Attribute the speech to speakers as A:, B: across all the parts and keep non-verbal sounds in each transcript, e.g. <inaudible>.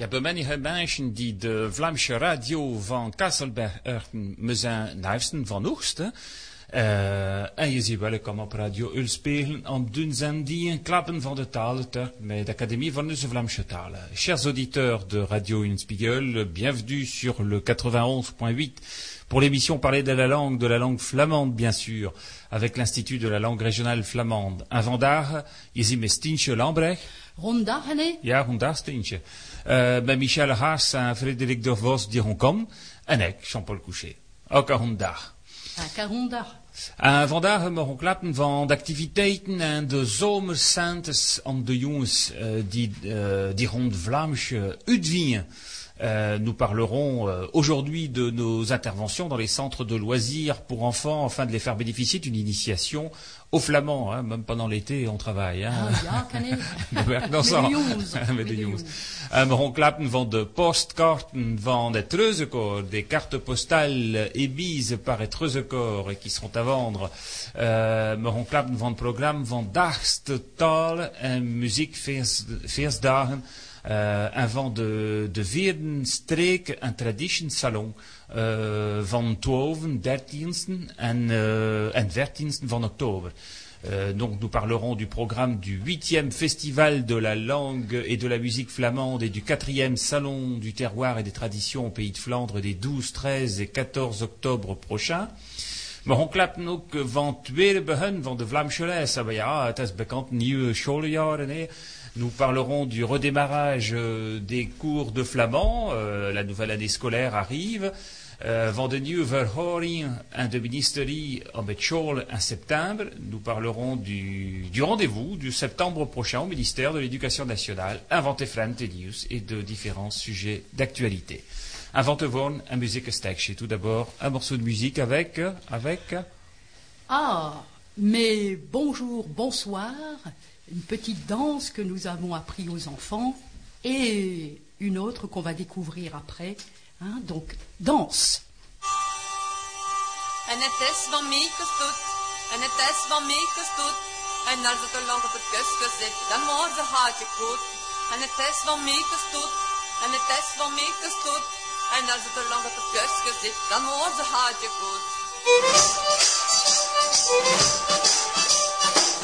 A: Ja, bij mensen die de Vlaamse radio van Kasselberg me zijn van Oogsten. Uh, en je ziet welkom op Radio Ulspelen om doen die een klappen van de talen met l'Académie van de Vlaamse talen. Chers auditeurs de Radio Unspiegel, bienvenue sur le 91.8 pour l'émission Parler de la langue, de la langue flamande bien sûr, avec l'Institut de la langue régionale flamande. Un je ziet Stientje Lambrecht. Ja, Stientje. Uh, bij Michel Haas en Frederik de Vos. En ik, Jean-Paul Couchet. Ook een rondag.
B: Een rondag.
A: Uh, vandaag hebben we klappen van de activiteiten en de zomercentes aan de jongens uh, die, uh, die rond Vlaamse. Euh, nous parlerons euh, aujourd'hui de nos interventions dans les centres de loisirs pour enfants afin de les faire bénéficier d'une initiation au flamand. Hein, même pendant l'été, on travaille. Hein. Um, klappen van de postkarten van het Treuzekoor, des cartes postales émises par het Treuzekoor qui seront à vendre. Uh, we klappen van het programma van Taal en Muziek Feestdagen. En van de, de vierde streek een tradition salon uh, van 12, 13 en, en 14 van oktober. Euh, donc nous parlerons du programme du huitième festival de la langue et de la musique flamande et du quatrième salon du terroir et des traditions au pays de Flandre des 12, 13 et 14 octobre prochains. Maar hon klapt ook van tweede begin van de Vlaamse les. Ja, het is bekend nieuwe schooljaar. Nous parlerons du redémarrage euh, des cours de flamand. Euh, la nouvelle année scolaire arrive. Uh, van de nieuwe verhoring en de ministerie en septembre. Nous parlerons du, du rendez-vous du septembre prochain au ministère de l'Éducation nationale, inventé News et de différents sujets d'actualité. Invente vorn, un musique stage. Tout d'abord, un morceau de musique avec, avec.
B: Ah, mais bonjour, bonsoir une petite danse que nous avons appris aux enfants et une autre qu'on va découvrir après. Hein, donc, danse.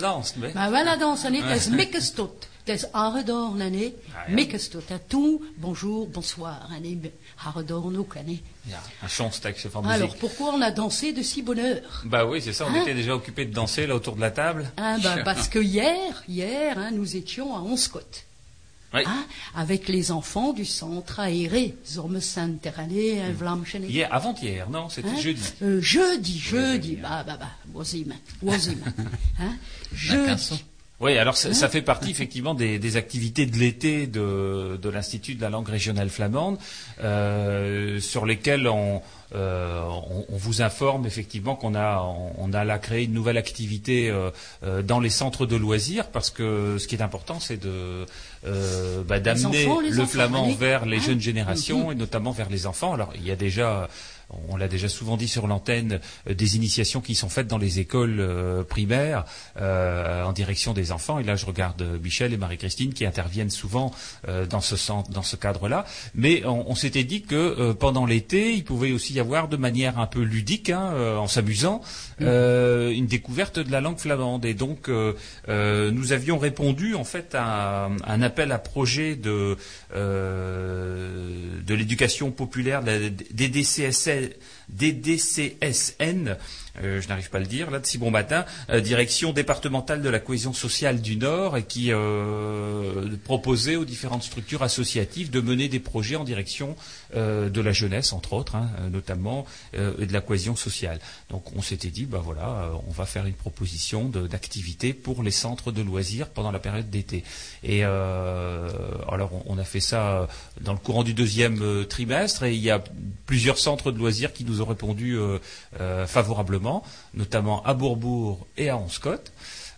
A: danse, mais.
B: Maar wel dans een het is mikkestot. Het is aredorn, nee.
A: Ah.
B: Mikkestot. En toen, bonjour, bonsoir. En aredorn ook, nee.
A: Ja, un chanstex van
B: Alors,
A: muziek.
B: pourquoi on a dansé de si bonne heure?
A: Bah oui, c'est ça, on
B: Hein?
A: était déjà occupé de danser là autour de la table.
B: Hein, ben, <laughs> Parce que hier, hier, hein, nous étions à Onscott.
A: Oui.
B: Hein, avec les enfants du centre aéré, Zormescent-Terrané,
A: Mm.
B: Vlamchen.
A: Hier, avant-hier, non, c'était
B: Hein
A: jeudi.
B: Euh, jeudi, jeudi.
A: jeudi,
B: Bah, bah, bah, wazim, wazim. <laughs> Hein, jeudi.
A: Oui, alors ça, ça fait partie effectivement des, des activités de l'été de, de l'Institut de la langue régionale flamande, euh, sur lesquelles on, euh, on, on vous informe effectivement qu'on a, on, on a là créé une nouvelle activité euh, euh, dans les centres de loisirs, parce que ce qui est important, c'est de euh, bah, d'amener le
B: enfants,
A: flamand
B: allez.
A: vers les
B: Hein
A: jeunes générations et notamment vers les enfants. Alors il y a déjà on l'a déjà souvent dit sur l'antenne, euh, des initiations qui sont faites dans les écoles euh, primaires euh, en direction des enfants. Et là, je regarde Michel et Marie-Christine qui interviennent souvent dans ce centre, dans ce cadre-là. Mais on, s'était dit que pendant l'été, il pouvait aussi y avoir de manière un peu ludique, hein, en s'amusant, euh, une découverte de la langue flamande. Et donc, euh, euh, nous avions répondu en fait à un, appel à projet de de l'éducation populaire, de la DDCSN, DDCSN, je n'arrive pas à le dire, là, de si bon matin, direction départementale de la cohésion sociale du Nord, et qui proposait aux différentes structures associatives de mener des projets en direction de la jeunesse, entre autres, hein, euh, notamment, euh, et de la cohésion sociale. Donc on s'était dit, bah voilà, euh, on va faire une proposition d'activité pour les centres de loisirs pendant la période d'été. Et euh, alors on, a fait ça euh, dans le courant du deuxième euh, trimestre, et il y a plusieurs centres de loisirs qui nous ont répondu euh, euh, favorablement, notamment à Bourbourg et à Onscott.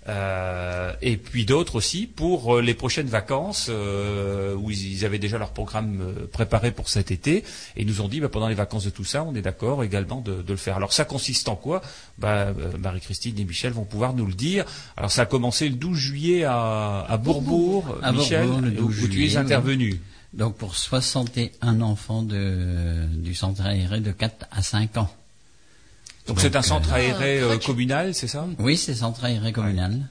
A: Euh, et puis d'autres aussi pour euh, les prochaines vacances euh, où ils, avaient déjà leur programme euh, préparé pour cet été et ils nous ont dit bah, pendant les vacances de tout ça on est d'accord également de, de le faire. Alors ça consiste en quoi? Bah, euh, Marie-Christine et Michel vont pouvoir nous le dire. Alors ça a commencé le 12 juillet à, à Bourbourg,
C: À
A: Michel,
C: Bourbourg,
A: où,
C: 12
A: où tu es intervenu.
C: Donc pour 61 enfants de, du centre aéré de 4 à 5 ans.
A: Donc c'est un
C: euh,
A: centre aéré
B: Ah,
A: euh, communal, c'est ça?
C: Oui, c'est centre aéré communal.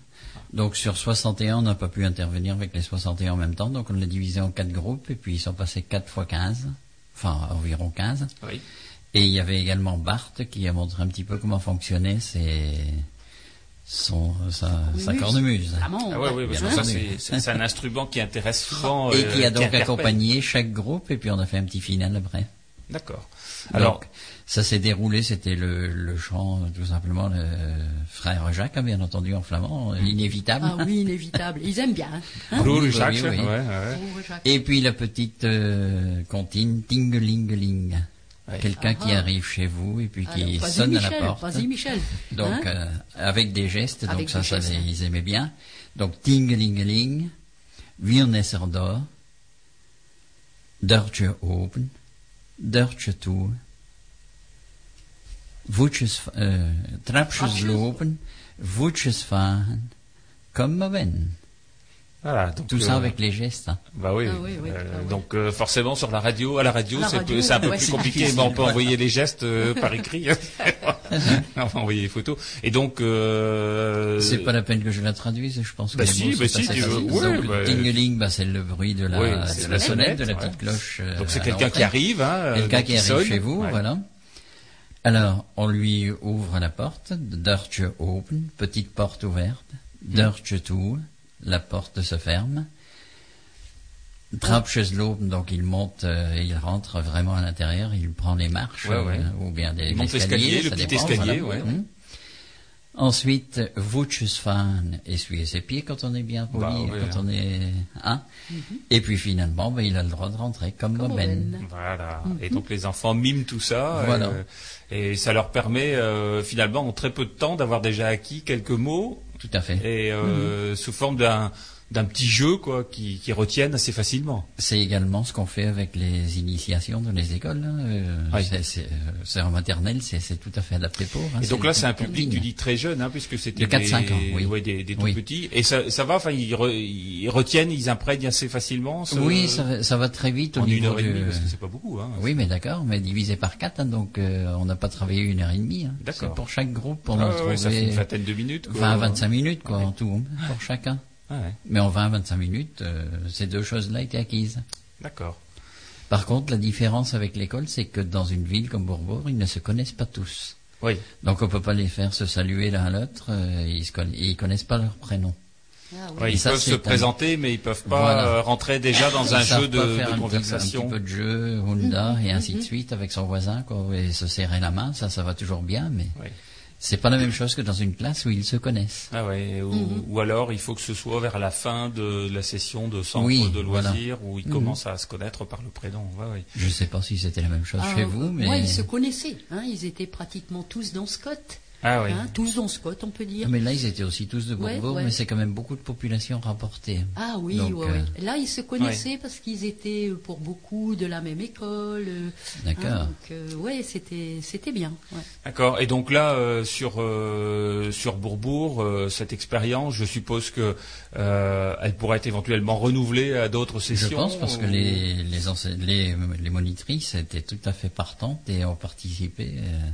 C: Donc sur 61, on n'a pas pu intervenir avec les 61 en même temps, donc on l'a divisé en quatre groupes, et puis ils sont passés 4 fois 15, enfin environ 15.
A: Oui.
C: Et il y avait également Bart qui a montré un petit peu comment fonctionnait ses, son, sa, sa
B: Cornemuse. Vraiment.
A: Ah ouais, oui, parce que ça
C: entendu.
A: c'est- c'est c'est un instrument qui intéresse souvent.
C: Et
A: euh,
C: qui a donc
A: interpelle.
C: accompagné chaque groupe, et puis on a fait un petit final après.
A: D'accord.
C: Alors,
A: Alors,
C: ça s'est déroulé, c'était le, le chant, tout simplement, le frère Jacques, hein, bien entendu, en flamand, l'inévitable.
B: Ah oui, inévitable. Ils aiment bien. Hein
A: Broer
C: oui,
A: Jacques,
C: oui, oui.
A: ouais, ouais.
C: Et puis la petite euh, comptine.
A: Ouais.
C: Quelqu'un qui
B: Ah.
C: arrive chez vous et puis qui
B: Alors,
C: sonne à la porte.
B: Vas-y, Michel.
C: Donc,
B: Hein
C: euh, avec des gestes,
B: Avec
C: donc ça,
B: des
C: ça,
B: gestes.
C: ils aimaient bien. Donc, tingelingeling, wir er da, Deurtje open, Deurtje toe, voetjes, euh, trapjes lopen, voetjes varen, kom maar ben.
A: Voilà, donc,
C: Tout ça
A: euh,
C: avec les gestes. hein.
A: Bah oui.
B: Ah oui, oui,
A: Euh,
B: ah oui.
A: Donc euh, forcément sur la radio, à la radio, c'est un peu
B: ouais,
A: plus compliqué, mais on peut
C: voilà.
A: envoyer les gestes euh, par écrit. <laughs> <laughs> on va envoyer les photos. Et donc, euh,
C: C'est pas la peine que je la traduise, je pense
A: Bah
C: que
A: si, bah si, tu veux. Ouais,
C: Donc,
A: bah,
C: bah, c'est le bruit de la,
A: Oui,
C: de la
A: la
C: sonnette, de la
A: sonnette,
C: petite cloche. euh,
A: donc c'est quelqu'un qui arrive, hein,
C: Quelqu'un qui
A: il
C: arrive chez vous,
A: Ouais.
C: voilà. Alors, on lui ouvre la porte, Deurtje open, petite porte ouverte. Deurtje toe, la porte se ferme. Trapjes lopen, donc il monte, euh, il rentre vraiment à l'intérieur, il prend les marches,
A: Ouais, ouais.
C: euh, ou bien des
A: Il monte l'escalier, le petit
C: dépend,
A: escalier,
C: voilà.
A: ouais.
C: Hmm. Ensuite, van, essuyer ses pieds quand on est bien poli,
A: Bah,
C: quand
A: hein.
C: on est, hein. Et puis finalement, ben, il a le droit de rentrer comme,
B: Comme.
A: Voilà. Et donc les enfants miment tout ça.
C: Voilà.
A: euh, et ça leur permet euh, finalement en très peu de temps d'avoir déjà acquis quelques mots
C: Tout à fait.
A: et euh, sous forme d'un d'un petit jeu quoi qui, qui retiennent assez facilement.
C: C'est également ce qu'on fait avec les initiations dans les écoles. hein, euh,
A: Oui.
C: c'est- euh, c'est en maternelle, c'est tout à fait adapté pour. hein,
A: Et donc là, c'est un public, tu dis très jeune, hein, puisque c'était
C: De 4-5
A: des,
C: ans, oui.
A: ouais, des, des tout
C: Oui.
A: petits. Et ça, ça va, enfin, ils, re- ils retiennent, ils imprègnent assez facilement. ce-
C: Oui, ça, va- ça va très vite au
A: en une heure et
C: du-
A: demie, parce que c'est pas beaucoup. Hein.
C: Oui, mais d'accord, mais divisé par 4, donc euh, on n'a pas travaillé une heure et demie. Hein.
A: D'accord.
C: Pour chaque groupe, on
A: Ah,
C: a
A: ouais,
C: trouvé
A: ça fait une vingtaine de minutes. Quoi.
C: 20-25 minutes quoi, en tout, hein, pour chacun.
A: Ah ouais,
C: Mais en 20-25 minutes, euh, ces deux choses-là étaient acquises.
A: D'accord.
C: Par contre, la différence avec l'école, c'est que dans une ville comme Bourbourg, ils ne se connaissent pas tous.
A: Oui.
C: Donc on peut pas les faire se saluer l'un à l'autre, euh, ils, conna- ils connaissent pas leur prénom.
B: Ah oui.
A: Ouais,
C: Et
A: ils
C: ça,
A: peuvent se
C: un-
A: présenter, mais ils peuvent pas
C: Voilà.
A: euh, rentrer déjà dans un
C: Ils
A: jeu de,
C: pas
A: de
C: faire un petit-
A: conversation.
C: Un petit, peu de jeu, Honda, <laughs> et ainsi de suite avec son voisin, quoi, et se serrer la main, ça, ça va toujours bien, mais
A: Oui.
C: C'est pas la même chose que dans une classe où ils se connaissent.
A: Ah ouais, ou,
B: Mhm.
A: ou alors il faut que ce soit vers la fin de la session de centre
C: Oui,
A: de
C: voilà.
A: loisirs où ils
B: Mhm.
A: commencent à se connaître par le prénom. Ouais, ouais.
C: Je sais pas si c'était la même chose
B: Ah,
C: chez vous, mais
B: Moi, ils se connaissaient. Hein, ils étaient pratiquement tous dans Scott.
A: Ah oui.
B: Hein, tous dans Scott, on peut dire.
C: Mais là ils étaient aussi tous de
B: Ouais,
C: Bourbourg,
B: ouais.
C: mais c'est quand même beaucoup de population rapportée.
B: Ah oui,
C: Donc,
B: ouais,
C: euh.
B: Là, ils se connaissaient parce qu'ils étaient euh, pour beaucoup de la même école. euh,
C: D'accord.
B: hein, donc, euh, ouais, c'était, c'était bien. ouais.
A: D'accord. Et donc là, euh, sur euh, sur Bourbourg, euh, cette expérience, je suppose que euh, elle pourrait être éventuellement renouvelée à d'autres
C: Je
A: sessions.
C: pense parce que les les, les les monitrices étaient tout à fait partantes et ont participé euh,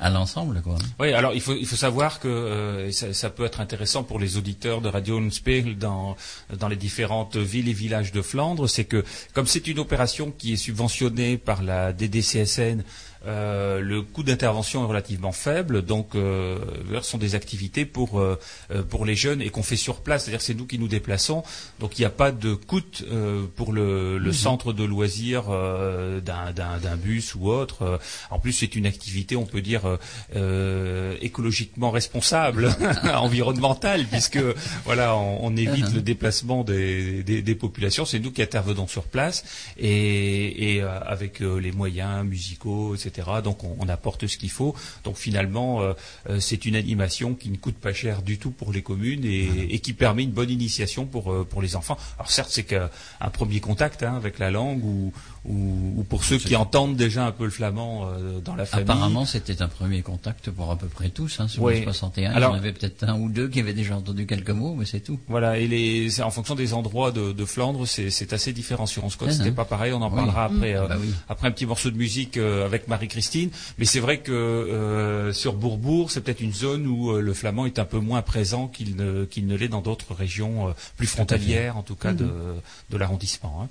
C: à l'ensemble.
A: Oui, alors il faut il faut savoir que euh, ça, peut être intéressant pour les auditeurs de Radio Unspiegel dans dans les différentes villes et villages de Flandre, c'est que comme c'est une opération qui est subventionnée par la DDCSN, euh, le coût d'intervention est relativement faible, donc euh, ce sont des activités pour euh, euh, pour les jeunes et qu'on fait sur place, c'est-à-dire que c'est nous qui nous déplaçons, donc il n'y a pas de coût euh, pour le, le centre de loisirs euh, d'un d'un d'un bus ou autre. En plus, c'est une activité, on peut dire, écologiquement responsable, <laughs> environnementale, puisque voilà, on, on évite le déplacement des, des, des populations. C'est nous qui intervenons sur place et, et, euh, avec les moyens musicaux, etc. Donc, on, on apporte ce qu'il faut. Donc, finalement, euh, euh, c'est une animation qui ne coûte pas cher du tout pour les communes et, et qui permet une bonne initiation pour euh, pour les enfants. Alors, certes, c'est qu'un un premier contact hein, avec la langue ou, ou, ou pour ceux qui entendent déjà un peu le flamand euh, dans la famille.
C: Apparemment, c'était un premier contact pour à peu près tous, hein, sur
A: Oui.
C: les 61.
A: Alors-
C: Il y en avait peut-être un ou deux qui avaient déjà entendu quelques mots, mais c'est tout.
A: Voilà, et les, c'est en fonction des endroits de, de Flandre, c'est, c'est assez différenciant. En Scott,
C: Ah,
A: c'était
C: hein.
A: pas pareil, on en
C: Oui.
A: parlera après, euh,
C: Bah oui.
A: après un petit morceau de musique euh, avec Marie-Christine. Mais c'est vrai que euh, sur Bourbourg, c'est peut-être une zone où euh, le flamand est un peu moins présent qu'il ne, qu'il ne l'est dans d'autres régions euh, plus frontalières, en tout cas de, de l'arrondissement. hein.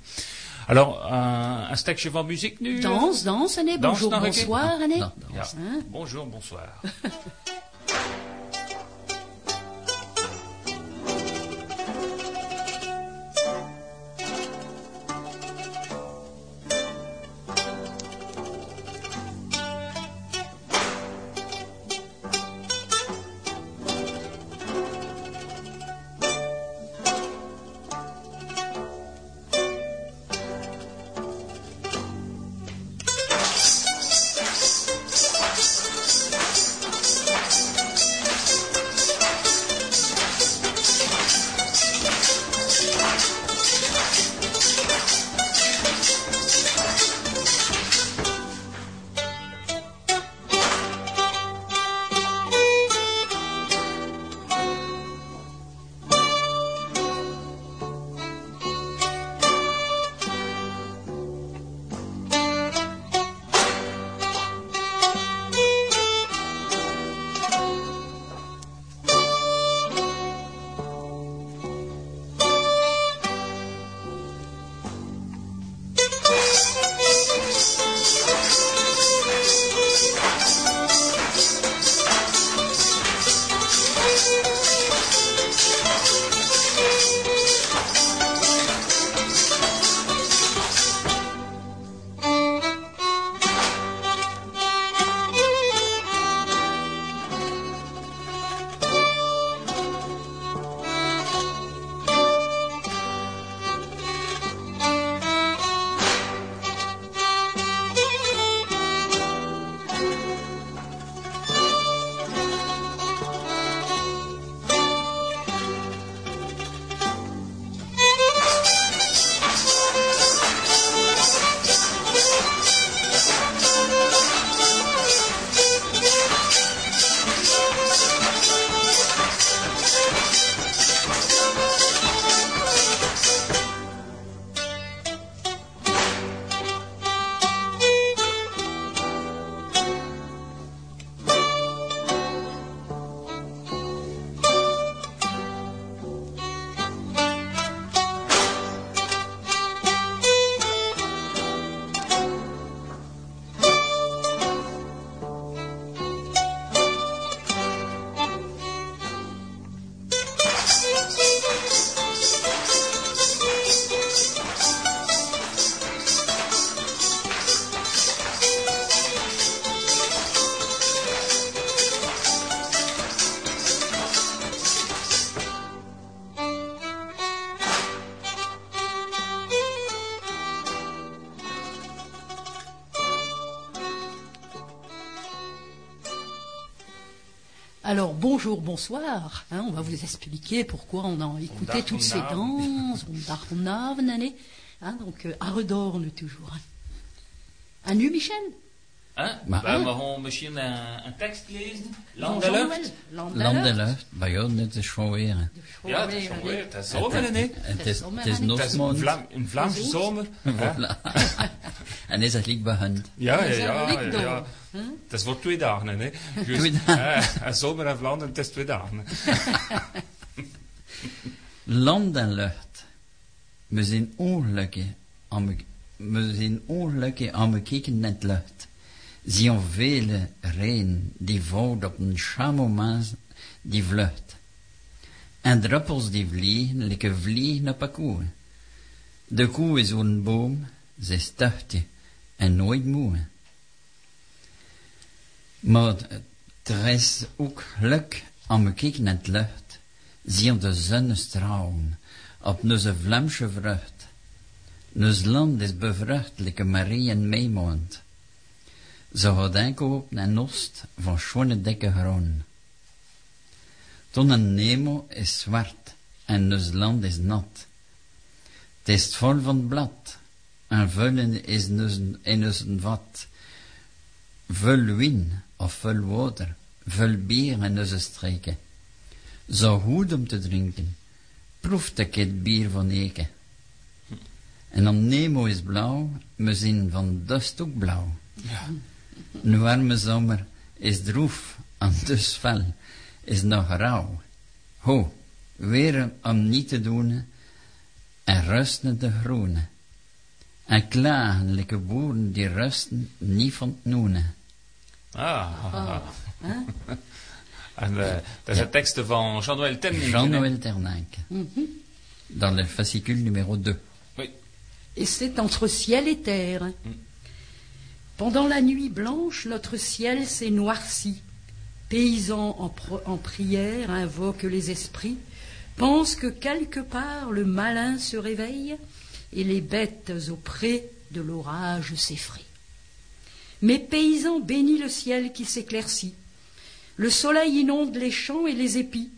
A: Alors, un, un stack chez en musique nu
B: Danse, danse, Anne.
A: Danse,
B: Bonjour, bonsoir. Hein
A: Bonjour, bonsoir. <laughs>
B: bonjour, bonsoir. hein, on va vous expliquer pourquoi on a écouté toutes ces danses. Allez. Hein, donc euh, Aredorn toujours. hein. À nu, Michel
A: Hein?
C: Maar-
A: misschien een, een tekst lezen.
C: Bij jou net is gewoon weer.
B: De
A: Ja, het is
B: Schoolweer,
A: wel weer.
B: allez.
A: Het is zomer, nee.
C: Het is,
B: zomer,
C: het is
B: hè?
A: Het is een,
C: Noosmond.
A: Vlaam, een Vlaamse
B: Goed.
A: zomer. hè?
C: Voilà. <laughs> en is het liek bij hun.
A: Ja, ja,
B: We zijn
A: ja.
B: lik
A: ja,
B: door,
A: ja.
B: hè?
A: Het is voor twee dagen, hè. Juist,
C: Twee dagen.
A: en zomer en Vlaanderen, het is twee dagen. <laughs>
C: Land en lucht. We zijn ongelukkig aan me, we zijn ongelukkig aan bekeken net lucht. Zien vele regen die valt op een chamomaas die vlucht. En druppels die vliegen, like vliegen op een koe. De koe is een boom, ze is tuchtig en nooit moe. Maar er is ook geluk aan bekeken net lucht. Zie de zonnestralen op onze Vlaamse vrucht. Ons land is bevrucht, like Marie en Meimond. Ze had inkoop en oost van schone dikke grond. Toen een Nemo is zwart en ons land is nat. Het is vol van blad en vullen is in ons vat. Vul wien of vul water, vul bier in onze streken. Zo goed om te drinken, proef ik het bier van Eke. En dan Nemo is blauw, we zien van dust ook blauw. Een warme zomer is droef, en dus fel is nog rauw. Ho, weer om niet te doen, en rusten de groene. En klagen like boeren die rusten niet van het noenen.
A: Ah, <laughs>
B: Hè?
A: en uh, dat zijn teksten van
C: Jean-Noël Ternank. Dans le fascicule numéro 2.
A: Oui.
B: Et c'est entre ciel et terre. Pendant la nuit blanche, notre ciel s'est noirci. Paysans en, pro- en prière invoquent les esprits, pensent que quelque part le malin se réveille et les bêtes au pré de l'orage s'effrient. Mais paysans bénis le ciel qui s'éclaircit. Le soleil inonde les champs et les épis.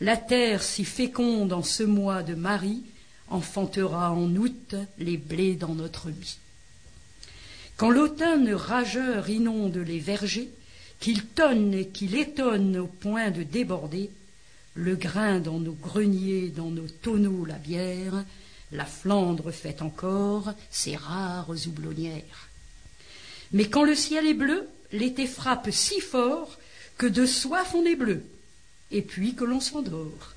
B: La terre si féconde en ce mois de Marie enfantera en août les blés dans notre mie. Quand l'automne rageur inonde les vergers, qu'il tonne et qu'il étonne au point de déborder, le grain dans nos greniers, dans nos tonneaux la bière, la Flandre fait encore ses rares houblonnières. Mais quand le ciel est bleu, l'été frappe si fort que de soif on est bleu, et puis que l'on s'endort.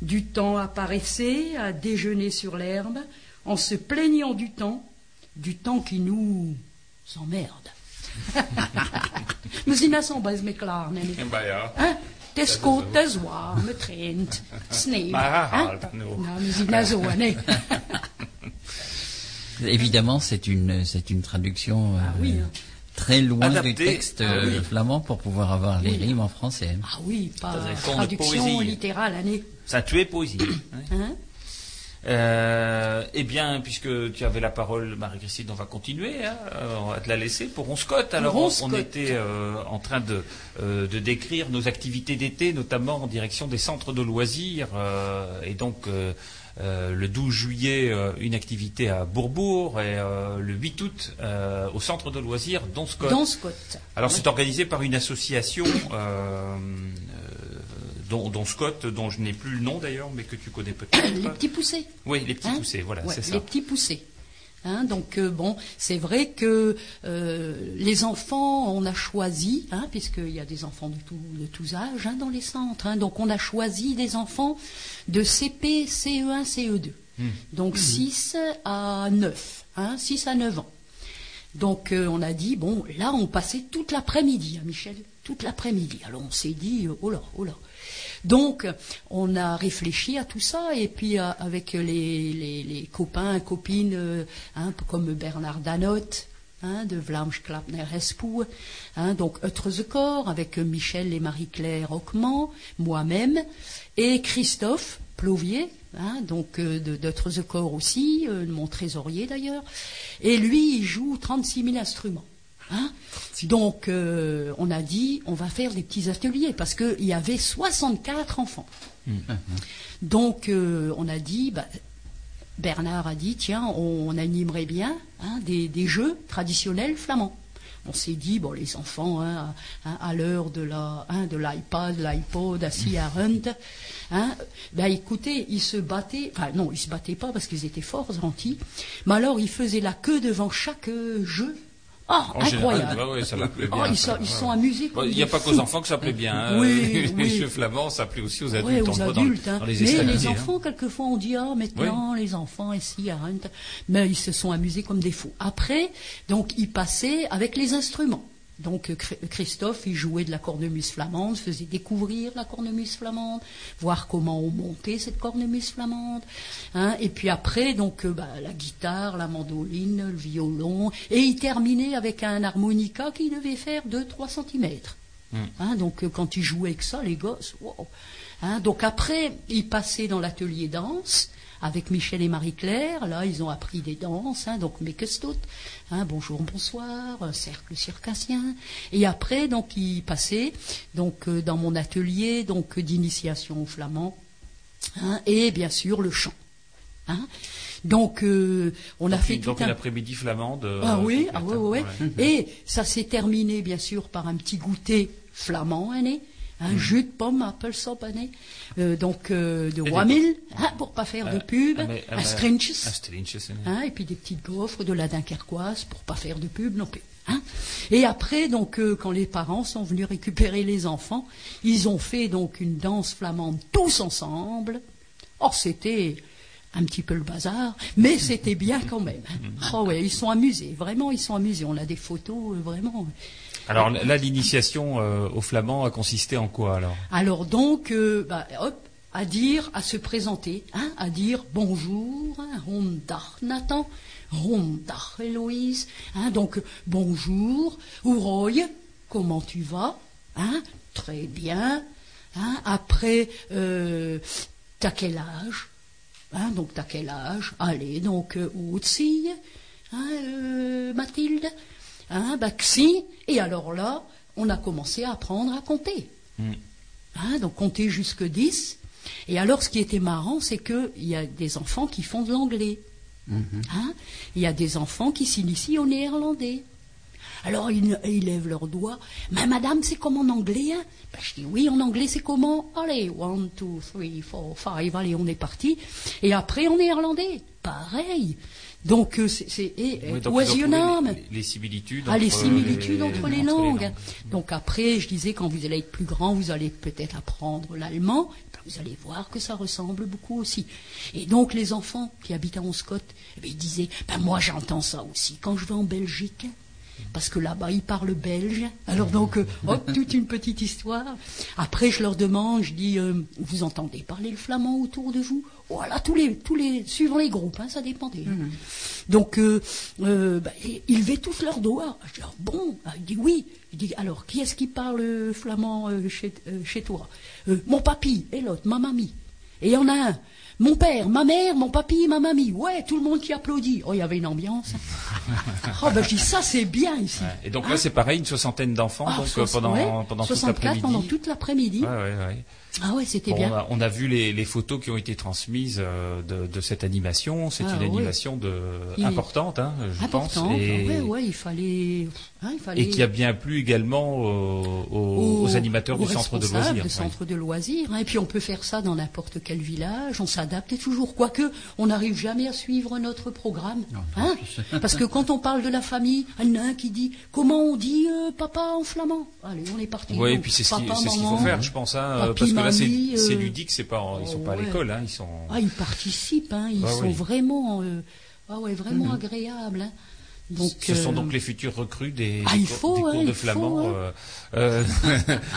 B: Du temps à paresser, à déjeuner sur l'herbe, en se plaignant du temps, du temps qui nous emmerde. We zien dat zo bij elkaar, nee.
A: Bah ja.
B: Hè? Het is koud,
C: Évidemment, c'est une, c'est une traduction euh,
B: Ah oui, hein.
C: très loin du texte
A: Ah
C: euh,
A: oui.
C: flamand pour pouvoir avoir les rimes en français.
B: Ah oui, pas traduction littérale, nee.
A: C'est un tué poésie. hein.
B: Hein?
A: Euh, eh bien, puisque tu avais la parole, Marie-Christine, on va continuer. Hein, on va te la laisser pour Onscott. Alors,
B: Pour
A: on, on était euh, en train de, euh, de décrire nos activités d'été, notamment en direction des centres de loisirs. euh, et donc, le 12 juillet, euh, une activité à Bourbourg et euh, le 8 août euh, au centre de loisirs d'Onscott. Alors c'est organisé par une association euh, euh, dont, dont Scott, dont je n'ai plus le nom d'ailleurs, mais que tu connais peut-être.
B: Les petits poussés.
A: Oui, les petits
B: Hein
A: poussés, voilà,
B: Ouais,
A: c'est ça.
B: Les petits poussés. Hein, donc euh, bon, c'est vrai que euh, les enfants, on a choisi, hein, puisqu'il y a des enfants de, tout, de tous âges hein, dans les centres, donc on a choisi des enfants de CP, CE1, CE2.
A: Hmm.
B: Donc 6 à 9, hein, 6 à 9 ans. Donc euh, on a dit, bon, là on passait toute l'après-midi, Michel, toute l'après-midi. Alors on s'est dit, euh, oh là, oh là. Donc on a réfléchi à tout ça et puis euh, avec les, copains, copines, hein, comme Bernard Danotte, hein, de Vlaamsklapner Espoe, hein, donc Corps avec Michel et Marie-Claire Ockman, moi-même, et Christophe Plovier, hein, donc euh, d'Otrezecorps aussi, mon trésorier d'ailleurs, et lui il joue 36 000 instruments. Hein Donc, euh, on a dit, on va faire des petits ateliers parce qu'il y avait 64 enfants. Donc, euh, on a dit, bah, Bernard a dit, tiens, on, animerait bien hein, des, des jeux traditionnels flamands. On s'est dit, bon, les enfants, hein, à, l'heure de la, hein, de l'iPad, l'iPod, assis à Hunt, ben écoutez, ils se battaient, enfin non, ils se battaient pas parce qu'ils étaient forts gentils, mais alors ils faisaient la queue devant chaque euh, jeu Oh,
A: En
B: incroyable.
A: général, ouais, ça l'appelait
B: Oh,
A: bien.
B: ils sont, ils sont amusés.
A: Il n'y a pas qu'aux enfants que ça plaît bien. hein.
B: Oui, <laughs>
A: les
B: oui.
A: flamands, ça plaît aussi aux adultes.
B: aux
A: dans-
B: adultes. hein.
A: dans les
B: Mais les
A: hein.
B: enfants, quelquefois, on dit ah maintenant les enfants ici à Hunt, mais ils se sont amusés comme des fous. Après, donc ils passaient avec les instruments. Donc euh, Chr- Christophe, il jouait de la cornemuse flamande, faisait découvrir la cornemuse flamande, voir comment on montait cette cornemuse flamande. hein. Et puis après, donc euh, bah, la guitare, la mandoline, le violon, et il terminait avec un harmonica qui devait faire 2-3 centimètres. Hein, donc euh, quand ils jouaient avec ça, les gosses, wow. Hein, donc après, ils passaient dans l'atelier danse avec Michel et Marie-Claire. Là, ils ont appris des danses, hein, donc mais que hein, bonjour, bonsoir, un cercle circassien. Et après, donc ils passaient donc euh, dans mon atelier donc d'initiation au flamand, hein, et bien sûr le chant. Hein. Donc euh, on a fait
A: une-
B: tout
A: donc
B: un
A: une après-midi flamande. euh,
B: ah oui, ah ouais, ouais, ouais. Et ça s'est terminé, bien sûr, par un petit goûter flamand, hein, un jus de pomme, apple hein, euh, donc euh, de Wamil, hein, pour pas faire de
A: Euh,
B: pub,
A: ah, ah,
B: un strinches, hein, et puis des petites gaufres de la Dunkerquoise pour pas faire de pub non plus. Hein. Et après, donc, euh, quand les parents sont venus récupérer les enfants, ils ont fait donc une danse flamande tous ensemble. Or, c'était un petit peu le bazar, mais c'était bien quand même. hein. Oh ouais, ils sont amusés, vraiment, ils sont amusés. On a des photos, vraiment.
A: Alors là, l'initiation euh, au flamand a consisté en quoi alors?
B: Alors donc, euh, bah, hop, à dire, à se présenter, hein, à dire bonjour, hein, Rondach Nathan, Rondach Héloïse, hein, donc bonjour, Ouroy, comment tu vas hein, Très bien. Hein, après, euh, t'as quel âge hein, Donc t'as quel âge Allez, donc euh, Outsi, hein, Mathilde, hein, Baxi, et alors là, on a commencé à apprendre à compter. Hein, donc compter jusque 10. Et alors, ce qui était marrant, c'est qu'il y a des enfants qui font de l'anglais. Hein Il y a des enfants qui s'initient au néerlandais. Alors, ils, ils lèvent leurs doigts. Mais madame, c'est comme en anglais, hein? Ben, Je dis, oui, en anglais, c'est comment? Allez, one, two, three, four, five, allez, on est parti. Et après, en néerlandais, pareil. Donc, euh, c'est...
A: Oui, les, les similitudes
B: ah, les
A: entre
B: similitudes entre les langues.
A: langues.
B: Donc après, je disais, quand vous allez être plus grand, vous allez peut-être apprendre l'allemand. Vous allez voir que ça ressemble beaucoup aussi. Et donc les enfants qui habitent à Onscott, eh ils disaient, ben moi j'entends ça aussi quand je vais en Belgique. Parce que là-bas, ils parlent belge. Alors donc, euh, hop, toute une petite histoire. Après, je leur demande, je dis, euh, vous entendez parler le flamand autour de vous? Voilà, tous les, tous les, suivant les groupes, hein, ça dépendait. hein. Donc, euh, euh, bah, ils- levaient tous leurs doigts. Je dis, ah, bon, Ah, il dit oui. Il dit, alors, qui est-ce qui parle flamand chez, chez toi? Mon papy et l'autre, ma mamie. Et il y en a un. Mon père, ma mère, mon papy, ma mamie. Ouais, tout le monde qui applaudit. Oh, il y avait une ambiance. <laughs> oh, ben, je dis, ça, c'est bien ici.
A: Ouais. Et donc là, c'est pareil, une soixantaine d'enfants
B: Ah,
A: euh, pendant,
B: ouais,
A: pendant toute
B: 64
A: l'après-midi.
B: pendant toute l'après-midi.
A: Ouais, ouais, ouais.
B: Ah ouais, c'était
A: Bon,
B: bien.
A: on, a, on a vu les, les photos qui ont été transmises euh, de, de cette animation. C'est
B: Ah,
A: une animation de,
B: Il-
A: importante, hein, je pense. Et,
B: Ouais, ouais, il fallait. hein, il fallait
A: et qui a bien plu également aux, aux- aux animateurs
B: aux
A: du centre de loisirs.
B: du centre de loisirs. hein. Et puis on peut faire ça dans n'importe quel village. On s'adapte toujours. Quoique, on n'arrive jamais à suivre notre programme. hein. <laughs> Parce que quand on parle de la famille, il y en a un qui dit comment on dit euh, papa en flamand? Allez, on est parti.
A: Oui, et puis c'est ce qu'il faut faire, je pense, hein,
B: Papi,
A: parce que là, c'est
B: euh,
A: ludique, c'est pas, en- ils sont pas à l'école, hein, ils sont.
B: Ah, ils participent. Hein, ils sont
A: oui.
B: vraiment. euh, ah ouais, vraiment agréables. hein. Donc,
A: Ce sont
B: euh,
A: donc les futurs recrues des,
B: Ah, il faut,
A: cours
B: hein,
A: de
B: il
A: flamand
B: faut,
A: euh, euh,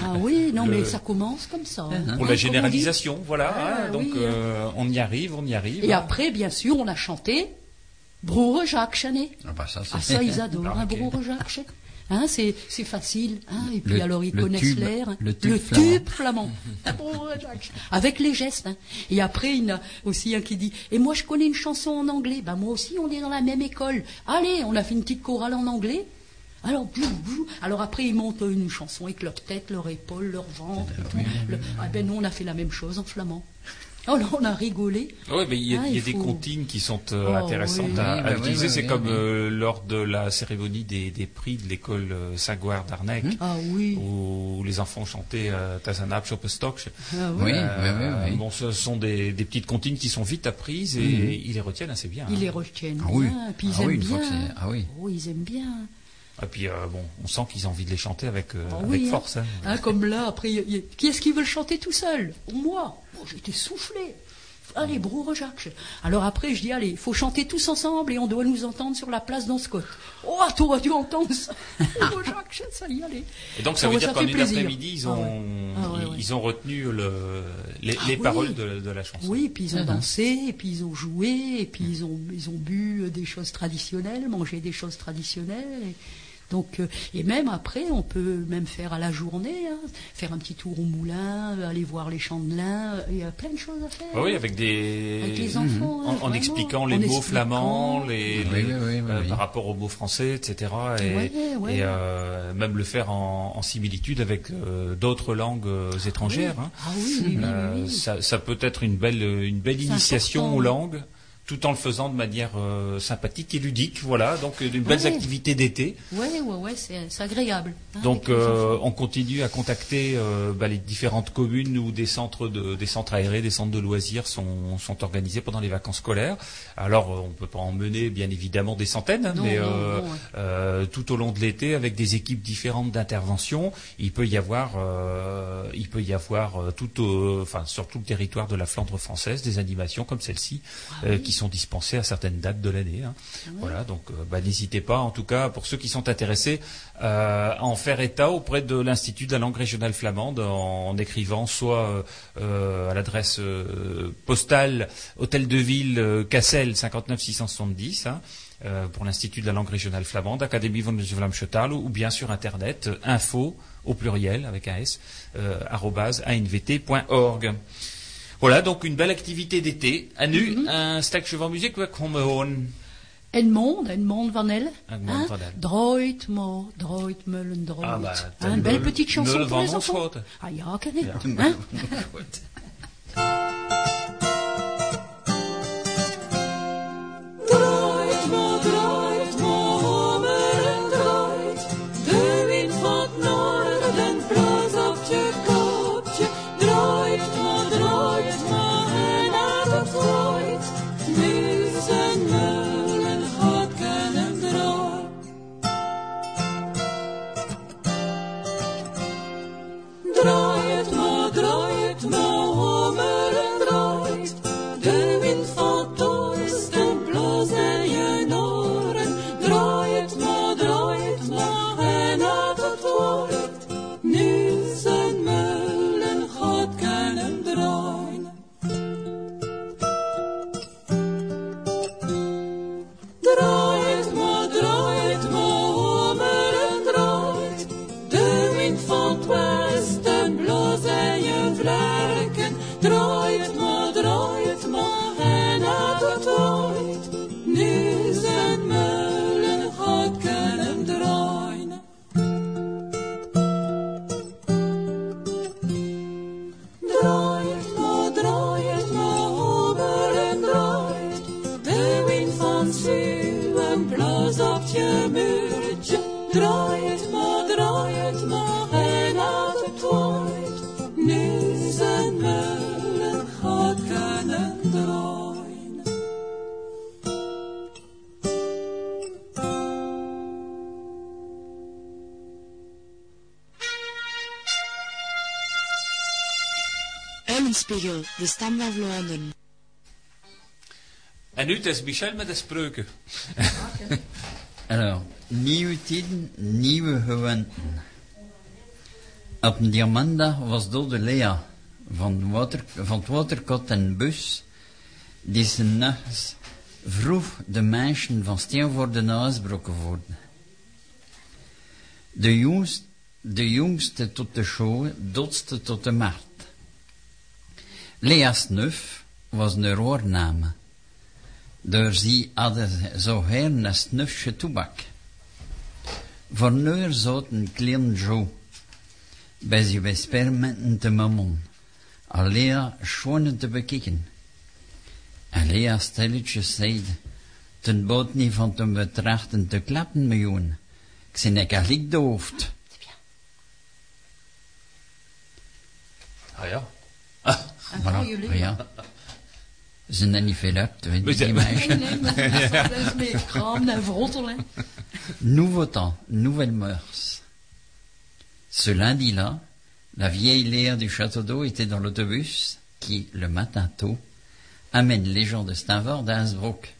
B: Ah oui, non, <laughs>
A: Le-
B: mais ça commence comme ça. hein.
A: pour
B: Hein,
A: la généralisation, voilà.
B: Ah,
A: hein, donc
B: oui,
A: euh, on y arrive, on y arrive.
B: Et après, bien sûr, on a chanté Brure Jacques Chanet.
C: Ah, bah, ça,
B: Ah, ça, ils <laughs> adorent,
A: Ah,
B: hein,
A: ok.
B: Brure Jacques Chanet. Hein, c'est, facile. Hein, et puis
C: Le-
B: alors, ils connaissent l'air.
C: le tube flamand.
B: tube Chanet. <laughs> Avec les gestes. hein. Et après, il y en a aussi un qui dit Et moi, je connais une chanson en anglais. Ben, moi aussi, on est dans la même école. Allez, on a fait une petite chorale en anglais. Alors, bou, bou. alors après, ils montent une chanson avec leur tête, leur épaule, leur ventre. et tout. Le- ah ben nous, on a fait la même chose en flamand. Oh là, on a rigolé.
A: Oui, mais il y a,
B: Ah,
A: il y a
B: il
A: des comptines qui sont euh,
B: Oh,
A: intéressantes
B: oui.
A: à,
C: Oui,
A: à
C: oui,
A: utiliser.
C: oui,
A: C'est
C: oui,
A: comme
C: oui.
A: euh, lors de la cérémonie des, des prix de l'école euh, Saint-Gouard d'Arnec,
B: Ah oui.
A: où les enfants chantaient euh, Tazanab.
B: Ah oui.
C: Oui,
A: Euh,
C: oui, oui, oui.
A: Bon, ce sont des, des petites comptines qui sont vite apprises et ils les retiennent assez bien.
B: Ils
A: hein.
B: les retiennent
C: Ah oui.
B: bien, et puis ils
C: Ah
B: aiment bien.
C: ah oui.
B: Oh, ils aiment bien.
A: Et puis, euh, bon, on sent qu'ils ont envie de les chanter avec, euh,
B: Ah
A: avec
B: oui, hein.
A: force. hein.
B: Hein, comme là, après, il y a- il y a- qui est-ce qui veut le chanter tout seul? Moi? J'étais soufflé. Allez, Brou Jacques. Alors après, je dis, allez, il faut chanter tous ensemble et on doit nous entendre sur la place dans Scott. Oh, t'aurais dû entendre ça? <laughs> Jacques, ça y allait.
A: Et donc ça
B: Ah
A: veut dire qu'en une après-midi, ils
B: Ah
A: ont,
B: ouais. Ah ouais,
A: ils,
B: ouais.
A: ils ont retenu le, les,
B: Ah
A: les
B: oui.
A: paroles de, de la chanson.
B: Oui, puis ils ont dansé, et puis ils ont joué, et puis ils ont, ils ont bu euh, des choses traditionnelles, mangé des choses traditionnelles. Et, donc, euh, et même après, on peut même faire à la journée, hein, faire un petit tour au moulin, euh, aller voir les champs de lin. euh, Il y a plein de choses à faire.
A: Ah oui, avec des
B: Avec les enfants.
A: en,
B: hein,
A: en expliquant
B: En
A: les mots
B: expliquant.
A: flamands, les,
C: Oui,
A: les-
C: oui, oui, oui,
A: euh,
C: oui.
A: par rapport aux mots français, etc. Et,
B: Ouais, ouais.
A: et, euh, même le faire en, en similitude avec euh, d'autres langues étrangères. hein.
B: Ah oui, oui, oui, oui,
A: Euh,
B: oui.
A: ça, ça peut être une belle, une belle initiation
B: important.
A: aux langues, tout en le faisant de manière euh, sympathique et ludique. Voilà, donc euh, une belles
B: Ouais.
A: activités d'été.
B: Ouais, ouais, ouais, c'est agréable. hein,
A: Donc euh, on continue à contacter euh, bah, les différentes communes où des centres de, des centres aérés, des centres de loisirs sont, sont organisés pendant les vacances scolaires. Alors euh, on peut pas en mener bien évidemment des centaines, hein,
B: Non,
A: mais
B: non,
A: euh,
B: non, ouais.
A: euh, tout au long de l'été avec des équipes différentes d'intervention, il peut y avoir euh, il peut y avoir euh, tout au- enfin sur tout le territoire de la Flandre française des animations comme celle-ci
B: Ah
A: euh, qui sont dispensées à certaines dates de l'année. hein. Voilà, donc euh, bah, n'hésitez pas, en tout cas, pour ceux qui sont intéressés, euh, à en faire état auprès de l'Institut de la langue régionale flamande en, en écrivant soit euh, à l'adresse euh, postale Hôtel de Ville Cassel 59 670 hein, pour l'Institut de la langue régionale flamande, Académie de Vlaamsche ou bien sur Internet, info au pluriel avec un S, euh, anvt.org. Voilà, donc une belle activité d'été. À nu, un stukje van muziek, we komen gewoon
B: Edmond, Edmond Van Elle.
A: Edmond Van Elle.
B: Droit, mo, droit, meulen, droit.
A: Ah, bah,
B: Hein, une belle petite chanson pour
A: van
B: les enfants. Ah ja, ken ik.
A: Ja.
B: Hein?
D: De
E: stem van Vlaanderen.
A: En nu, het is Michel met de spreuken. <laughs>
C: Alors, nieuwe tijden, nieuwe gewoonten. Op een diamanda was dode Lea van, water, van het waterkot en bus, die ze nachts vroeg de mensen van steen voor de worden. De jongste, de jongste tot de show, dotste tot de markt. Lea's neuf was een roorname. Door sie hadden zo her een snufje toebak. Voor neur zout een klein jo. Bij ze bespermenten te mammon. Alea schoenen te bekijken. Alea stilletjes zeide. Ten boot niet van te betrachten te klappen miljoen. Ik zijn ik eigenlijk doofd.
A: Ah ja.
B: Ah, <laughs>
C: Voilà. Ze niet weet
A: Maar
C: je, meisjes.
B: Nee, maar dat is- meer.
C: Nouveau temps, nouvelles mœurs. Ce lundi-là, la vieille Léa du château d'eau était dans l'autobus qui, le matin tôt, amène les gens de Steinvord à Innsbruck.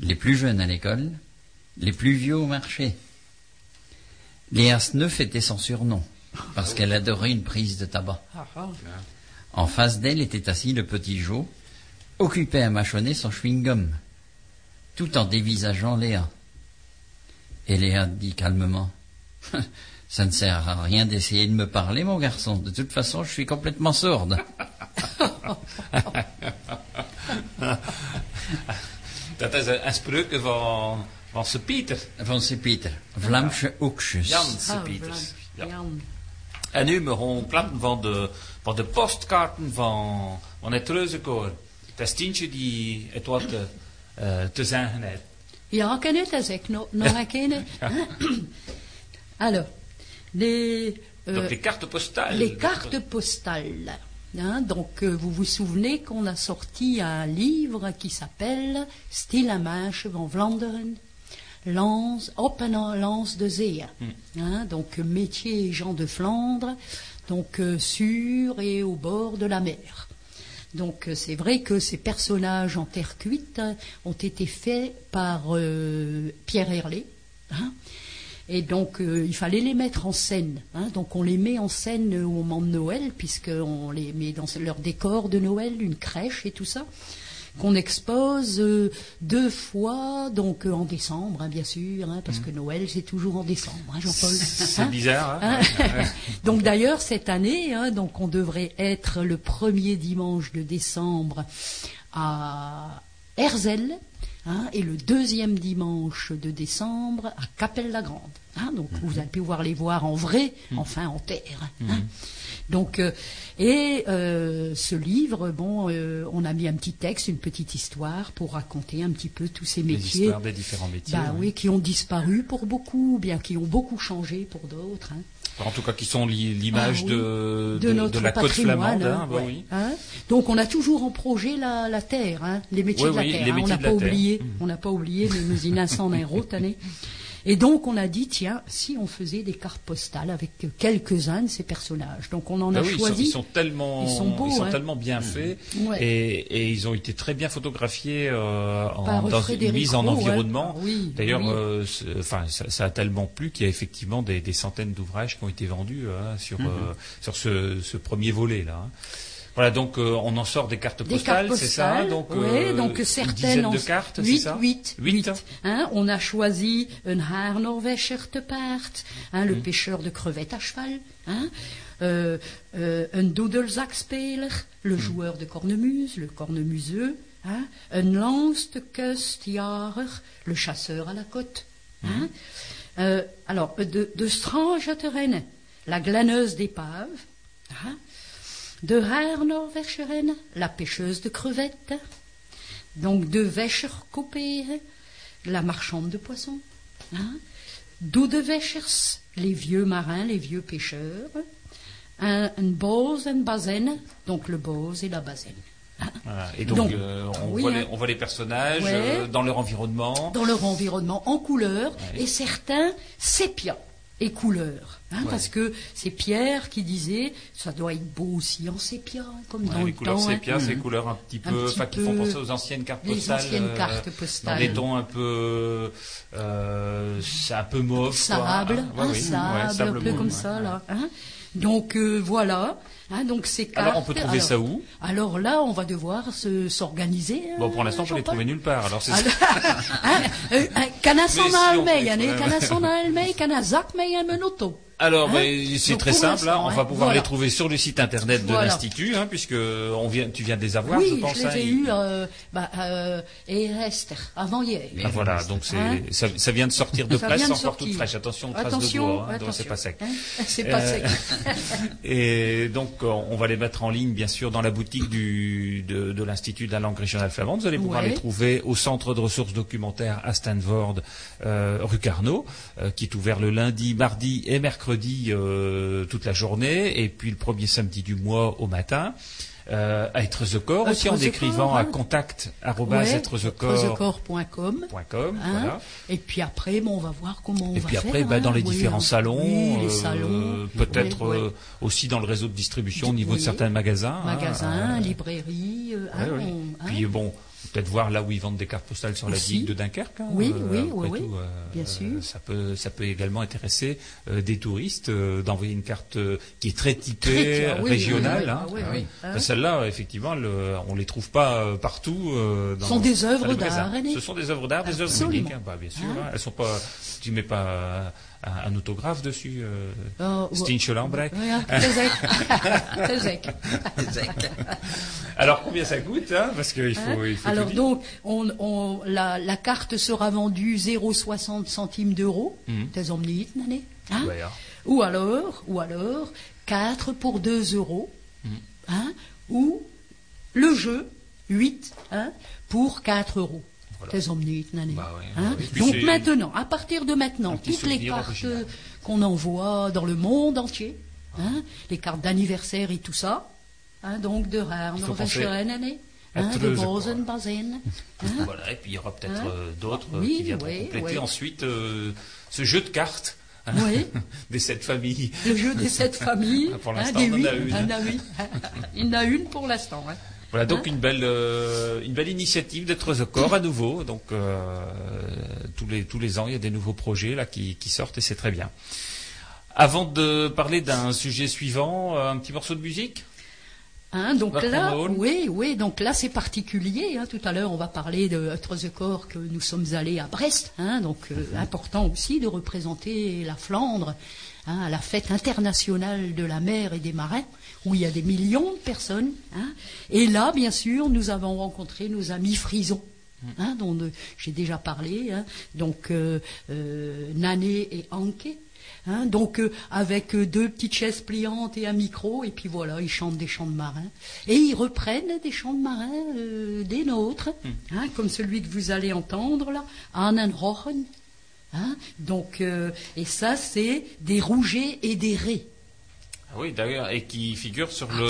C: Les plus jeunes à l'école, les plus vieux au marché. Léa Sneuf était son surnom, parce qu'elle adorait une prise de tabac. En face d'elle était assis le petit Joe, occupé à mâchonner son chewing-gum, tout en dévisageant Léa. Et Léa dit calmement, ça ne sert à rien d'essayer de me parler, mon garçon. De toute façon, je suis complètement sourde. <laughs>
A: Dat is een, een spreuk van, van Pieter.
C: Van c'est Pieter. Vlaamse oekjes.
A: Jan Sir
B: Ah,
A: Pieters.
B: Blanc.
A: Ja. En nu we gaan klappen van de, van de postkaarten van, van het Reuzenkoor. Dat is Tientje die het wat te, eh, te zeggen heeft.
B: Ja, ken het, dat ik nog, een keer. Alors, les, euh,
A: Donc les cartes postales.
B: les cartes postales. Hein, donc, euh, vous vous souvenez qu'on a sorti un livre qui s'appelle Stil en Manche van Vlaanderen, Lance, Lance de Zee. Hein, donc, métier gens de Flandre, donc euh, sur et au bord de la mer. Donc euh, c'est vrai que ces personnages en terre cuite hein, ont été faits par euh, Pierre Herlé. hein. et donc euh, il fallait les mettre en scène. hein. donc on les met en scène au moment de Noël, puisqu'on les met dans leur décor de Noël, une crèche et tout ça, qu'on expose euh, deux fois, donc euh, en décembre, hein, bien sûr, hein, parce que Noël c'est toujours en décembre, hein, Jean-Paul.
A: C'est bizarre, <laughs>
B: donc d'ailleurs cette année, donc on devrait être le premier dimanche de décembre à Herzl hein, et le deuxième dimanche de décembre à Capelle-la-Grande. hein. donc vous allez pouvoir les voir en vrai, enfin en terre. hein. Donc euh, et euh, ce livre, bon, euh, on a mis un petit texte, une petite histoire pour raconter un petit peu tous ces
A: Les
B: métiers.
A: histoires des différents métiers.
B: Bah oui, qui ont disparu pour beaucoup, ou bien qui ont beaucoup changé pour d'autres. hein.
A: En tout cas, qui sont li- l'image
B: Ah oui,
A: de,
B: de, notre
A: la côte
B: patrimoine.
A: flamande.
B: hein,
A: hein, bah oui.
B: Hein Donc on a toujours en projet la, la terre, les métiers
A: Oui,
B: de la terre.
A: les
B: on n'a
A: de
B: pas oublié, on n'a pas oublié, mais nous y naissons un route année. Et donc on a dit tiens, si on faisait des cartes postales avec quelques-uns de ces personnages. Donc on en
A: Bah
B: a
A: oui, ils sont,
B: choisi.
A: ils sont tellement,
B: Ils sont beaux, hein.
A: tellement bien faits
B: Ouais.
A: et, et ils ont été très bien photographiés euh, en, dans une mise en
B: hein.
A: environnement.
B: Ah oui,
A: D'ailleurs,
B: oui.
A: euh, enfin, ça, ça a tellement plu qu'il y a effectivement des, des centaines d'ouvrages qui ont été vendus hein, sur
B: Mhm.
A: euh, sur ce, ce premier volet là. Voilà, donc euh, on en sort des cartes
B: Des
A: postales, c'est ça Donc,
B: ouais,
A: euh,
B: donc certaines
A: de cartes, c'est
B: 8,
A: ça
B: 8,
A: Huit.
B: 8. Hein, on a choisi un haar Norweger te paard, hein,
A: Mm.
B: le pêcheur de crevettes à cheval, hein, euh, euh, un doedelzakspeler,
A: Mm.
B: le joueur de cornemuse, le cornemuseux, hein, un langste le chasseur à la côte.
A: Mm.
B: Hein, euh, alors, de, de Strange à la glaneuse d'épave, hein, de Norwegeren, la pêcheuse de crevettes. Donc de Wäscherkoper, la marchande de poissons. Hein. Doedewäschers, les vieux marins, les vieux pêcheurs. Un, un boos, un bazen, donc le boos et la bazen.
A: Voilà. Et donc,
B: Donc,
A: euh, on,
B: oui,
A: voit
B: hein.
A: les, on voit les personnages
B: Ouais.
A: euh, dans leur environnement.
B: Dans leur environnement en couleur,
A: Ouais.
B: et certains sépia et couleur. hein,
A: Ouais.
B: Parce que c'est Pierre qui disait, ça doit être beau aussi en sépia, hein, comme
A: Ouais,
B: dans
A: les
B: le
A: couleurs
B: temps. hein.
A: sépia, c'est couleurs un petit
B: Un
A: peu, enfin, qui font penser aux anciennes cartes
B: les
A: postales.
B: anciennes
A: euh,
B: cartes
A: Dans
B: postales.
A: des tons un peu, euh, c'est un peu mauve. quoi,
B: sable,
A: hein. Ouais,
B: un
A: oui, ouais,
B: sable, un peu comme
A: ouais.
B: ça là. hein. donc euh, voilà. Hein, donc ces cartes.
A: Alors, on peut trouver
B: alors-
A: ça où
B: Alors là, on va devoir se s'organiser.
A: Bon,
B: hein,
A: pour l'instant, on peut les trouver nulle part. Alors, c'est
B: Alors, <laughs> hein, euh, euh, Kan
A: Mais
B: er
A: si,
B: sånne
A: on
B: hein.
A: Alors,
B: Hein
A: ben, c'est très simple. Là,
B: l'instant,
A: on
B: hein,
A: va pouvoir
B: voilà.
A: les trouver sur le site internet de
B: Voilà.
A: l'institut, hein, puisque on vient, tu viens de les avoir,
B: oui,
A: je pense.
B: je les
A: hein,
B: ai eus euh, bah, euh, et Esther, avant hier.
A: Ah, voilà, donc c'est
B: Hein
A: ça, ça vient de sortir de
B: Ça
A: presse,
B: de
A: encore toute
B: sortir.
A: fraîche. Attention, trace
B: Attention,
A: de bois, hein, c'est pas sec.
B: Hein, <laughs> c'est pas
A: Euh,
B: sec. <laughs>
A: Et donc, euh, on va les mettre en ligne, bien sûr, dans la boutique du, de, de l'Institut de la langue régionale flamande. Vous allez pouvoir
B: Ouais.
A: les trouver au Centre de ressources documentaires à Stanford, euh, rue Carnot, euh, qui est ouvert le lundi, mardi et mercredi euh, toute la journée, et puis le premier samedi du mois au matin. Euh, à être the corps
B: À
A: aussi en
B: être the
A: écrivant
B: corps,
A: à
B: hein.
A: contact arobase
B: Ouais, etrethecorps.com, hein.
A: voilà.
B: Et puis après, bon, on va voir comment on
A: Et
B: va
A: puis
B: faire.
A: après, bah,
B: hein.
A: dans les
B: Oui,
A: différents
B: hein.
A: salons,
B: Oui, les
A: euh,
B: salons.
A: peut-être euh, aussi dans le réseau de distribution au niveau de certains magasins. hein,
B: Magasins,
A: euh,
B: librairies. euh, hein, hein.
A: Puis bon, peut-être voir là où ils vendent des cartes postales sur la digue de Dunkerque. hein,
B: Oui,
A: euh,
B: oui, oui,
A: tout,
B: oui.
A: euh,
B: Bien sûr.
A: Ça peut, ça peut également intéresser euh, des touristes euh, d'envoyer une carte euh, qui est très typée
B: Très- ah oui,
A: régionale.
B: oui, oui,
A: hein.
B: ah oui,
A: Ah
B: oui.
A: oui.
B: Hein.
A: Bah, Celle-là, effectivement, le- on les trouve pas euh, partout. euh, dans,
B: Ce sont des œuvres d'art.
A: Ce sont des œuvres d'art, des œuvres hein. Bah, bien sûr, elles sont pas. Tu mets pas un, un autographe dessus. Euh,
B: Oh, <laughs> très sec.
A: Alors combien ça coûte hein? Parce qu'il faut,
B: Hein?
A: il faut
B: Alors donc, on, on- la, la carte sera vendue 0,60 centimes d'euros.
A: Mhm.
B: T'es emmené, Nané hein?
A: Hein.
B: Ou alors, ou alors, 4 pour 2 euros.
A: Mhm.
B: Hein? Ou le jeu, 8 hein, pour 4 euros.
A: Voilà. Bah ouais,
B: hein
A: bah
B: Donc maintenant, à partir de maintenant, toutes les cartes qu'on envoie dans le monde entier, hein, les cartes d'anniversaire et tout ça, hein, donc de Année,
A: à
B: hein, de. Bozen, Bazen. <laughs> hein.
A: Voilà, et puis il y aura peut-être
B: Hein
A: euh, d'autres euh,
B: Oui,
A: qui viendront
B: oui,
A: compléter
B: oui.
A: ensuite euh, ce jeu de cartes <laughs> des sept familles.
B: Le jeu des sept <laughs> familles.
A: Pour l'instant, on en a une.
B: Il y en a une pour l'instant.
A: Voilà donc
B: Hein
A: une belle euh, une belle initiative d'être the corps à nouveau. Donc euh, tous les tous les ans il y a des nouveaux projets là qui, qui sortent et c'est très bien. Avant de parler d'un sujet suivant, euh, un petit morceau de musique?
B: Hein, donc là, oui, oui, donc là c'est particulier. hein. Tout à l'heure, on va parler de the Corps que nous sommes allés à Brest. hein. donc euh,
A: Mhm.
B: important aussi de représenter la Flandre à la fête internationale de la mer et des marins, où il y a des millions de personnes. hein. Et là, bien sûr, nous avons rencontré nos amis frisons.
A: Mhm.
B: hein, dont euh, j'ai déjà parlé, hein. donc euh, euh, Nané et Anke, Hein, donc euh, avec deux petites chaises pliantes et un micro, et puis voilà, ils chantent des chants de marins. Et ils reprennent des chants de marins des nôtres, hein, comme celui que vous allez entendre là, Annenrochen. Hein, donc, et ça, c'est des rougets et des raies.
A: Oui d'ailleurs et qui figure sur le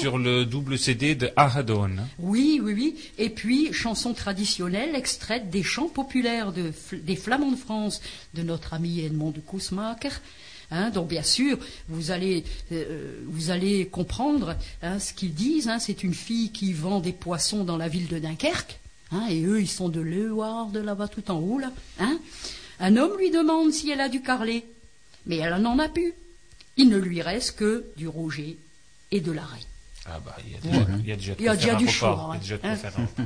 A: sur le double CD de Ahadon. hein.
B: Oui, oui, oui. Et puis, chansons traditionnelles extraites des chants populaires de, des Flamands de France de notre ami Edmond de Kousmaker. Hein, donc, bien sûr, vous allez, euh, vous allez comprendre hein, ce qu'ils disent. hein. C'est une fille qui vend des poissons dans la ville de Dunkerque. et eux, ils sont de Leuard, de là-bas, tout en haut. Là. Un homme lui demande si elle a du carlet. Mais elle n'en a plus. Il ne lui reste que du rouget et de l'arrêt.
A: Ah bah il y a déjà, il y a déjà, de
B: Il y a déjà du choix,
A: Il y a déjà de quoi
B: hein.
A: faire un repas.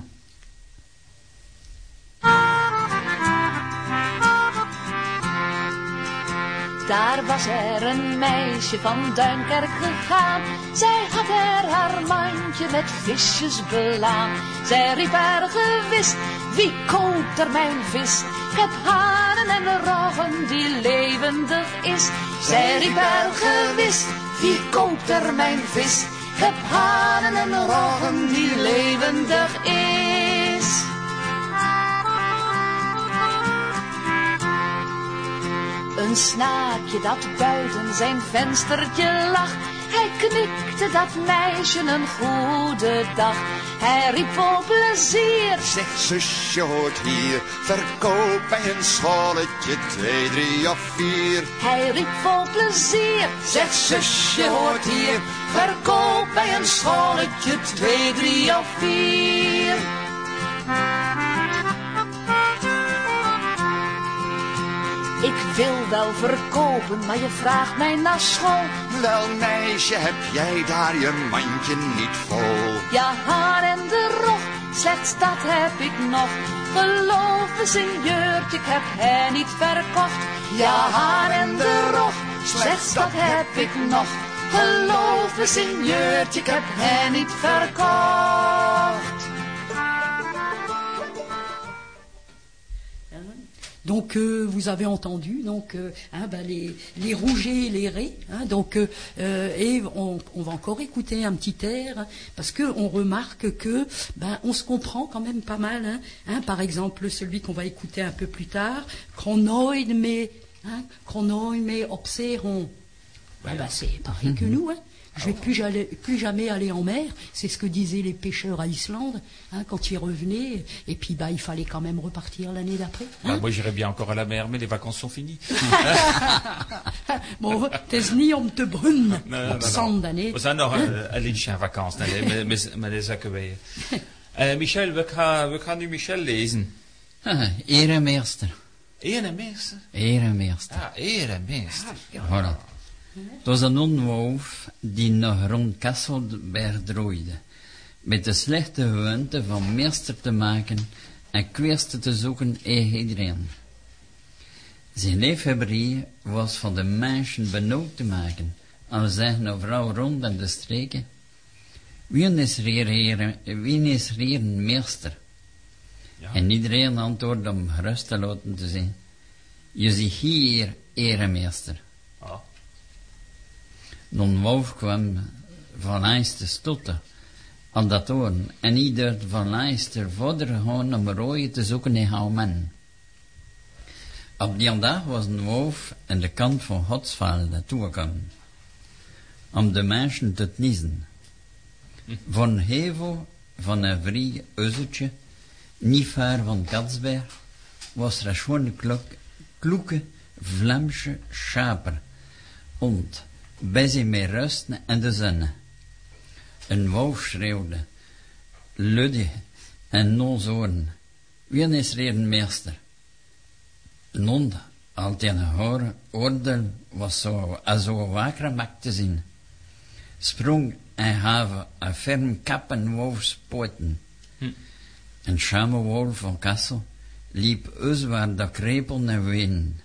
F: Daar was er een meisje van Duinkerk gegaan. Zij had er haar mandje met visjes belaan. Zij riep er gewist, wie koopt er mijn vis? Ik heb haren en roggen die levendig is. Zij riep er gewist, wie koopt er mijn vis? Ik heb haren en roggen die levendig is. Een snaakje dat buiten zijn venstertje lag. Hij knikte dat meisje een goede dag. Hij riep vol plezier.
G: Zeg zusje hoort hier, verkoop bij een schalletje twee, drie of vier.
F: Hij riep vol plezier.
G: Zeg zusje hoort hier,
F: verkoop bij een scholletje twee, drie of vier. Ik wil wel verkopen, maar je vraagt mij naar school.
G: Wel meisje, heb jij daar je mandje niet vol?
F: Ja, haar en de rog, slechts dat heb ik nog. Geloof ik heb hen niet verkocht. Ja, haar en de rog, Slechts dat heb ik nog. Geloof ik heb hen niet verkocht.
B: Donc euh, vous avez entendu donc euh, hein, ben, les, les rougets et les raies. hein, donc euh, et on, on va encore écouter un petit air parce que on remarque que ben on se comprend quand même pas mal. hein, hein, par exemple celui qu'on va écouter un peu plus tard, Chronoid mais hein, Chronoid mais. Ah ben, c'est pareil que nous. Hein. Je vais plus, jamais- plus jamais aller en mer. C'est ce que disaient les pêcheurs à Islande hein, quand ils revenaient. Et puis bah, il fallait quand même repartir l'année d'après.
A: Bah,
B: hein.
A: moi, j'irais bien encore à la mer, mais les vacances sont finies. <laughs>
B: Bon, is niet om te brunnen
A: Nee, nee,
B: op
A: nee.
B: zondag, nee.
A: We zijn nog uh, een liedje aan vakantie, nee, met, met, met de zakken bij. Eh, Michel, we gaan, we gaan nu Michel lezen. <laughs>
C: Ah, Eremeester.
A: Eremeester?
C: Eremeester.
A: Ah, eremeester.
C: Voilà. Het was een onwolf die nog rond Kasselberg drooide. Met de slechte gewoonte van meester te maken en kweersten te zoeken in iedereen. Zijn liefhebberie was van de mensen benauwd te maken. En we zeggen overal rond in de streken. Wie is er hier, heren- wie is er hier een meester?
A: Ja.
C: En iedereen antwoordde om gerust te laten te zijn. Je ziet hier, eremeester.
A: Ah.
C: Non wolf kwam van ijs te stotten aan dat oren en ieder van ijs er verder gaan om rooien te zoeken in. Op die dag was een wolf aan de kant van Hotsvelde toegekomen om de mensen te kniezen. <laughs> Van Hevel, van een vrij uzzeltje, niet ver van Katsberg, was er een schone klok, kloeke Vlaamse schaper, und ze mee rusten en de zon. Een wolf schreeuwde, ludde en non zoren, wie is er een meester? Non, altijd een hoor, oordeel was zo, als zo wakker mak te zien. Sprong en have een ferm kap en wolfspoten. Een schame wolf van Kassel liep us waar de krepel en ween.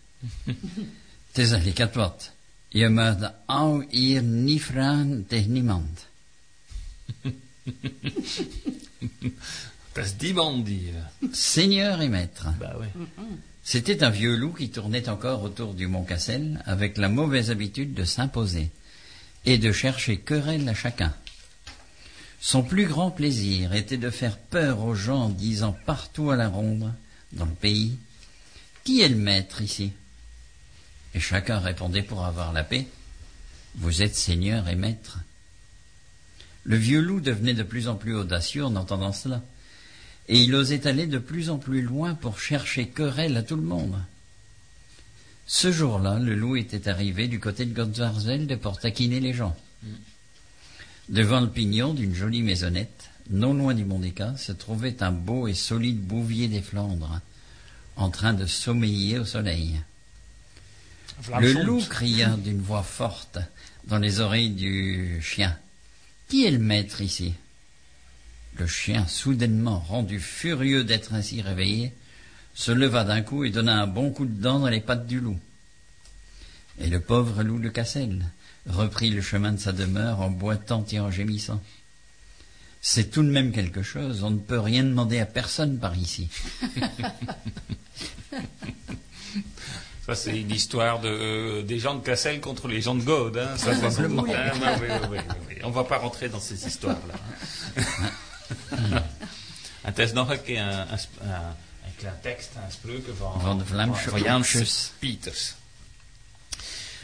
C: <laughs> Het is eigenlijk het wat. Je mag de oude hier niet vragen tegen niemand. <laughs>
A: Dat is die man die... eh,
C: Seigneur et maître.
A: bah oui.
C: C'était un vieux loup qui tournait encore autour du mont Cassel avec la mauvaise habitude de s'imposer et de chercher querelle à chacun. Son plus grand plaisir était de faire peur aux gens en disant partout à la ronde, dans le pays, Qui est le maître ici? Et chacun répondait pour avoir la paix, Vous êtes seigneur et maître. Le vieux loup devenait de plus en plus audacieux en entendant cela et il osait aller de plus en plus loin pour chercher querelle à tout le monde. Ce jour-là, le loup était arrivé du côté de Gonzarsvelde pour taquiner les gens. Devant le pignon d'une jolie maisonnette, non loin du Mondéca, se trouvait un beau et solide bouvier des Flandres, en train de sommeiller au soleil. Le loup cria d'une voix forte dans les oreilles du chien. Qui est le maître ici? Le chien, soudainement rendu furieux d'être ainsi réveillé, se leva d'un coup et donna un bon coup de dent dans les pattes du loup. Et le pauvre loup de Cassel reprit le chemin de sa demeure en boitant et en gémissant. C'est tout de même quelque chose, on ne peut rien demander à personne par ici. <laughs>
A: Ça, c'est une histoire de, euh, des gens de Cassel contre les gens de God. Hein, ça, doute, hein. Ouais. On va pas rentrer dans ces histoires-là. Het is nog een keer een, een, sp- een, klein tekst, een spreuken van,
C: Van de Vlaamse
A: van Jans
C: Oudjes.
A: Pieters.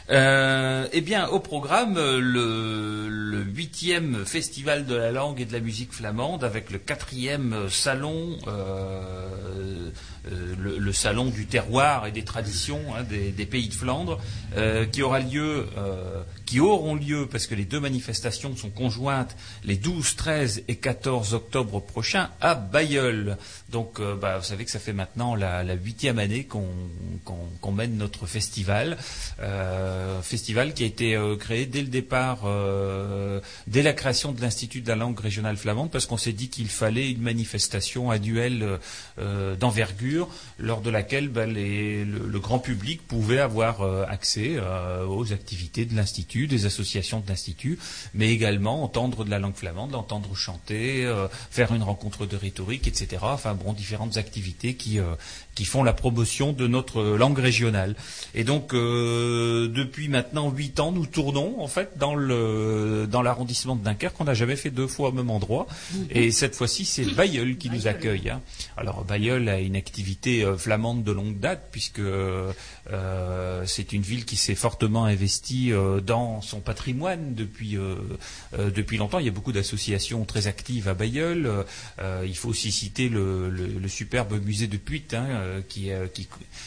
A: Euh, eh bien, au programme, euh, le, huitième festival de la langue et de la musique flamande, avec le quatrième salon, euh, le, le salon du terroir et des traditions hein, des, pays de Flandre, euh, qui aura lieu, euh, qui auront lieu, parce que les deux manifestations sont conjointes, les 12, 13 et 14 octobre prochains à Bayeul. Donc, euh, bah, vous savez que ça fait maintenant la huitième année qu'on mène notre festival. Euh, festival qui a été euh, créé dès le départ, euh, dès la création de l'Institut de la langue régionale flamande, parce qu'on s'est dit qu'il fallait une manifestation annuelle euh, euh, d'envergure lors de laquelle ben, les- le, le grand public pouvait avoir euh, accès euh, aux activités de l'Institut, des associations de l'Institut, mais également entendre de la langue flamande, l'entendre chanter, euh, faire une rencontre de rhétorique, etc. Enfin bon, différentes activités qui, qui font la promotion de notre langue régionale. Et donc, depuis maintenant huit ans, nous tournons en fait dans le dans l'arrondissement de Dunkerque. On n'a jamais fait deux fois au même endroit. Et cette fois-ci, c'est Bayeul qui nous accueille. hein. Alors Bayeul a une activité euh, flamande de longue date puisque euh, c'est une ville qui s'est fortement investie euh, dans son patrimoine depuis euh, euh, depuis longtemps. Il y a beaucoup d'associations très actives à Bayeul. Euh, euh, il faut aussi citer le, superbe musée de Puite hein, euh, qui, euh,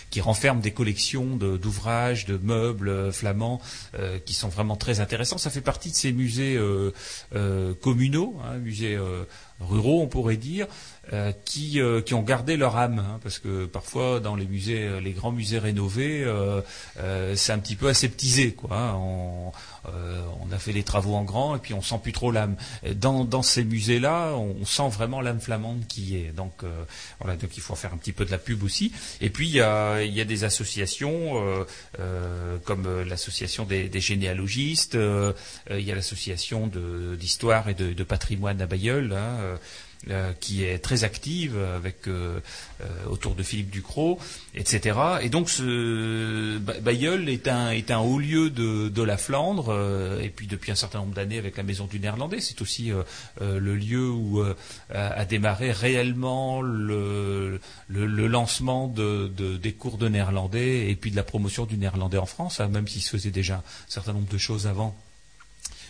A: qui, renferme des collections de- d'ouvrages, de, meubles euh, flamands euh, qui sont vraiment très intéressants. Ça fait partie de ces musées euh, euh, communaux, hein, musées euh, ruraux, on pourrait dire, euh, qui, euh, qui ont gardé leur âme, hein, parce que parfois dans les musées, euh, les grands musées rénovés, euh, euh, c'est un petit peu aseptisé, quoi. hein. On, on a fait les travaux en grand et puis on sent plus trop l'âme. Dans, dans ces musées-là, on, on sent vraiment l'âme flamande qui est. Donc voilà, donc il faut faire un petit peu de la pub aussi. Et puis il y a, il y a des associations comme l'association des, des généalogistes, il y a l'association d'histoire et de, de patrimoine à Bayeul. hein, euh, euh, qui est très active avec euh, euh, autour de Philippe Ducrot, etc. Et donc ce Ba- Bayeul est un est un haut lieu de, de la Flandre euh, et puis depuis un certain nombre d'années avec la Maison du Néerlandais, c'est aussi euh, euh, le lieu où euh, a, a démarré réellement le, le, le lancement de, de- des cours de néerlandais et puis de la promotion du néerlandais en France, hein, même s'il se faisait déjà un certain nombre de choses avant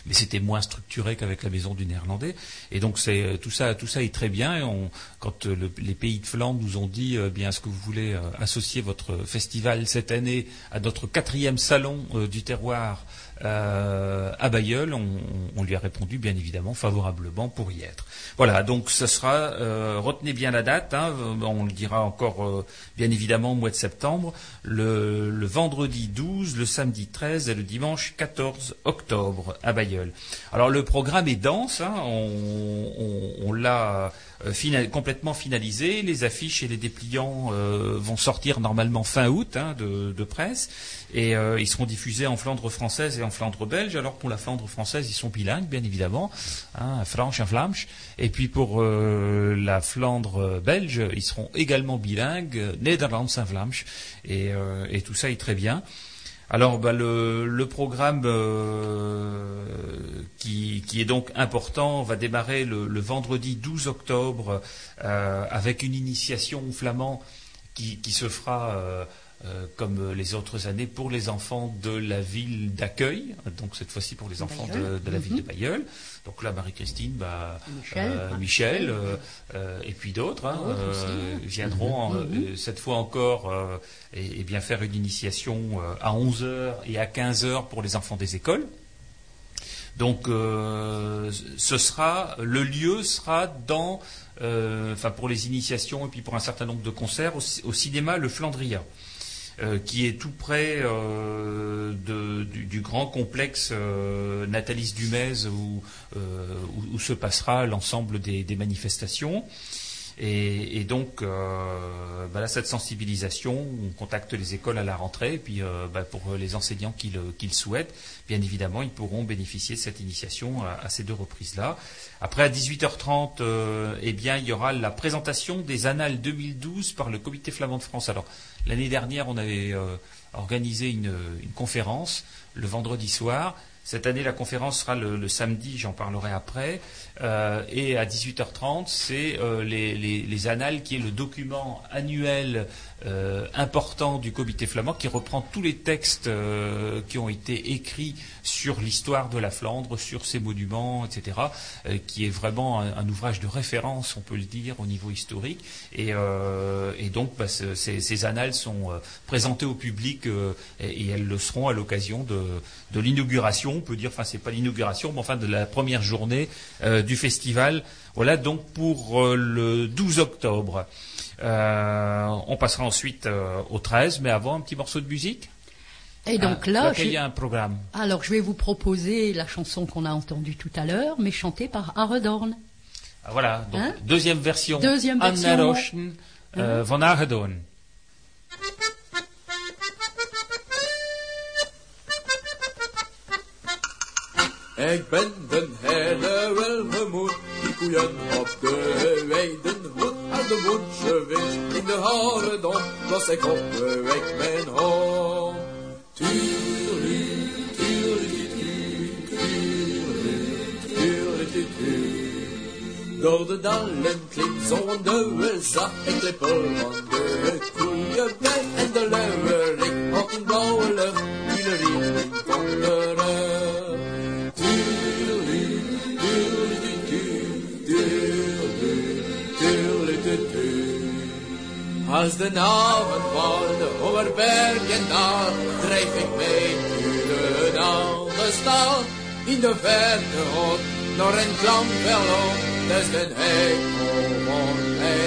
A: mais c'était moins structuré qu'avec la maison du néerlandais. Et donc c'est euh, tout ça, tout ça est très bien. Et on- quand euh, le- les pays de Flandre nous ont dit, euh, bien, est-ce que vous voulez associer votre festival cette année à notre quatrième salon du terroir euh, à Bayeul, on, lui a répondu bien évidemment favorablement pour y être. Voilà, donc ce sera, euh, retenez bien la date, hein, on le dira encore euh, bien évidemment au mois de septembre, le, vendredi 12, le samedi 13 et le dimanche 14 octobre à Bayeul. Alors le programme est dense, hein, on l'a euh, complètement finalisé, les affiches et les dépliants euh, vont sortir normalement fin août hein, de, presse et euh, ils seront diffusés en Flandre française et en Flandre belge. Alors pour la Flandre française, ils sont bilingues, bien évidemment, hein, un Franche, un Flamsch. Et puis pour la Flandre belge, ils seront également bilingues, Nederlands et Flamsch. Et, et tout ça est très bien. Alors bah, le, programme euh, qui, est donc important va démarrer le, vendredi 12 octobre euh, avec une initiation au flamand qui, qui se fera euh, comme les autres années pour les enfants de la ville d'accueil, donc cette fois-ci pour les enfants de, la ville de Bayeul. Donc là, Marie-Christine, bah,
B: Michel,
A: euh. Michel, euh, et puis d'autres hein, viendront
B: Mhm.
A: cette fois encore et, et bien faire une initiation à 11h et à 15h pour les enfants des écoles. Donc ce sera le lieu sera dans enfin pour les initiations et puis pour un certain nombre de concerts au cinéma Le Flandria. Euh, qui est tout près euh, du, grand complexe euh, Nathalie Dumez où, euh, où, se passera l'ensemble des manifestations. Et, donc, euh, bah cette sensibilisation, on contacte les écoles à la rentrée, et puis euh, bah, pour les enseignants qui le, souhaitent, bien évidemment, ils pourront bénéficier de cette initiation à, ces deux reprises-là. Après, à 18h30, euh, eh bien, il y aura la présentation des Annales 2012 par le Comité flamand de France. Alors, l'année dernière, on avait organisé une conférence le vendredi soir. Cette année, la conférence sera le, samedi, j'en parlerai après. Euh, et à 18h30, c'est euh, les, les- les annales, qui est le document annuel euh, important du comité flamand, qui reprend tous les textes qui ont été écrits sur l'histoire de la Flandre, sur ses monuments, etc., qui est vraiment un, ouvrage de référence, on peut le dire, au niveau historique. Et, donc, bah, ce- ces, annales sont présentées au public et, elles le seront à l'occasion de l'inauguration, on peut dire, enfin c'est pas l'inauguration, mais enfin de la première journée euh, du festival. Voilà donc pour euh, le 12 octobre. Euh, on passera ensuite au 13, mais avant un petit morceau de musique.
B: Et donc
A: Ah,
B: là,
A: il
B: je-
A: y a un programme.
B: alors je vais vous proposer la chanson qu'on a entendue tout à l'heure, mais chantée par Aredorn.
A: Ah, Voilà, donc
B: Hein?
A: deuxième version.
B: Deuxième version.
A: Anna Rochen, uh, vandaag gedaan.
H: Ik ben de herder welgemoed, die koeien op de weiden hoed. Als de woensche wind in de haren was ik op weg mijn hond. Tuurlie. Door de dalen klinkt zo'n dubbel zag ik klippel van de koeien bij en de luierik op een blauwe lucht, Als de namen worden over berg en dal, drijf ik mee naar een andere stal. In de verte hoort nog een klampvelo, dat is een hek om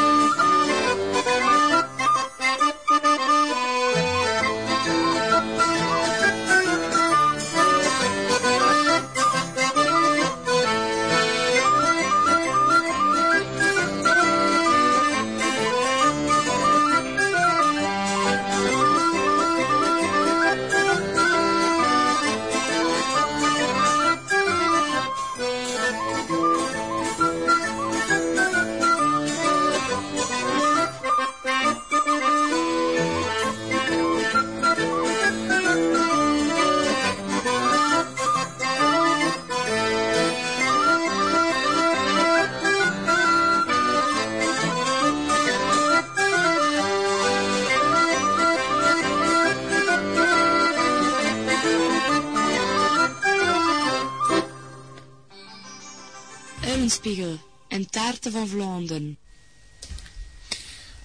E: Eulenspiegel en taarten van Vlaanderen.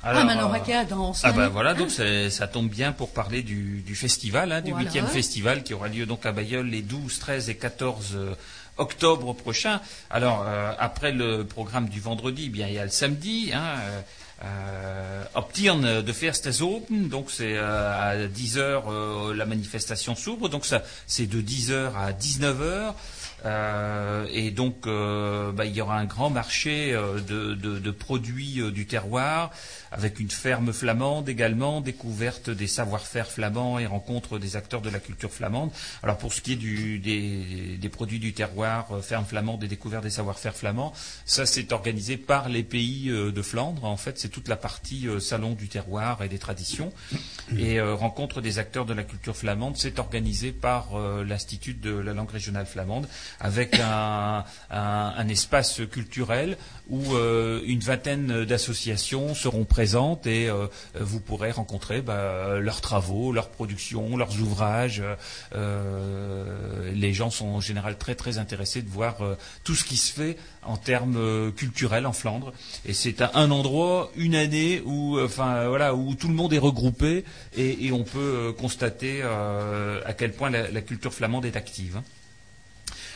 B: ah, maintenant, on va
A: euh,
B: danse.
A: Ah ben voilà, donc c'est- ça tombe bien pour parler du, du festival, hein, du
B: Voilà.
A: huitième festival qui aura lieu donc à Bayeul les 12, 13 et 14 euh, octobre prochains. Alors euh, après le programme du vendredi, eh bien il y a le samedi. Hein, euh, euh, op Tiern de Ferstes Open, donc c'est euh, à 10h la manifestation s'ouvre, donc ça c'est de 10h à 19h. Euh, et donc, euh, bah, il y aura un grand marché euh, de, de- produits du terroir, avec une ferme flamande également, découverte des savoir-faire flamands et rencontre des acteurs de la culture flamande. Alors pour ce qui est du- des, des produits du terroir, euh, ferme flamande et découverte des savoir-faire flamands, ça c'est organisé par les pays euh, de Flandre. En fait, c'est toute la partie euh, salon du terroir et des traditions. Et rencontre des acteurs de la culture flamande, c'est organisé par l'Institut de la langue régionale flamande, avec un- un espace culturel où euh, une vingtaine d'associations seront présentes et euh, vous pourrez rencontrer bah, leurs travaux, leurs productions, leurs ouvrages. Euh, les gens sont en général très très intéressés de voir euh, tout ce qui se fait en termes culturels en Flandre. Et c'est un, un endroit, une année où, enfin tout le monde est regroupé et, on peut constater à quel point la, la culture flamande est active.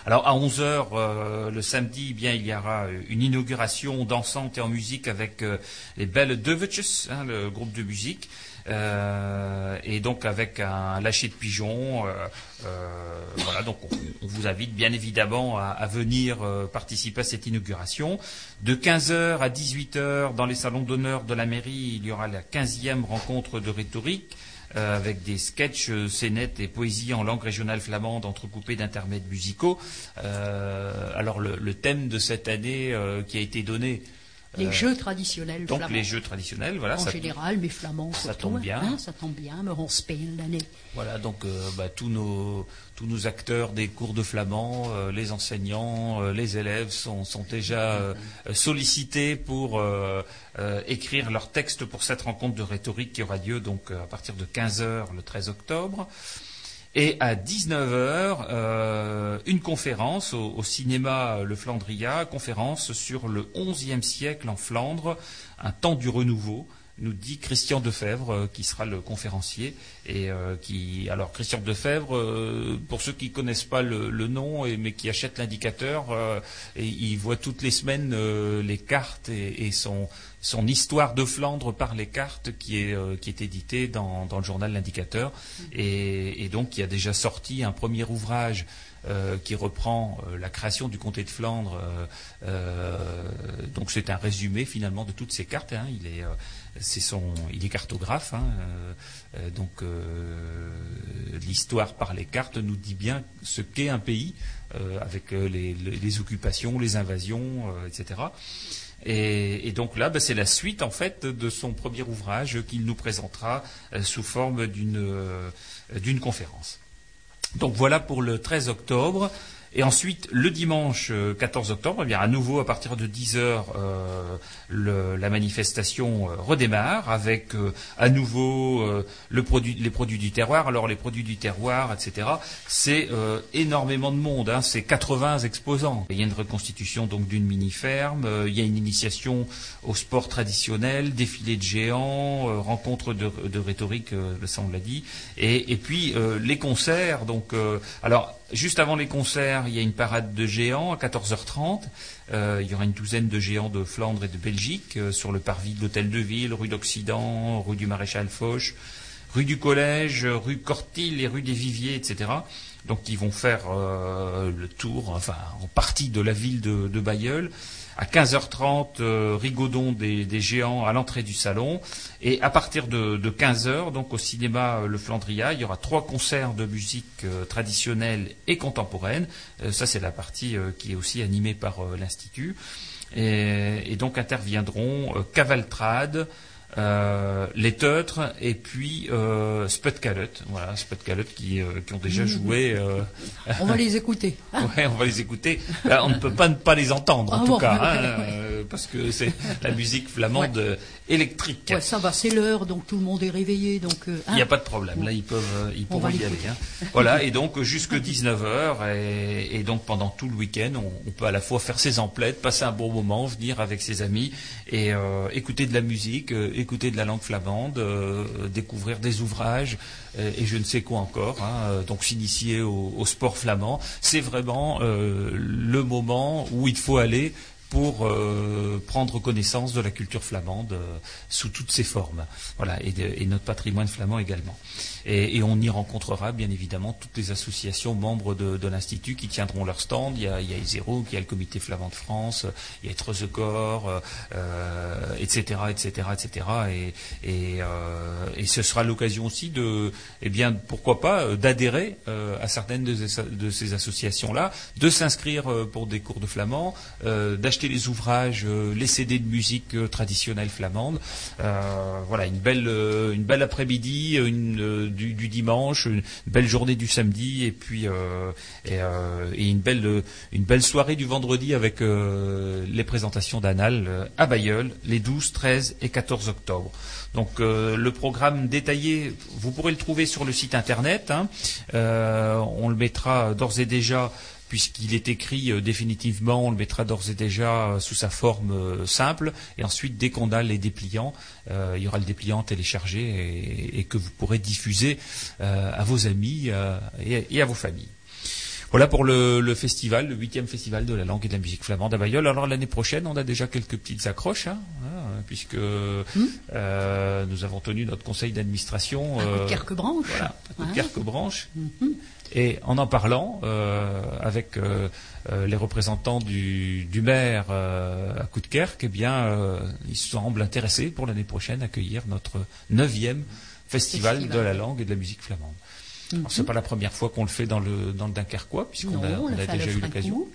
A: Alors à 11h le samedi, eh bien il y aura euh, une inauguration dansante et en musique avec euh, les Belles Devetjes, hein, le groupe de musique. Euh, et donc avec un lâcher de pigeons, euh, euh, voilà. Donc on, vous invite bien évidemment à, venir euh, participer à cette inauguration. De 15h à 18h dans les salons d'honneur de la mairie, il y aura la 15e rencontre de rhétorique euh, avec des sketchs, euh, scénettes et poésies en langue régionale flamande entrecoupées d'intermèdes musicaux. Euh, alors le, le thème de cette année qui a été donné
B: Les
A: Euh,
B: jeux traditionnels
A: Donc
B: flamands.
A: les jeux traditionnels, voilà.
B: en
A: ça-
B: général, mais flamands
A: ça
B: surtout,
A: tombe bien.
B: hein, ça tombe bien, me rend spelen l'année.
A: Voilà, donc euh, bah, tous, nos, tous nos acteurs des cours de flamand, euh, les enseignants, euh, les élèves sont, déjà euh, sollicités pour écrire leur texte pour cette rencontre de rhétorique qui aura lieu donc à partir de 15h le 13 octobre. Et à 19h, euh, une conférence au, au cinéma Le Flandria, conférence sur le XIe siècle en Flandre, un temps du renouveau, nous dit Christian Defebvre, euh, qui sera le conférencier. Et euh, qui, alors Christian Defebvre, euh, pour ceux qui connaissent pas le, le nom, et, mais qui achètent l'indicateur, euh, et il voit toutes les semaines les cartes et, et son, son histoire de Flandre par les cartes qui est, qui est édité dans, dans le journal L'Indicateur et, et donc qui a déjà sorti un premier ouvrage euh, qui reprend euh, la création du comté de Flandre. euh, donc c'est un résumé finalement de toutes ces cartes. hein. Il est, c'est son, il est cartographe. hein, euh, euh, donc euh, l'histoire par les cartes nous dit bien ce qu'est un pays avec les, occupations, les invasions, etc. Et, donc là, bah, c'est la suite en fait de son premier ouvrage qu'il nous présentera sous forme d'une conférence. Donc voilà pour le 13 octobre. Et ensuite, le dimanche euh, 14 octobre, eh bien, à nouveau à partir de 10 heures, euh, le- la manifestation euh, redémarre avec euh, à nouveau euh, le produit, les produits du terroir. Alors les produits du terroir, etc. C'est euh, énormément de monde. hein, c'est 80 exposants. Il y a une reconstitution donc d'une mini ferme. euh, il y a une initiation au sport traditionnel, défilé de géants, euh, rencontre de, de rhétorique, euh, ça on l'a dit. Et, et puis euh, les concerts. Donc euh, alors Juste avant les concerts, il y a une parade de géants à 14h30. Euh, il y aura une douzaine de géants de Flandre et de Belgique euh, sur le parvis de l'Hôtel de Ville, rue d'Occident, rue du Maréchal Foch, rue du Collège, rue Cortil et rue des Viviers, etc. Donc ils vont faire euh, le tour, enfin en partie de la ville de, de Bayeul. À 15h30, euh, rigodon des, géants à l'entrée du salon. Et à partir de, de 15h, donc au cinéma euh, Le Flandria, il y aura trois concerts de musique euh, traditionnelle et contemporaine. Ça, c'est la partie qui est aussi animée par l'Institut. Et, et donc interviendront Cavaltrade, euh, les Teutres et puis euh, Sputcalut. Voilà, qui, euh, qui ont déjà joué. euh,
B: On va les écouter. <laughs>
A: Ouais, on va les écouter. On ne peut pas ne pas les entendre, en
B: Ah
A: tout
B: bon,
A: cas, hein, <laughs>
B: ouais.
A: parce que c'est la musique flamande électrique.
B: Ouais, ça va, c'est l'heure, donc tout le monde est réveillé. Donc,
A: Il n'y a
B: hein.
A: pas de problème, là ils peuvent, ils
B: On
A: pourront y aller. hein. Voilà, et donc jusque 19h, et, et donc pendant tout le week-end, on, on peut à la fois faire ses emplettes, passer un bon moment, venir avec ses amis et écouter de la musique, écouter de la langue flamande, euh, découvrir des ouvrages euh, et je ne sais quoi encore. hein, euh, donc s'initier au, sport flamand, c'est vraiment le moment où il faut aller pour prendre connaissance de la culture flamande sous toutes ses formes. Voilà, et notre patrimoine flamand également. Et, on y rencontrera bien évidemment toutes les associations membres de, l'Institut qui tiendront leur stand. Il y a, il il y a le Comité flamand de France, il y a euh, etc., etc., etc. Et, ce sera l'occasion aussi de, eh bien, pourquoi pas, euh, d'adhérer euh, à certaines de ces, de ces associations-là, de s'inscrire euh, pour des cours de flamand, d'acheter les ouvrages, les CD de musique traditionnelle flamande. Voilà, une belle, une belle après-midi, une, du, dimanche, une belle journée du samedi, et puis euh, et, euh, et une belle, une belle soirée du vendredi avec euh, les présentations d'Anal à Bayeul, les 12, 13 et 14 octobre. Donc le programme détaillé, vous pourrez le trouver sur le site internet. hein. On le mettra d'ores et déjà puisqu'il est écrit euh, définitivement, on le mettra d'ores et déjà euh, sous sa forme euh, simple, et ensuite dès qu'on a les dépliants, euh, il y aura le dépliant téléchargé et, et que vous pourrez diffuser euh, à vos amis euh, et, et à vos familles. Voilà pour le, le festival, le huitième festival de la langue et de la musique flamande à Bayeul. Alors l'année prochaine, on a déjà quelques petites accroches, hein, hein, puisque euh, nous avons tenu notre conseil d'administration.
B: À
A: euh,
B: Kerquebranche.
A: Voilà, à
B: Ouais.
A: Kerquebranche. Et en en parlant euh, avec euh, euh, les représentants du, du maire euh, à Coudekerque, eh bien, euh, ils semblent intéressés pour l'année prochaine à accueillir notre neuvième festival,
B: Festival.
A: de la langue et de la musique flamande. Alors, c'est pas la première fois qu'on le fait dans le, dans le Dunkerquois, puisqu'on a,
B: on
A: a déjà eu l'occasion.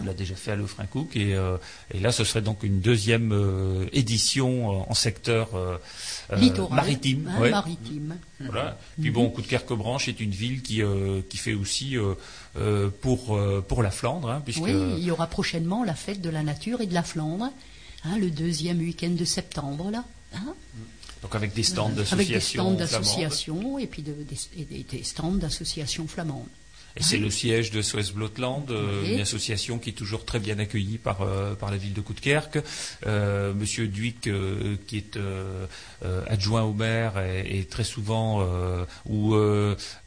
A: On l'a déjà fait à Lefrancouc et, euh, et là ce serait donc une deuxième euh, édition euh, en secteur
B: Littoral,
A: maritime.
B: hein,
A: ouais.
B: maritime.
A: Voilà. Puis bon, Coudekerque-Branche est une ville qui, qui fait aussi pour, pour la Flandre, hein, puisque
B: Oui, il y aura prochainement la fête de la nature et de la Flandre, hein, le deuxième week-end de septembre, là. hein,
A: donc avec des stands
B: avec des
A: d'associations
B: stands d'associations et puis de- des, et des- des stands d'associations flamandes.
A: Et c'est le siège de SOS Blotland, euh,
B: Oui.
A: une association qui est toujours très bien accueillie par, euh, par la ville de Coudekerque. Euh, Monsieur Duic, euh, qui est euh, euh, adjoint au maire, est, est très souvent, euh, ou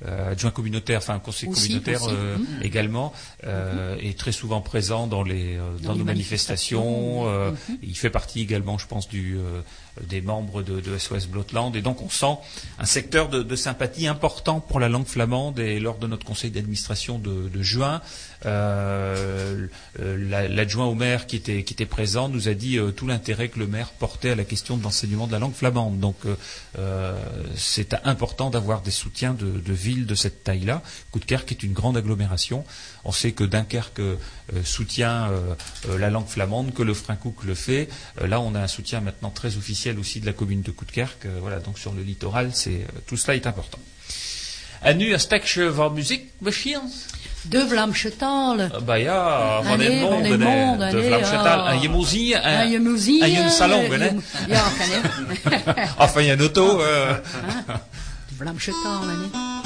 A: adjoint communautaire, enfin conseil
B: Aussi,
A: communautaire
B: aussi.
A: euh,
B: Mhm.
A: également, euh, est très souvent présent dans, les, dans,
B: Dans les
A: nos manifestations.
B: manifestations,
A: euh,
B: mhm.
A: Il fait partie également, je pense, du, euh, des membres de, de SOS Blotland. Et donc on sent un secteur de, sympathie important pour la langue flamande. Et lors de notre conseil d'administration de juin, euh, la- l'adjoint au maire qui était, présent nous a dit euh, tout l'intérêt que le maire portait à la question de l'enseignement de la langue flamande. Donc euh, c'est important d'avoir des soutiens de, villes de cette taille-là. Coudekerque est une grande agglomération. On sait que Dunkerque soutient la langue flamande, que le Frincook le fait. Là, on a un soutien maintenant très officiel aussi de la commune de Coudekerque. Voilà, donc sur le littoral, tout cela est important.
B: De
A: bah ja, van
B: van
A: monde, de
B: ja.
A: taal. En je moet zien,
B: En je moet zien,
A: en je salon,
B: je
A: hè.
B: Ja, kan hè.
A: Enfin, je een auto.
B: De taal, hè.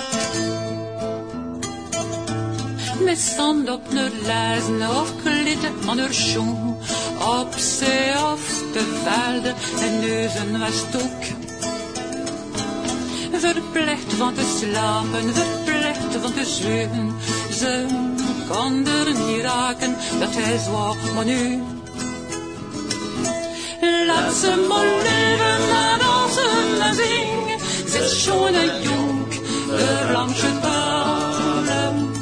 I: Op of klitten schoen. Op zee of de velden en neuzen was ook. Verplicht van te slapen, verplicht van te. Ze kon er niet raken, dat hij zwaar, maar nu. Laat ze maar leven en dansen en zingen. Ze is schoon en jong, de Vlaamse talen.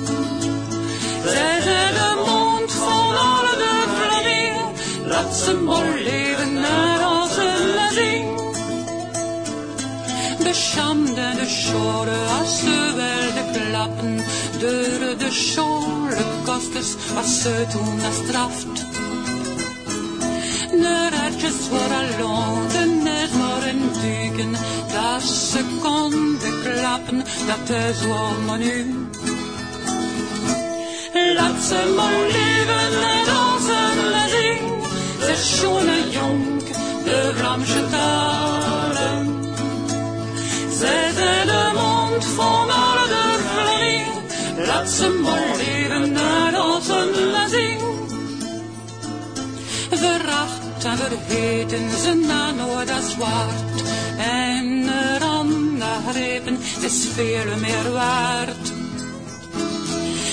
I: Zij zijn de mond van alle de Vlamingen. Laat ze maar leven De schande en de schore als ze werden klappen. Door de schore kostes als ze toen straft. De raadjes voor alon, de net maar een duiken. Dat ze konden klappen, dat is wat nu. Laat ze maar leven en dansen en zingen. Ze is schoon en jong, de Vlaamse talen. Zijn de mond alle de Vlamingen. Laat ze maar leven en dansen en zingen. Veracht en vergeten ze na nooit als zwart. En eraan grepen, het is veel meer waard.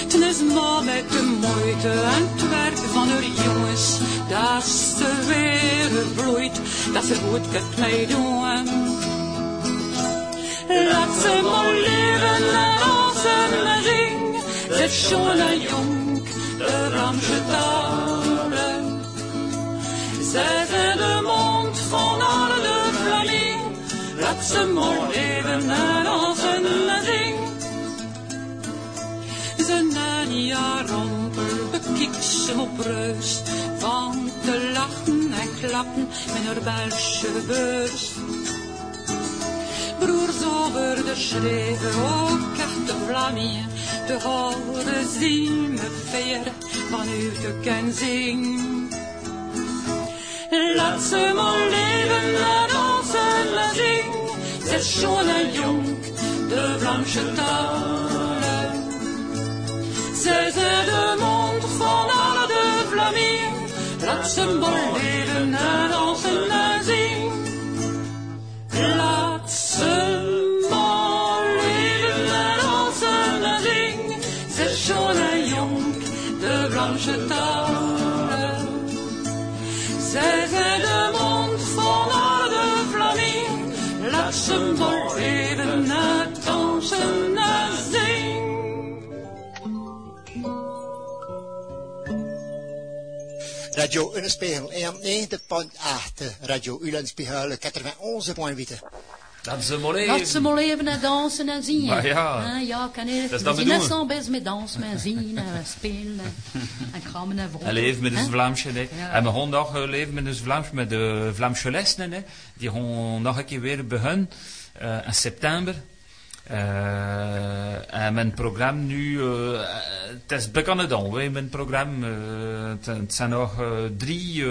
I: Het is maar met de moeite en het werk van de jongens. Dat ze weer bloeit, dat ze goed kunt meedoen. Laat ze maar leven en dansen en zingen. Ze is schoon en jong, de Vlaamse talen. Zij zijn de mond van alle de Vlamingen. Laat ze maar leven en dansen en zingen. Ze na een jaar rompel bekikt ze op reus. Van te lachen en klappen met haar Belgische beurs. Broers over de schreven, ook echt de Vlamingen. Te horen zien me veer vanuit de kenzing. Laat ze maar leven en dansen en zingen. Ze is schoon en jong, de Vlaamse talen. Zij zijn de mond van de Vlamingen. Laat ze maar leven en dansen en. Laat ze maar leven en dansen en zingen. Ze is schoon en jong, de Vlaamse talen. Zij zijn de mond van alle de Vlamingen. Laat ze maar even naar dansen en zingen.
J: Radio Ulenspiegel 90.8, Radio Ulenspiegel 91.8.
A: Dat ze maar
B: Laat ze maar leven en dansen en zien.
A: Maar ja.
B: Hè, ja, kan ik.
A: Dat is
B: zien
A: bedoelen.
B: best met dansen en zien en spelen en, en kramen en.
A: Hij leeft met een Vlaamse. hè.
B: Ja.
A: En we gaan nog eh, leven met een Vlaams, met de Vlaamse lessen. Hè. Die gaan nog een keer weer beginnen eh, in september. Eh, en mijn programma nu, eh, het is bekend dan, hè, mijn programma. het, het zijn nog drie,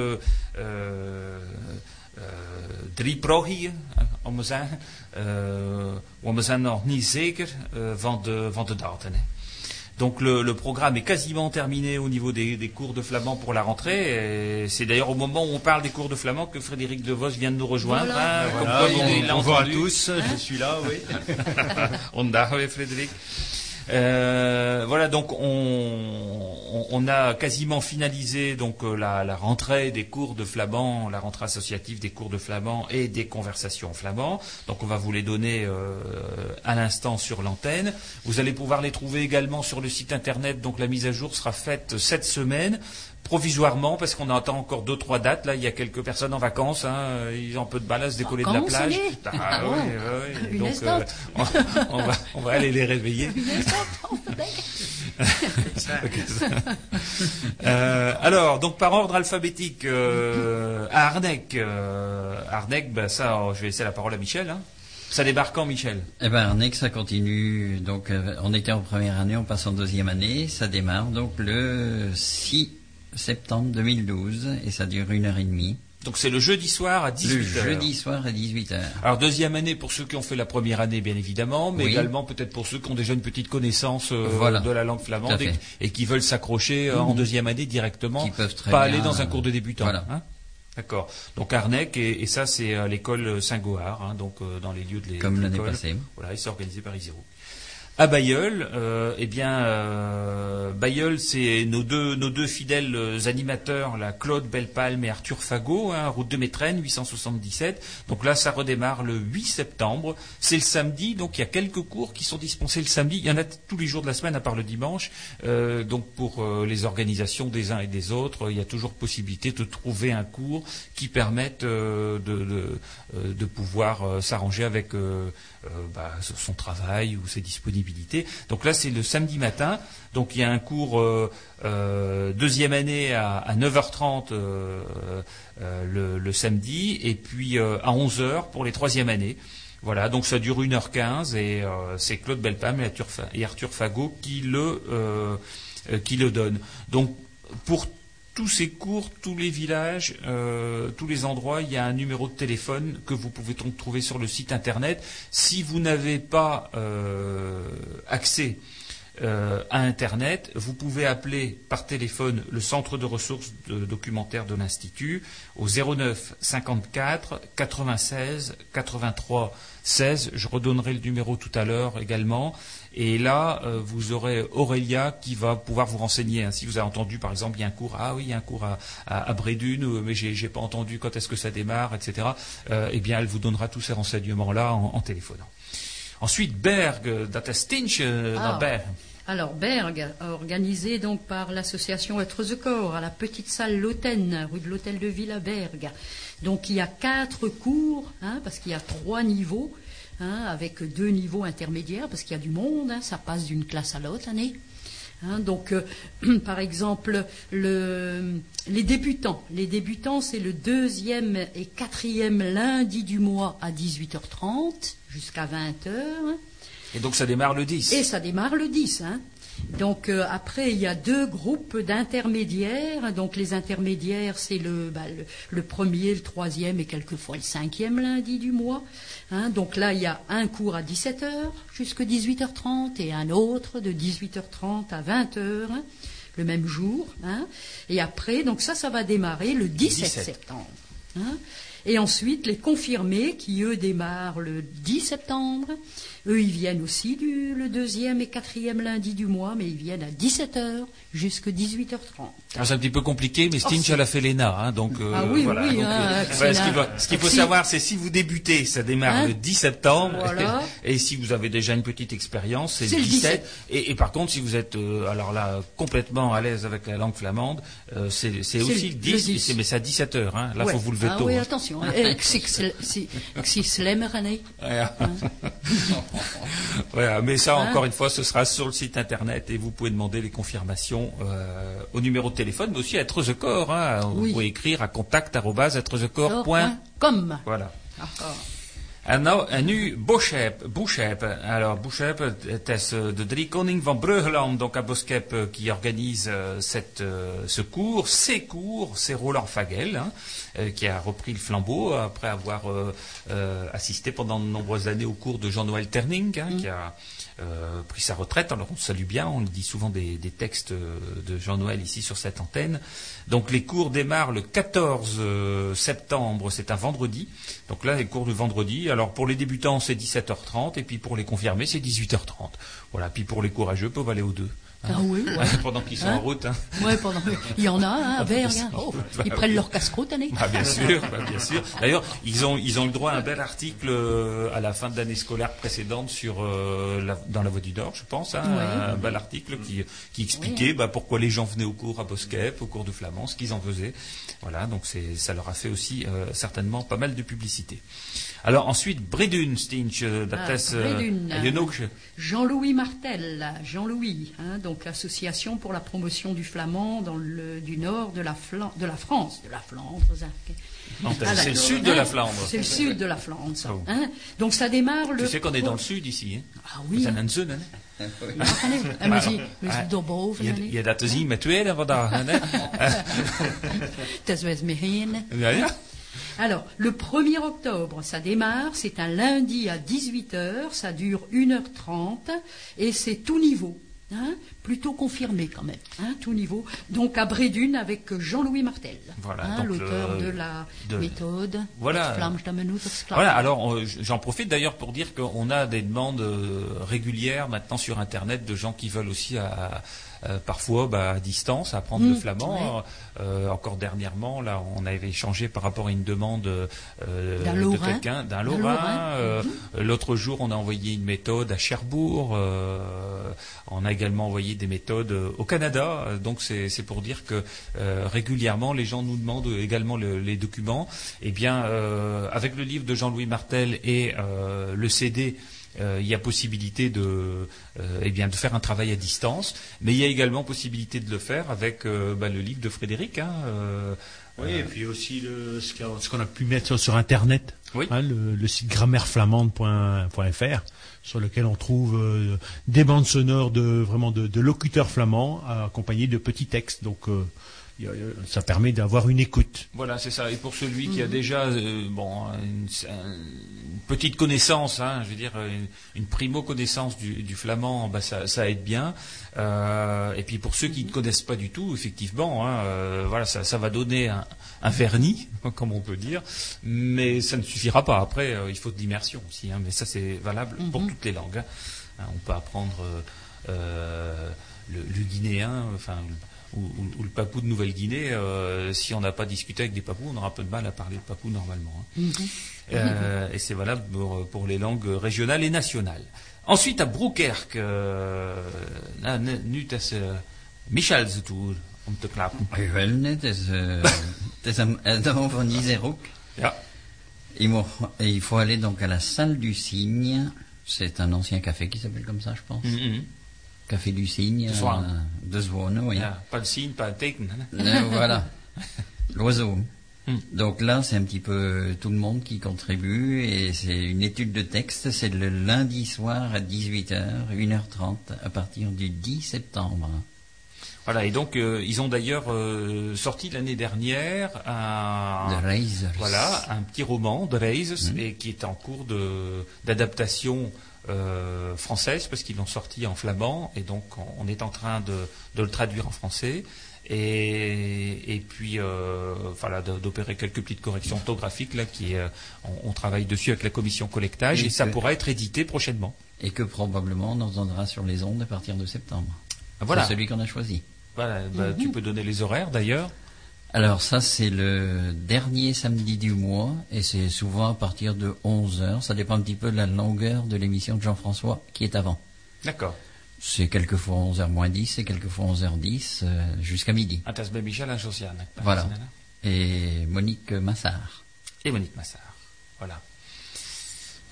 A: drie progieën, eh, om te zeggen. Eh, want we zijn nog niet zeker eh, van, de, van de datum. Hè. Donc le, le programme est quasiment terminé au niveau des, des cours de flamand pour la rentrée. et C'est d'ailleurs au moment où on parle des cours de flamand que Frédéric De Vos vient de nous rejoindre.
B: Voilà.
A: hein, comme
K: Voilà,
A: quoi
K: bon-
A: il l'a
K: bonjour à tous, je suis là, oui. <laughs>
A: on a, oui, Frédéric. Euh, voilà, donc on, a quasiment finalisé donc euh, la, rentrée des cours de flamand, la rentrée associative des cours de flamand et des conversations en flamand. Donc on va vous les donner euh, à l'instant sur l'antenne. Vous allez pouvoir les trouver également sur le site internet. Donc la mise à jour sera faite cette semaine provisoirement parce qu'on attend encore deux trois dates là il y a quelques personnes en vacances hein, ils ont un peu de balles à se décoller de la plage Ah,
B: une
A: donc
B: estampe.
A: on, on va, on va aller les réveiller <laughs> Euh, alors, donc par ordre alphabétique, euh, à Arnec, euh, Arnec, ben ça, oh, je vais laisser la parole à Michel. hein. Ça débarque quand, Michel?
C: Eh ben, Arnec, ça continue. Donc, euh, on était en première année, on passe en deuxième année. Ça démarre donc le 6 septembre 2012 et ça dure une heure et demie.
A: Donc c'est le jeudi soir à 18h.
C: Le jeudi soir à 18h.
A: Alors deuxième année pour ceux qui ont fait la première année, bien évidemment, mais
C: Oui.
A: également peut-être pour ceux qui ont déjà une petite connaissance euh,
C: Voilà.
A: de la langue flamande
C: à
A: et, qui veulent s'accrocher euh, en
C: Mhm.
A: deuxième année directement,
C: Qui peuvent très
A: pas
C: bien,
A: aller dans un
C: euh,
A: cours de débutant.
C: voilà.
A: hein. D'accord. Donc Arnec et, et ça c'est euh, l'école Saint-Goard, hein, donc euh, dans les lieux de l'é-
C: Comme l'année
A: l'école.
C: passée.
A: Voilà, et c'est organisé par Isero. À Bayeul, euh, eh bien, euh, c'est nos deux, fidèles euh, animateurs, Claude Bellepalme et Arthur Fagot, hein, route de Métrenne, 877. Donc là, ça redémarre le 8 septembre. C'est le samedi, donc il y a quelques cours qui sont dispensés le samedi. Il y en a tous les jours de la semaine, à part le dimanche. Donc pour les organisations des uns et des autres, il y a toujours possibilité de trouver un cours qui permette de, pouvoir s'arranger avec bah, son travail ou ses disponibilités. Donc là, c'est le samedi matin. Donc il y a un cours euh, euh, deuxième année à, à 9h30 euh, le, samedi et puis à 11h pour les troisième années. Voilà, donc ça dure 1h15 et c'est Claude Belpam et Arthur, Fagot qui le, qui donnent. Donc pour tous ces cours, tous les villages, euh, tous les endroits, il y a un numéro de téléphone que vous pouvez donc trouver sur le site internet. Si vous n'avez pas euh, accès euh, à Internet, vous pouvez appeler par téléphone le centre de ressources documentaires de l'Institut au 09 54 96 83 16. Je redonnerai le numéro tout à l'heure également. Et là, euh, vous aurez Aurélia qui va pouvoir vous renseigner. hein. Si vous avez entendu, par exemple, il y a un cours, ah oui, il y a un cours à, à, à Brédune, euh, mais j'ai j'ai pas entendu quand est-ce que ça démarre, etc. Euh, eh bien, elle vous donnera tous ces renseignements-là en, en téléphonant. Ensuite, Berg, dat is Tinch, euh,
B: Ah.
A: Berg.
B: Alors, Berg, organisé donc par l'association Être the Corps, à la petite salle L'Hôtel, rue de l'Hôtel de Ville à Berg. Donc, il y a quatre cours, hein, parce qu'il y a trois niveaux, hein, avec deux niveaux intermédiaires, parce qu'il y a du monde, hein, ça passe d'une classe à l'autre l'année. Hein, donc, euh, <clears throat> par exemple, le- les débutants. Les débutants, c'est le deuxième et quatrième lundi du mois à 18h30 jusqu'à 20h.
A: Et donc ça démarre le 10.
B: Et ça démarre le 10. Hein. Donc euh, après, il y a deux groupes d'intermédiaires. Donc les intermédiaires, c'est le, bah, le, le premier, le troisième et quelquefois le cinquième lundi du mois. Hein. Donc là, il y a un cours à 17h jusqu'à 18h30 et un autre de 18h30 à 20h. hein, le même jour. hein. Et après, donc ça, ça va démarrer le 17,
A: 17.
B: septembre. Et ensuite, les confirmés, qui eux démarrent le 10 septembre, eux, ils viennent aussi du, le deuxième et quatrième lundi du mois, mais ils viennent à 17h jusqu'à 18h30.
A: Alors, c'est un petit peu compliqué, mais Stinch,
B: c'est-
A: elle a fait l'ENA, hein, donc euh,
B: Ah oui,
A: voilà.
B: oui,
A: Donc,
B: hein,
A: euh,
B: c'est
A: voilà, ce qu'il ce faut savoir, c'est si vous débutez, ça démarre
B: Hein
A: le 10 septembre,
B: Voilà. <laughs>
A: et si vous avez déjà une petite expérience, c'est le
B: le
A: 17. Et, et par contre, si vous êtes euh, alors là complètement à l'aise avec la langue flamande, euh, c'est aussi
B: le-
A: le 10,
B: le 10.
A: et c'est- mais c'est à 17 heures. Hein. Là,
B: Ouais.
A: faut vous lever
B: Ah
A: veto.
B: oui,
A: hein.
B: attention. <laughs> <laughs> <laughs>
A: Voilà. Mais ça,
B: Hein
A: encore une fois, ce sera sur le site internet et vous pouvez demander les confirmations euh, au numéro de téléphone, mais aussi à corps. Hein. Vous
B: Oui.
A: pouvez écrire à contact@êtrethecorps.
B: Comme.
A: Voilà. En nou, en nu. Alors, Boschep, het is euh, de drie koning van Breugeland, donc à Boschep, euh, qui organise euh, cette, ce cours. Ces cours, c'est Roland Fagel, hein, qui a repris le flambeau après avoir euh, euh, assisté pendant de nombreuses années au cours de Jean-Noël Terning, hein, qui a euh, pris sa retraite. Alors, on salue bien, on dit souvent des, textes euh, de Jean-Noël ici sur cette antenne. Donc, les cours démarrent le 14 euh, septembre, c'est un vendredi. Donc là, les cours du vendredi. Alors pour les débutants, c'est 17h30, et puis pour les confirmés, c'est 18h30. Voilà. Puis pour les courageux, peuvent aller aux deux. Hein.
B: Ah oui, ouais.
A: Pendant qu'ils sont
B: Hein
A: en route. hein.
B: Ouais, pendant... Il y en a, hein, à hein. Oh,
A: Bah
B: ils
A: oui.
B: prennent leur casse-croûte, année.
A: Ah, bien sûr, bah, bien sûr. D'ailleurs, ils ont ils ont le droit à un bel article euh, à la fin de l'année scolaire précédente sur euh, la- dans la Voie du Nord, je pense, hein,
B: Ouais.
A: un bel article qui qui expliquait bah, pourquoi les gens venaient au cours à Boskep, au cours de flamand, ce qu'ils en faisaient. Voilà, donc c'est ça leur a fait aussi euh, certainement pas mal de publicité. Alors ensuite, Bredun, Stinch,
B: Ah, Jean-Louis Martel, Jean-Louis, hein, donc l'association pour la promotion du flamand dans le du nord de la, Flan- de la France, de la Flandre.
A: T'as-
B: Ah,
A: c'est le sud de la
B: Hein,
A: Flandre.
B: C'est le sud de la Flandre, ça.
A: Oh.
B: hein. Donc ça démarre le.
A: Tu sais qu'on est dans le sud ici. Hein
B: Ah oui. Daarboven,
A: Je, dat te zien met tweede vandaag.
B: Het is mee heen. Alors, le 1er octobre, ça démarre, c'est un lundi à 18h, ça dure 1h30 et c'est tout niveau. Hein, plutôt confirmé quand même, hein, tout niveau. Donc à Brédune avec Jean-Louis Martel,
A: Voilà,
B: hein, l'auteur
A: le-
B: de la
A: de-
B: méthode.
A: Voilà. Voilà, alors j'en profite d'ailleurs pour dire qu'on a des demandes euh, régulières maintenant sur Internet de gens qui veulent aussi à, euh, parfois bah, à distance apprendre le
B: Mm,
A: flamand. Euh, encore dernièrement, là, on avait échangé par rapport à une demande euh, de quelqu'un, d'un Lorrain. Euh,
B: mhm.
A: L'autre jour, on a envoyé une méthode à Cherbourg. euh, on a également envoyé des méthodes au Canada. Donc c'est pour dire que euh, régulièrement, les gens nous demandent également le- les documents. Eh bien, euh, avec le livre de Jean-Louis Martel et euh, le CD. Euh, il y a possibilité de, euh, eh bien, de faire un travail à distance, mais il y a également possibilité de le faire avec euh, bah, le livre de Frédéric. hein, euh,
K: Oui, et puis aussi le, ce qu'on a pu mettre sur, Internet,
A: Oui.
K: hein, le, le site grammaireflamande.fr, sur lequel on trouve des bandes sonores de vraiment de, de locuteurs flamands accompagnés de petits textes. Donc ça permet d'avoir une écoute.
A: Voilà, c'est ça. Et pour celui qui a
B: Mhm.
A: déjà euh, bon, une, une petite connaissance, hein, je veux dire une, une primo connaissance du, du flamand, bah, ça, ça aide bien. Euh, et puis pour ceux qui ne connaissent pas du tout, effectivement, hein, euh, voilà, ça, ça va donner un, un vernis, <laughs> comme on peut dire, mais ça ne suffira pas. Après, euh, il faut de l'immersion aussi. hein, mais ça, c'est valable pour
B: Mhm.
A: toutes les langues. on peut apprendre euh, euh, le, le guinéen, enfin ou, ou- ou le papou de Nouvelle-Guinée, euh, si on n'a pas discuté avec des papous, on aura un peu de mal à parler le papou normalement. hein.
B: Mhm.
A: Euh, et c'est valable pour, pour les langues régionales et nationales. Ensuite, à Broekerk, euh, nu uh, om te klappen.
C: Wel, net is, het is een Adam van Iserouk.
A: Ja.
C: Il, faut aller donc à la salle du Cygne. C'est un ancien café qui s'appelle comme ça, je pense.
A: Mhm.
C: Café du Cygne.
A: De Zwan.
C: euh, de Zwan, oui.
A: Pas de signe, pas de teken.
C: Euh, voilà. <laughs> L'oiseau.
A: Hmm.
C: Donc là, c'est un petit peu tout le monde qui contribue et c'est une étude de texte. C'est le lundi soir à 18h, 1h30 à partir du 10 septembre.
A: Voilà, et donc euh, ils ont d'ailleurs euh, sorti l'année dernière un,
C: The
A: voilà, un petit roman de Razors
C: Mhm.
A: et qui est en cours d'adaptation euh, française parce qu'ils l'ont sorti en flamand et donc on, on est en train de, de le traduire en français et, et puis euh, voilà d'opérer quelques petites corrections orthographiques là qui euh, on, on travaille dessus avec la commission collectage
C: Et
A: et, ça pourra être édité prochainement.
C: Et que probablement on entendra sur les ondes à partir de septembre.
A: Voilà.
C: C'est celui qu'on a choisi.
A: Voilà, bah, tu peux donner les horaires d'ailleurs.
C: Alors ça, c'est le dernier samedi du mois et c'est souvent à partir de 11h. Ça dépend un petit peu de la longueur de l'émission de Jean-François qui est avant.
A: D'accord.
C: C'est quelquefois 11h moins 10 et quelquefois 11h10 euh, jusqu'à midi.
A: Ah, Josiane.
C: Voilà. et Monique Massard.
A: Et Monique Massard. Voilà.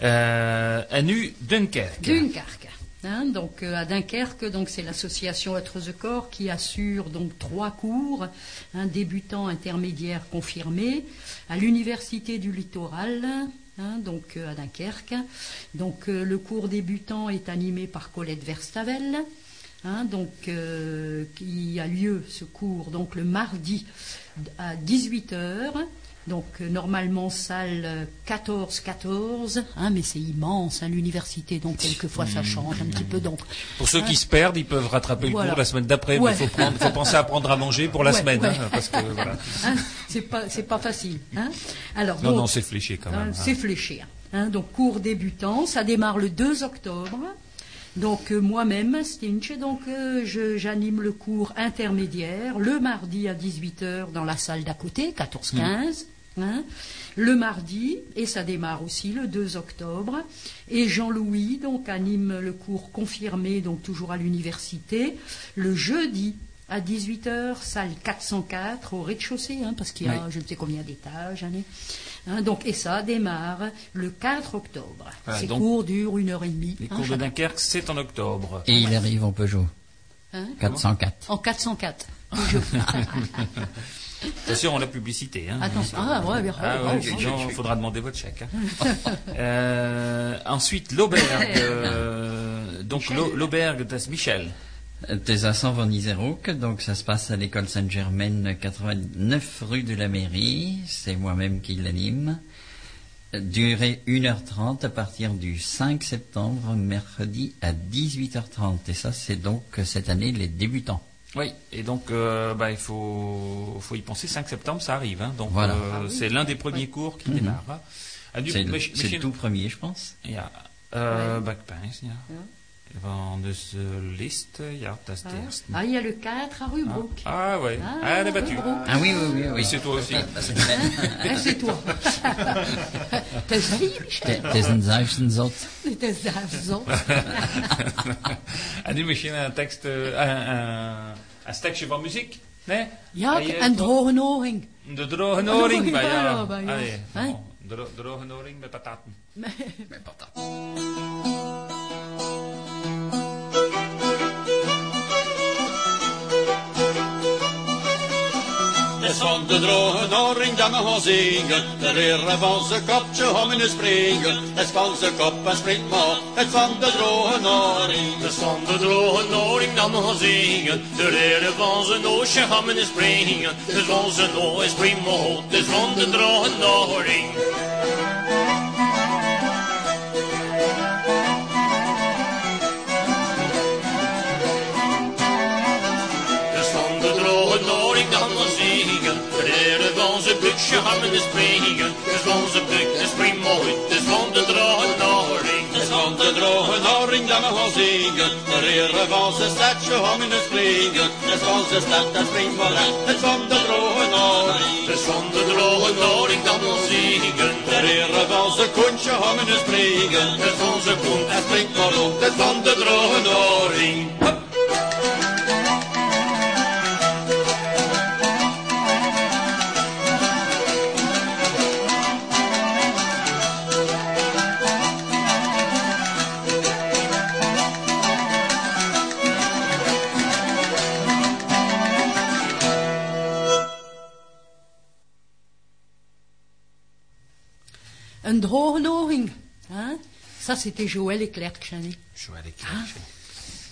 A: Euh, à nu Dunkerque.
B: Dunkerque. Hein, donc euh, à Dunkerque, donc c'est l'association Être Corps qui assure donc trois cours, un débutant, intermédiaire, confirmé, à l'université du littoral, hein, donc euh, à Dunkerque. Donc euh, le cours débutant est animé par Colette Verstavel. hein, donc qui a lieu ce cours donc le mardi à 18h. Donc euh, normalement salle euh, 14-14, hein, mais c'est immense, hein, l'université, donc quelquefois ça change un petit peu. Donc,
A: Pour ceux
B: hein,
A: qui se perdent, ils peuvent rattraper le cours la semaine d'après, mais
B: Ouais.
A: il faut, prendre- faut penser à prendre à manger pour la
B: Ouais,
A: semaine.
B: ouais.
A: hein, parce que, voilà.
B: hein, c'est pas c'est pas facile. Hein. Alors
A: Non,
B: donc,
A: non, c'est fléché quand
B: hein,
A: même.
B: c'est fléché. hein. donc cours débutant, ça démarre le 2 octobre. Donc euh, moi-même, Stinch, donc euh, je- j'anime le cours intermédiaire le mardi à 18h dans la salle d'à côté, 14-15. Hein. le mardi, et ça démarre aussi le 2 octobre. Et Jean-Louis donc anime le cours confirmé, donc toujours à l'université, le jeudi à 18h, salle 404 au rez-de-chaussée, hein, parce qu'il y a
A: Oui.
B: je ne sais combien d'étages. hein, hein, donc, et ça démarre le 4 octobre.
A: Voilà,
B: Ces
A: donc,
B: cours durent une heure et demie.
A: Les
B: hein,
A: cours de. Dunkerque, c'est en octobre.
C: Et il arrive en Peugeot.
B: Hein
C: 404.
B: En 404. <laughs> <laughs>
A: Attention, on la publicité. Hein.
B: Attention. Ah, ouais, bien,
A: Ah,
B: ouais,
A: ouais,
B: ouais.
A: faudra demander votre chèque. hein. <laughs> Euh, ensuite, l'auberge. <laughs> euh, donc, l'auberge de Michel.
C: T'es à 100 Venizerouk, donc ça se passe à l'école Sainte-Germaine, 89 rue de la Mairie. C'est moi-même qui l'anime. Durée 1h30 à partir du 5 septembre, mercredi à 18h30. Et ça, c'est donc cette année les débutants.
A: Oui, et donc euh, bah, il faut, faut y penser. 5 septembre, ça arrive. Hein. Donc,
C: Voilà.
A: euh,
B: Ah oui.
A: c'est l'un des premiers cours qui
C: Mhm.
A: démarre. Ah, du-
C: C'est le,
A: mais-
C: c'est
A: mais
C: le
A: chez-
C: tout premier, je pense.
A: Ja, äh,
B: Ouais.
A: Ja.
B: Ja.
A: Van dus uh, liste, ja, dat is de
B: Ah.
A: eerste.
B: Ah, il y a le 4 à Rubrook.
A: Ah, ouais.
B: Ah,
A: Ah, elle est battue.
C: Ah oui, oui, oui. oui.
A: Oui, c'est toi aussi.
B: Ah, c'est toi. <laughs> T'es joli, Michel.
C: Het is een zuivsenzot.
B: T'es zo.
A: en nu misschien een tekst, uh, een, stukje van muziek? Nee?
B: Ja,
A: Ah,
B: en droge noring.
A: De droge noring,
B: Ja,
A: maar ja.
B: ja, maar ja.
A: Allee,
B: Hè?
A: bon, dro- droge noring met pataten. <laughs>
L: is van de droge noring dat we gaan zingen. De reren van zijn kopje in springen. Het is van kop en springt maar. Het is van de droge noring.
M: Het is van de droge noring dat we gaan zingen. De reden van zijn oosje gaan we springen. Het is van zijn is prima hoog. Het de droge. Buksje gaan we springen. Van zijn buk prima hoog. Het is van de droge noring.
L: Is van de droge noring dat we gaan zingen. De reren van zijn stadje om in springen. Is van zijn stad dat springt maar uit. Is van de droge noring.
M: Is van de droge noring dat we zingen.
L: De reren van zijn koentje om in springen.
M: Het is van zijn koen
L: En springt maar op. Is van de droge noring.
B: Ça, c'était Joël et Claire.
A: Joël et Claire.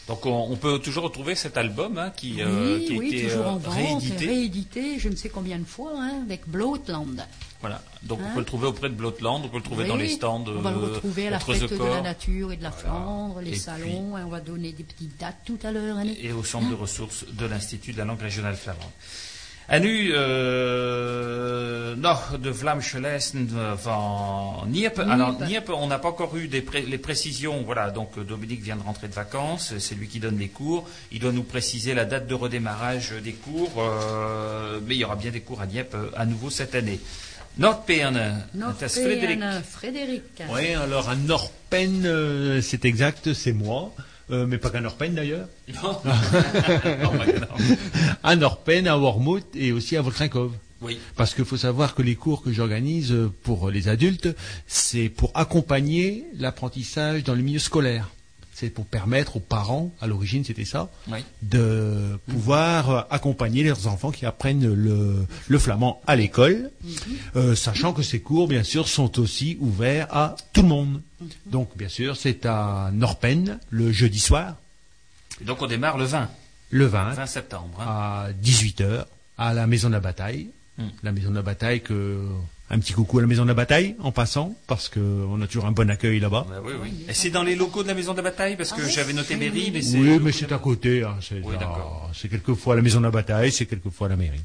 A: Donc on, on peut toujours retrouver cet album hein, qui, euh,
B: oui,
A: qui a été
B: toujours
A: euh,
B: en vente,
A: réédité.
B: réédité, je ne sais combien de fois, hein, avec Bloatland.
A: Voilà. Donc on
B: Hein
A: peut le trouver auprès de Blotland, on peut le trouver
B: Oui,
A: dans les stands.
B: On va le
A: euh,
B: retrouver à la fête de la nature et de la Flandre, les
A: Et
B: salons, et on va donner des petites dates tout à l'heure.
A: Et au centre de ressources de l'Institut de la langue régionale flamande. En nu euh, nog de Vlaamse van Nieppe. Alors Nieppe, on n'a pas encore eu des pré- les précisions. Voilà, donc euh, Dominique vient de rentrer de vacances, c'est lui qui donne les cours. Il doit nous préciser la date de redémarrage des cours, euh, mais il y aura bien des cours à Nieppe euh, à nouveau cette année.
B: Notre
A: das Frédéric.
B: Frédéric.
K: Oui, alors à Norpen, euh, c'est exact, c'est moi. Euh, mais pas qu'à Norpen d'ailleurs. <laughs>
A: Non. <laughs> Non, non.
K: à Norpen, à Wormhout et aussi à Volkrinkov.
A: Oui.
K: Parce qu'il faut savoir que les cours que j'organise euh, pour les adultes, c'est pour accompagner l'apprentissage dans le milieu scolaire. C'est pour permettre aux parents, à l'origine c'était ça,
A: Oui.
K: de pouvoir euh, accompagner leurs enfants qui apprennent le, le flamand à l'école, euh, sachant que ces cours, bien sûr, sont aussi ouverts à tout le monde. Donc, bien sûr, c'est à Norpen, le jeudi soir,
A: Et donc on démarre le 20,
K: le 20,
A: 20 septembre. hein.
K: à 18h, à la Maison de la Bataille.
A: Hmm.
K: La Maison de la Bataille, que... un petit coucou à la Maison de la Bataille, en passant, parce qu'on a toujours un bon accueil là-bas.
A: Bah oui, oui. Et c'est dans les locaux de la maison de la bataille parce que j'avais noté mairie, mais c'est.
K: Oui, mais c'est à côté. hein, c'est
A: Oui,
K: à-
A: d'accord.
K: c'est quelquefois la Maison de la Bataille, c'est quelquefois la mairie.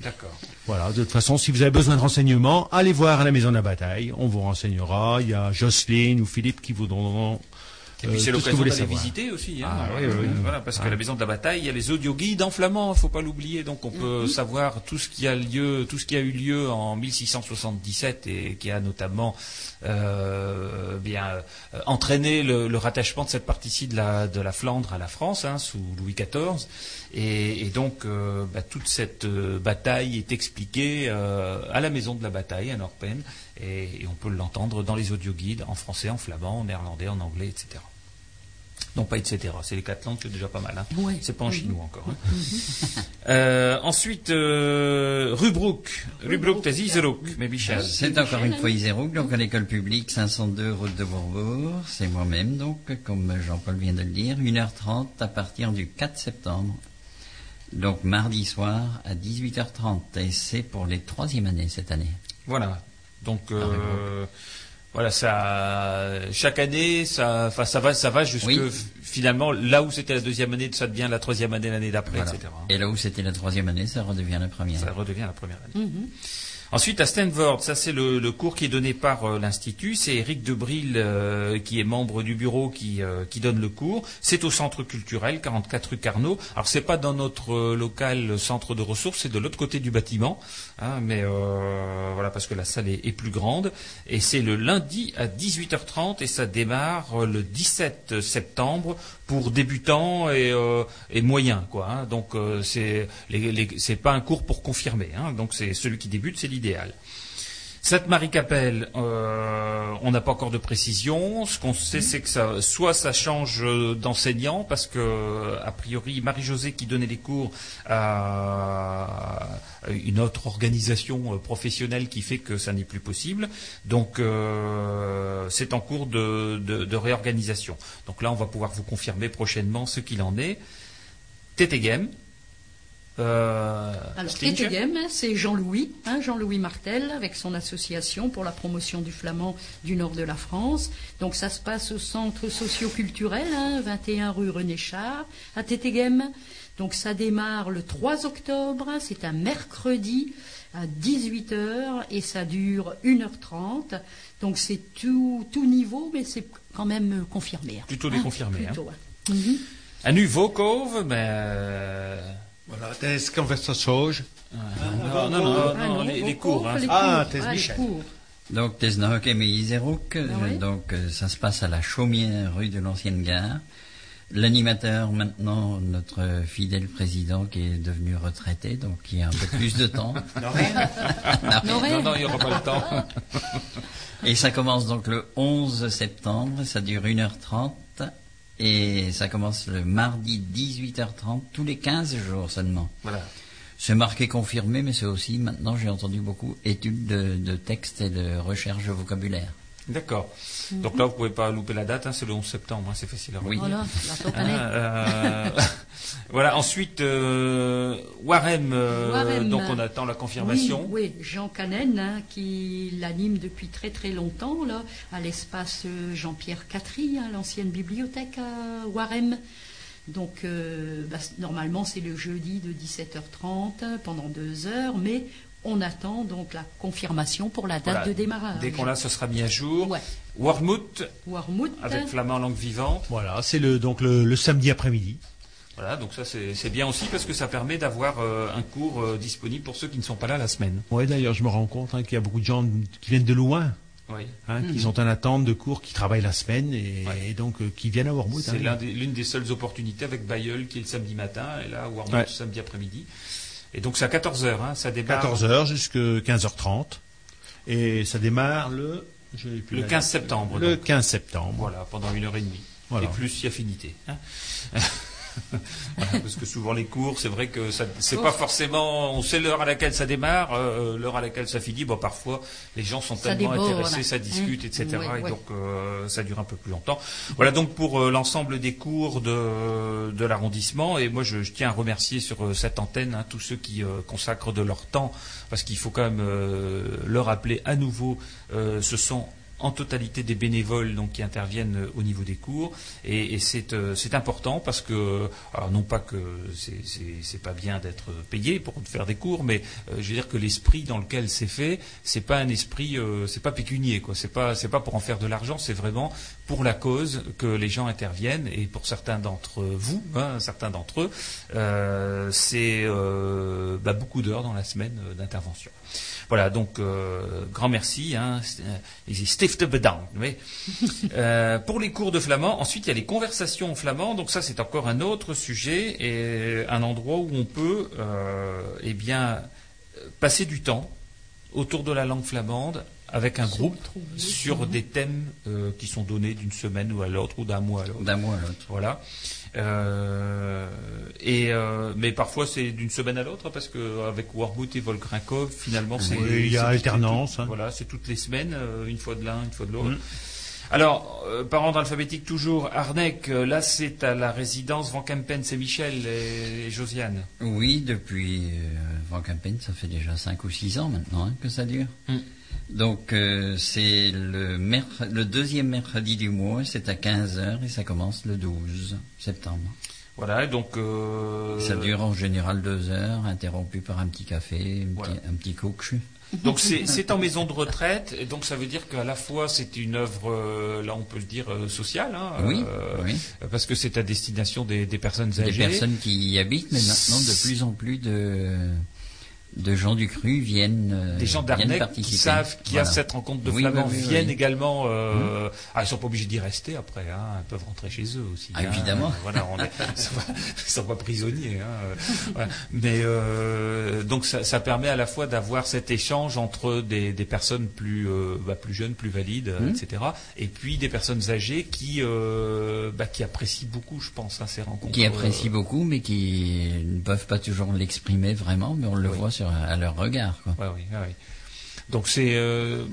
A: D'accord.
K: Voilà, de toute façon, si vous avez besoin de renseignements, allez voir à la Maison de la Bataille, on vous renseignera. Il y a Jocelyne ou Philippe qui vous donneront
A: Et puis
K: euh,
A: c'est l'occasion d'aller visiter aussi. Hein.
K: Ah, oui, oui, oui.
A: Euh, Voilà, parce que la maison de la bataille, il y a les audio guides en flamand, faut pas l'oublier. Donc on peut savoir tout ce qui a lieu, tout ce qui a eu lieu en 1677 et qui a notamment euh, bien euh, entraîné le, rattachement de cette partie-ci de la, de la Flandre à la France hein, sous Louis XIV. Et, donc euh, bah, toute cette euh, bataille est expliquée à la maison de la bataille à Norpen et, et on peut l'entendre dans les audio guides en français, en flamand, en néerlandais, en anglais, etc. Non, pas etc. C'est les quatre langues, c'est déjà pas mal. Hein.
B: Ouais.
A: C'est pas en chinois encore. hein. <laughs> Euh, ensuite, euh, Rubrook. Rubrook, t'as.
C: C'est encore une fois Isérouk, donc à l'école publique 502 route de Bourbourg. C'est moi-même, donc, comme Jean-Paul vient de le dire, 1h30 à partir du 4 septembre. Donc mardi soir à 18h30. Et c'est pour les troisième années cette année.
A: Voilà. Donc, euh, voilà, ça, chaque année, ça, enfin, ça va, ça va jusque
C: Oui.
A: finalement là où c'était la deuxième année, ça devient la troisième année l'année d'après,
C: Voilà.
A: etc.
C: Et là où c'était la troisième année, ça redevient la première.
A: Ça redevient la première année. Ensuite, à Stanford, ça c'est le, cours qui est donné par euh, l'Institut. C'est Eric Debril, euh, qui est membre du bureau, qui, euh, qui donne le cours. C'est au Centre culturel, 44 rue Carnot. Alors, c'est pas dans notre local centre de ressources, c'est de l'autre côté du bâtiment. hein, mais voilà, parce que la salle est, plus grande. Et c'est le lundi à 18h30 et ça démarre le 17 septembre pour débutants et, moyens, quoi. hein. Donc, c'est les, les- c'est pas un cours pour confirmer. hein. Donc, c'est celui qui débute, c'est l'idéal. Sainte-Marie-Capelle, euh, on n'a pas encore de précision. Ce qu'on sait, c'est que ça, soit ça change d'enseignant, parce que a priori Marie-Josée qui donnait les cours a une autre organisation euh, professionnelle qui fait que ça n'est plus possible. Donc euh, c'est en cours de, de- de réorganisation. Donc là, on va pouvoir vous confirmer prochainement ce qu'il en est. Tétégem. Euh,
B: Alors,
A: Stinger
B: Tétégem, c'est Jean-Louis, hein, Jean-Louis Martel, avec son association pour la promotion du flamand du nord de la France. Donc, ça se passe au centre socio-culturel, hein, 21 rue René Char, à Tétégem. Donc, ça démarre le 3 octobre, c'est un mercredi à 18h et ça dure 1h30. Donc, c'est tout, tout niveau, mais c'est quand même confirmé. hein.
A: Plutôt des confirmés, hein.
B: plutôt, ouais. Mhm.
A: À nu.
K: Voilà, t'es conversation.
A: non, non, non, non,
B: Ah non,
A: les, cours.
B: cours,
A: hein.
B: les
K: Ah,
B: cours.
K: Thèse
B: Ah, les
K: Michel.
B: cours.
C: Donc, Tesnock et euh,
B: ouais.
C: donc euh, ça se passe à la Chaumière, rue de l'Ancienne Gare. L'animateur, maintenant, notre fidèle président qui est devenu retraité, donc qui a un peu plus de temps. <laughs> <laughs>
A: Non, non, il n'y aura pas le temps. <laughs>
C: Et ça commence donc le 11 septembre, ça dure 1h30, et ça commence le mardi 18h30, tous les 15 jours seulement.
A: Voilà.
C: C'est marqué confirmé, mais c'est aussi, maintenant j'ai entendu beaucoup, études de, de textes et de recherche de vocabulaire.
A: D'accord. Donc là, vous pouvez pas louper la date, hein, c'est le 11 septembre, hein, c'est facile à
C: Oui.
A: retenir.
B: Voilà, la toute année.
A: Hein, euh, <laughs> voilà, ensuite, euh, Warem, euh,
B: Warem.
A: donc on attend la confirmation.
B: Oui, oui, Jean Canen, hein, qui l'anime depuis très très longtemps, là, à l'espace Jean-Pierre Catry, l'ancienne bibliothèque à Warem. Donc, euh, bah, normalement, c'est le jeudi de 17h30 pendant deux heures, mais on attend donc la confirmation pour la date
A: Voilà.
B: de démarrage.
A: Dès qu'on l'a, ce sera mis à jour.
B: Ouais.
A: Warmouth,
B: Warmouth,
A: avec flamand langue vivante.
K: Voilà, c'est le, donc le, le samedi après-midi.
A: Voilà, donc ça c'est c'est bien aussi parce que ça permet d'avoir euh, un cours euh, disponible pour ceux qui ne sont pas là la semaine.
K: Ouais, d'ailleurs, je me rends compte hein, qu'il y a beaucoup de gens qui viennent de loin,
A: Oui.
K: hein, qui
B: Mhm.
K: sont en attente de cours, qui travaillent la semaine et,
A: Ouais.
K: et donc euh, qui viennent à Wormwood.
A: C'est l'un des- l'une des seules opportunités avec Bayeul qui est le samedi matin et là Warmouth
K: Ouais.
A: samedi après-midi. Et donc c'est à 14h, hein, ça démarre.
K: 14h jusqu'à 15h30. Et ça démarre le... je plus
A: Le
K: la
A: 15
K: date.
A: septembre,
K: Le
A: donc.
K: 15 septembre.
A: Voilà, pendant une heure et demie.
K: Voilà.
A: Et plus si affinité. hein. <laughs> <laughs> Voilà, parce que souvent les cours, c'est vrai que c'est pas forcément, on sait l'heure à laquelle ça démarre, euh, l'heure à laquelle ça finit. Bon, parfois les gens sont
B: Ça
A: tellement
B: déborde.
A: intéressés, ça discute,
B: Mmh.
A: etc.
B: Ouais,
A: et donc euh, ça dure un peu plus longtemps. Voilà donc pour euh, l'ensemble des cours de, de l'arrondissement. Et moi, je, je tiens à remercier sur euh, cette antenne hein, tous ceux qui euh, consacrent de leur temps, parce qu'il faut quand même euh, le rappeler à nouveau. euh, ce sont en totalité des bénévoles donc qui interviennent euh, au niveau des cours. Et, euh, c'est important parce que alors non pas que c'est pas bien d'être payé pour faire des cours mais euh, je veux dire que l'esprit dans lequel c'est fait c'est pas un esprit euh, c'est pas pécunier quoi. C'est pas pas pour en faire de l'argent c'est vraiment pour la cause que les gens interviennent. Et pour certains d'entre vous hein, certains d'entre eux euh, c'est euh, bah, beaucoup d'heures dans la semaine euh, d'intervention. Voilà, donc euh, grand merci. Hein, euh, stifte bedankt. Mais euh, pour les cours de flamand, ensuite il y a les conversations en flamand. Donc ça c'est encore un autre sujet et un endroit où on peut, euh, eh bien, passer du temps autour de la langue flamande avec un groupe sur des thèmes euh, qui sont donnés d'une semaine ou à l'autre ou d'un mois à l'autre.
C: D'un mois à l'autre.
A: Voilà. Euh, et euh, mais parfois c'est d'une semaine à l'autre parce que avec Warmouth et Volkrinkov finalement c'est
K: Oui, il y a alternance,
A: tout-
K: hein.
A: Voilà, c'est toutes les semaines, euh, une fois de l'un, une fois de l'autre.
K: Mm.
A: Alors, euh, par ordre alphabétique toujours, Arnec, euh, là c'est à la résidence Van Kempen, c'est Michel et, et Josiane.
C: Oui, depuis euh, Van Campen, ça fait déjà 5 ou 6 ans maintenant hein, que ça dure.
A: Mm.
C: Donc euh, c'est le, deuxième mercredi du mois, c'est à 15h et ça commence le 12 septembre.
A: Voilà, donc euh,
C: Ça dure en général 2 heures, interrompu par un petit café, un,
A: Voilà.
C: petit, un petit coach.
A: Donc c'est c'est en maison de retraite, et donc ça veut dire qu'à la fois c'est une œuvre, euh, là on peut le dire, euh, sociale, hein,
C: Oui,
A: euh,
C: oui.
A: parce que c'est à destination des, des personnes
C: Des
A: âgées.
C: personnes qui y habitent, mais maintenant de plus en plus de, de gens du cru viennent, euh,
A: Des gens d'Arnec qui savent qu'il y a
C: Voilà.
A: cette rencontre de
C: Oui,
A: flamands
C: oui, oui,
A: viennent également. Euh, ah, ils sont pas obligés d'y rester après. Hein, ils peuvent rentrer chez eux aussi.
C: Ah,
A: hein.
C: évidemment.
A: Voilà, on est, <laughs> ils sont pas, ils sont pas prisonniers. Hein, euh, voilà. Mais euh, donc ça, ça permet à la fois d'avoir cet échange entre des, des personnes plus euh, bah, plus jeunes, plus valides, euh,
C: Mhm.
A: etc. Et puis des personnes âgées qui euh, bah, qui apprécient beaucoup, je pense, hein, ces rencontres.
C: qui apprécient
A: Euh,
C: beaucoup, mais qui ne peuvent pas toujours l'exprimer vraiment, mais on le voit sur, à leur regard.
A: Donc c'est, euh,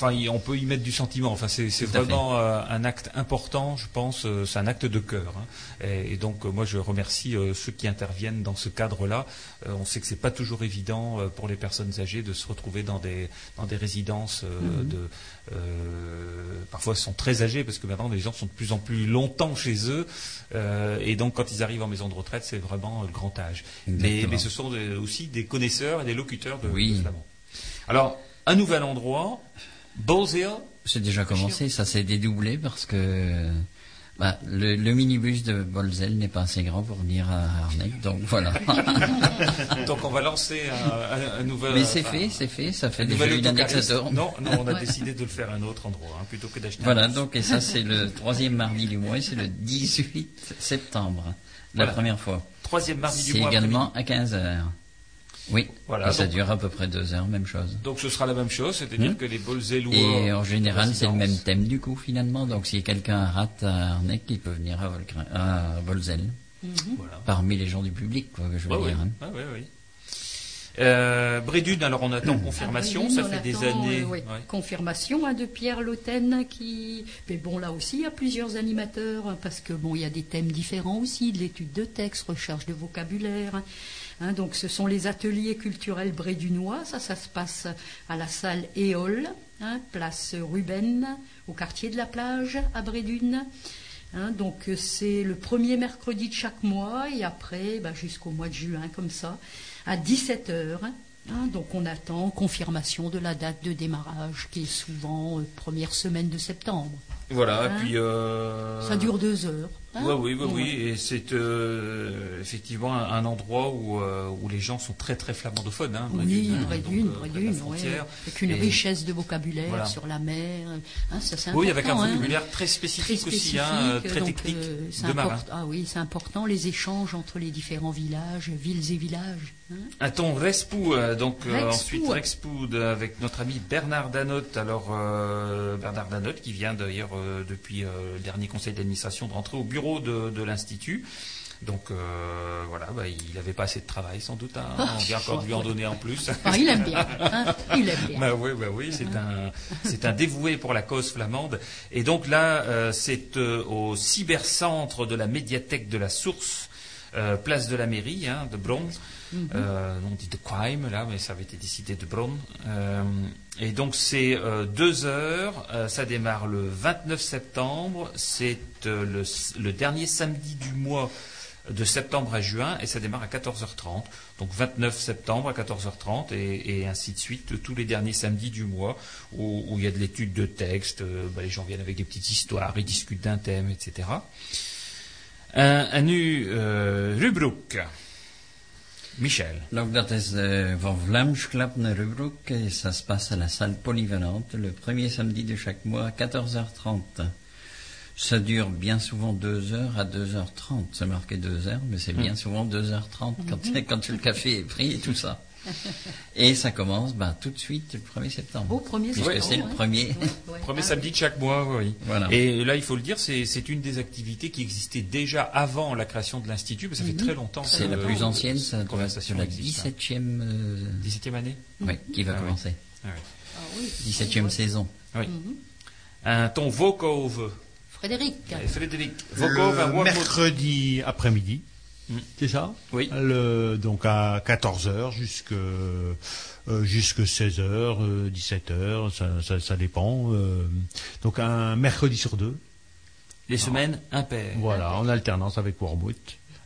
A: enfin, on peut y mettre du sentiment. Enfin, c'est vraiment euh, un acte important, je pense. euh, c'est un acte de cœur. hein. Et, et donc, euh, moi, je remercie ceux qui interviennent dans ce cadre-là. On sait que c'est pas toujours évident pour les personnes âgées de se retrouver dans des dans des résidences de. euh, parfois, ils sont très âgés parce que maintenant, les gens sont de plus en plus longtemps chez eux. Et donc, quand ils arrivent en maison de retraite, c'est vraiment le grand âge. Mais, ce sont des- aussi des connaisseurs et des locuteurs de,
C: Oui.
A: de flamand. Alors, un nouvel endroit.
C: C'est déjà commencé, ça s'est dédoublé parce que bah, le, le minibus de Bolzel n'est pas assez grand pour venir à Arnec, donc voilà. <laughs>
A: Donc, on va lancer un, un- un nouvel.
C: mais c'est
A: enfin,
C: fait, c'est fait, ça fait déjà une tourne.
A: Non, non, on a décidé de le faire à un autre endroit, hein, plutôt que d'acheter.
C: Voilà, donc et ça <laughs> c'est le troisième mardi du mois, et c'est le 18 septembre, la
A: Voilà.
C: première fois.
A: Troisième mardi du
C: C'est
A: mois.
C: également à 15 heures. Oui,
A: Voilà,
C: et ça
A: donc-
C: dure à peu près deux heures, même chose.
A: Donc, ce sera la même chose, c'est-à-dire
C: Hmm.
A: que les Bolzellois.
C: Et en général, c'est le même thème du coup, finalement. Donc, si quelqu'un rate à Arnec, il peut venir à, Bolzel.
A: Voilà.
C: Parmi les gens du public, quoi, que je veux
A: Ouais,
C: dire.
A: ouais,
C: hein.
A: ouais, ouais, ouais. Euh, Brédune, alors on attend confirmation,
B: Ah,
A: ça
B: oui,
A: fait des
B: attend,
A: années.
B: euh, oui,
A: ouais.
B: Confirmation hein, de Pierre Lauten qui. Mais bon, là aussi, il y a plusieurs animateurs hein, parce que bon, il y a des thèmes différents aussi, de l'étude de texte, recherche de vocabulaire. Hein. Donc, ce sont les ateliers culturels brédunois. Ça, ça se passe à la salle Éole, hein, place Ruben, au quartier de la plage à Brédune. Hein, donc c'est le premier mercredi de chaque mois et après bah, jusqu'au mois de juin comme ça à 17h. donc on attend confirmation de la date de démarrage qui est souvent euh, première semaine de septembre.
A: Voilà,
B: Hein?
A: puis... euh,
B: Ça dure deux heures. Hein.
A: Ouais, oui, oui, oui, et c'est euh, effectivement un, endroit où, euh, où les gens sont très très flamandophones. Hein,
B: Oui,
A: d'une, hein,
B: près
A: donc,
B: d'une,
A: euh,
B: près
A: près de la
B: d'une, ouais.
A: frontière.
B: Avec une
A: Et-
B: richesse de vocabulaire
A: Voilà.
B: sur la mer. Hein, ça, c'est
A: Oui, avec un vocabulaire très spécifique,
B: Très
A: aussi, hein, très
B: donc,
A: technique,
B: euh,
A: de marin.
B: Ah oui, c'est important, les échanges entre les différents villages, villes et villages.
A: Un ton Respou, donc
B: Rexpoud.
A: ensuite Rexpoud avec notre ami Bernard Danotte. Alors Bernard Danotte qui vient d'ailleurs depuis le dernier conseil d'administration de rentrer au bureau de, de l'institut. Donc euh, voilà, bah, il n'avait pas assez de travail sans doute. hein. On vient encore de lui en donner en plus.
B: Ah, il aime bien, hein, il aime bien.
A: Bah oui, bah oui, c'est un, c'est un dévoué pour la cause flamande. Et donc là, euh, c'est euh, au cybercentre de la médiathèque de la Source, place de la mairie, hein, de Bron.
B: Mhm.
A: Euh, on dit de Quime là, mais ça avait été décidé de Bron. Euh, et donc c'est euh, deux heures. ça démarre le 29 septembre. C'est le, dernier samedi du mois de septembre à juin et ça démarre à 14h30. Donc 29 septembre à 14h30 et, ainsi de suite tous les derniers samedis du mois où, il y a de l'étude de texte, bah, les gens viennent avec des petites histoires, ils discutent d'un thème, etc. Un, nu. Michel.
C: Donc dat is de Van Vlaams Club naar Rubroek et ça se passe à la salle polyvalente le premier samedi de chaque mois à 14h30. Ça dure bien souvent 2 heures à 2h30. C'est marqué 2 heures, mais c'est bien
A: Mm.
C: souvent 2h30 quand,
B: Mhm.
C: quand le café est pris et tout ça. Et ça commence ben, tout de suite le 1er septembre.
B: Au 1er
C: Puisque
B: septembre,
C: c'est le premier.
A: Premier
B: Ah
A: samedi de chaque mois, oui.
C: Voilà.
A: Et là, il faut le dire, c'est c'est une des activités qui existait déjà avant la création de l'Institut, parce que ça fait
C: Mhm.
A: très longtemps.
C: C'est la plus ancienne, ça doit être la
A: existe, hein.
C: 17e, euh,
A: 17e année
C: Oui, qui va
A: Ah oui.
C: commencer.
A: Ah oui.
B: Ah oui.
C: 17e saison.
A: Oui.
B: Mhm.
A: Un ton Vokove.
B: Frédéric.
A: Frédéric. À
K: Le mercredi après-midi.
A: Mm.
K: C'est ça?
A: Oui.
K: Le- donc à 14h jusque, euh, jusque 16h, 17h, ça, ça, ça dépend. euh, donc un mercredi sur deux.
A: Les semaines impaires.
K: Voilà, en alternance avec Wormwood.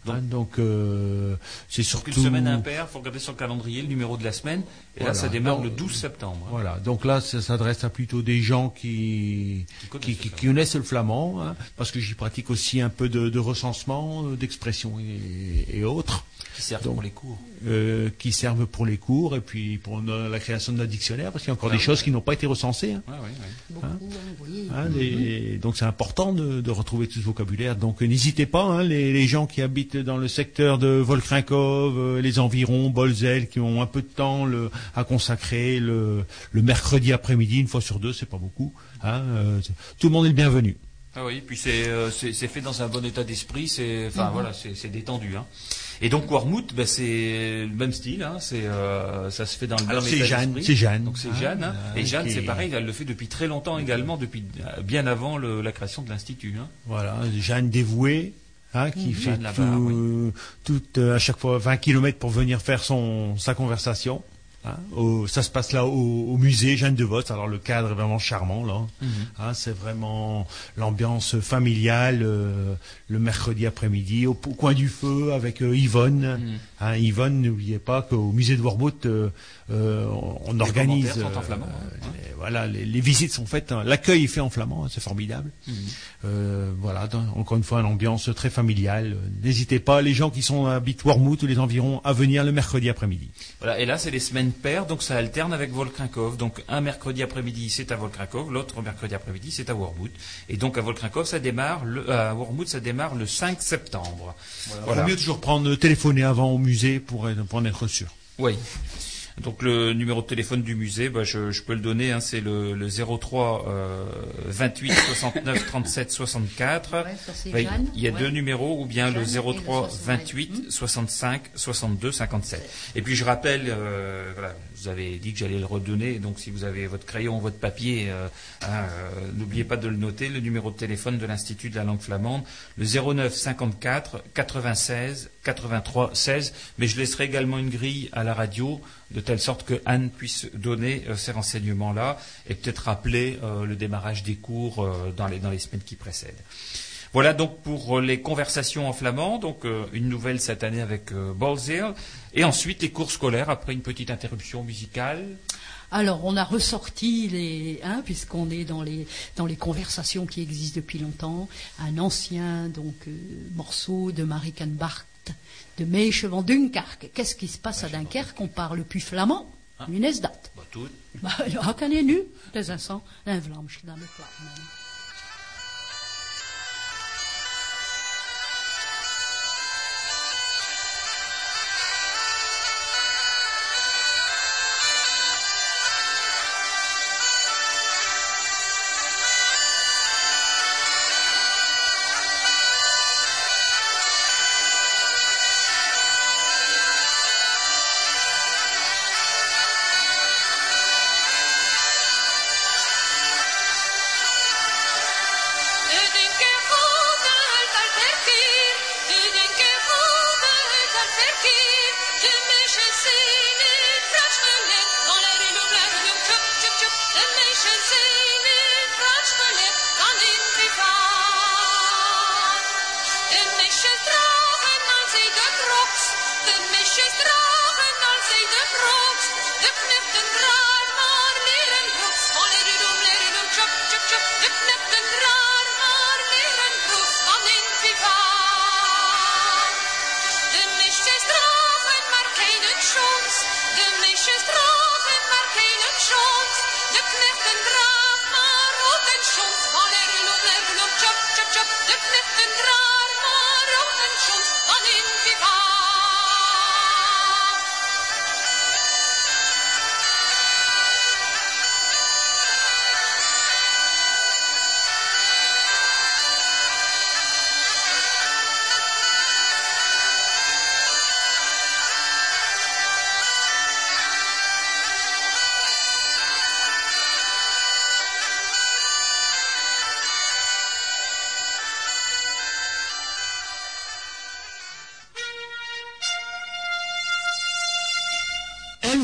K: Hein, donc euh, c'est
A: Donc
K: surtout...
A: une semaine impaire, il faut regarder sur le calendrier le numéro de la semaine. Et là, ça démarre
K: Non.
A: le 12 septembre. hein.
K: Voilà, donc là, ça s'adresse à plutôt des gens qui,
A: Qui connaissent
K: qui,
A: le
K: qui-
A: flamand.
K: qui connaissent le flamand, hein, parce que j'y pratique aussi un peu de, de recensement, euh, d'expression et, et autres.
A: Qui servent
K: Donc,
A: pour les cours.
K: euh, qui servent pour les cours et puis pour la création de notre dictionnaire, parce qu'il y a encore
A: Ah
K: des
A: oui.
K: choses qui n'ont pas été recensées. hein.
A: Ouais, ouais, ouais.
B: Beaucoup, hein, oui.
K: Hein, les- donc c'est important de, de retrouver tout ce vocabulaire. Donc euh, n'hésitez pas, hein, les, les gens qui habitent dans le secteur de Volkrinkov, euh, les environs, Bolzel, qui ont un peu de temps le- à consacrer le, le mercredi après-midi, une fois sur deux, c'est pas beaucoup. hein, euh, tout le monde est le bienvenu.
A: Ah oui, puis c'est euh, fait dans un bon état d'esprit, c'est enfin
K: Mhm.
A: voilà, c'est c'est détendu. Hein. Et donc Wormwood, ben, c'est le même style, hein, c'est euh, ça se fait dans le
K: Alors,
A: même
K: c'est Jeanne, c'est Jeanne.
A: Donc c'est
K: Ah,
A: Jeanne, hein. et Jeanne c'est pareil, elle le fait depuis très longtemps également, depuis euh, bien avant le- la création de l'institut. Hein.
K: Voilà, Jeanne dévouée. hein, qui
A: Mhm.
K: fait tout, euh, à chaque fois 20 kilomètres pour venir faire son sa conversation. Hein. Au- ça se passe là au, au musée Jeanne de Voss. Alors le cadre est vraiment charmant là.
A: Mhm.
K: Hein, c'est vraiment l'ambiance familiale euh, le mercredi après-midi au, au coin du feu avec euh, Yvonne.
A: Mhm.
K: Hein, Yvonne, n'oubliez pas qu'au musée de Warmouth, euh, on,
A: Les
K: organise.
A: sont en flamand,
K: les- voilà, les, les visites sont faites. L'accueil est fait en flamand, c'est formidable.
A: Mhm.
K: Voilà, dans- encore une fois, une ambiance très familiale. N'hésitez pas, les gens qui sont habitent Warmouth ou les environs, à venir le mercredi après-midi.
A: Voilà, et là c'est les semaines paires, donc ça alterne avec Volkrinkov. Donc un mercredi après-midi c'est à Volkrinkov, l'autre mercredi après-midi c'est à Wormwood. Et donc à Volkrinkov ça démarre, le, à Wormwood ça démarre le 5 septembre.
K: Il vaut mieux toujours prendre, téléphoner avant au musée pour, pour en être sûr.
A: Oui. Donc le numéro de téléphone du musée, bah, je, je peux le donner, hein, c'est le, le 03 euh, 28 69 37 64.
B: Ouais,
A: Oui,
B: Jeanne,
A: il y a
B: ouais.
A: deux numéros, ou bien le
B: Jeanne et le
A: 03
B: 65.
A: 28 65 62 57. Et puis je rappelle, euh, voilà, vous avez dit que j'allais le redonner, donc si vous avez votre crayon, votre papier, euh, hein, euh, n'oubliez pas de le noter, le numéro de téléphone de l'Institut de la langue flamande, le 09 54 96 83 16. Mais je laisserai également une grille à la radio de telle sorte que Anne puisse donner euh, ces renseignements-là et peut-être rappeler le démarrage des cours dans, les, dans les semaines qui précèdent. Voilà donc pour les conversations en flamand, donc une nouvelle cette année avec Balzil, et ensuite les cours scolaires après une petite interruption musicale.
B: Alors, on a ressorti les, hein, puisqu'on est dans les dans les conversations qui existent depuis longtemps, un ancien donc euh, morceau de Marie Canbart de Meisje van Dunkerque. Qu'est-ce qui se passe à Dunkerque? On parle plus flamand. Nu is dat.
A: Bah, tout.
B: Bah, je nu? Dat is een zo, een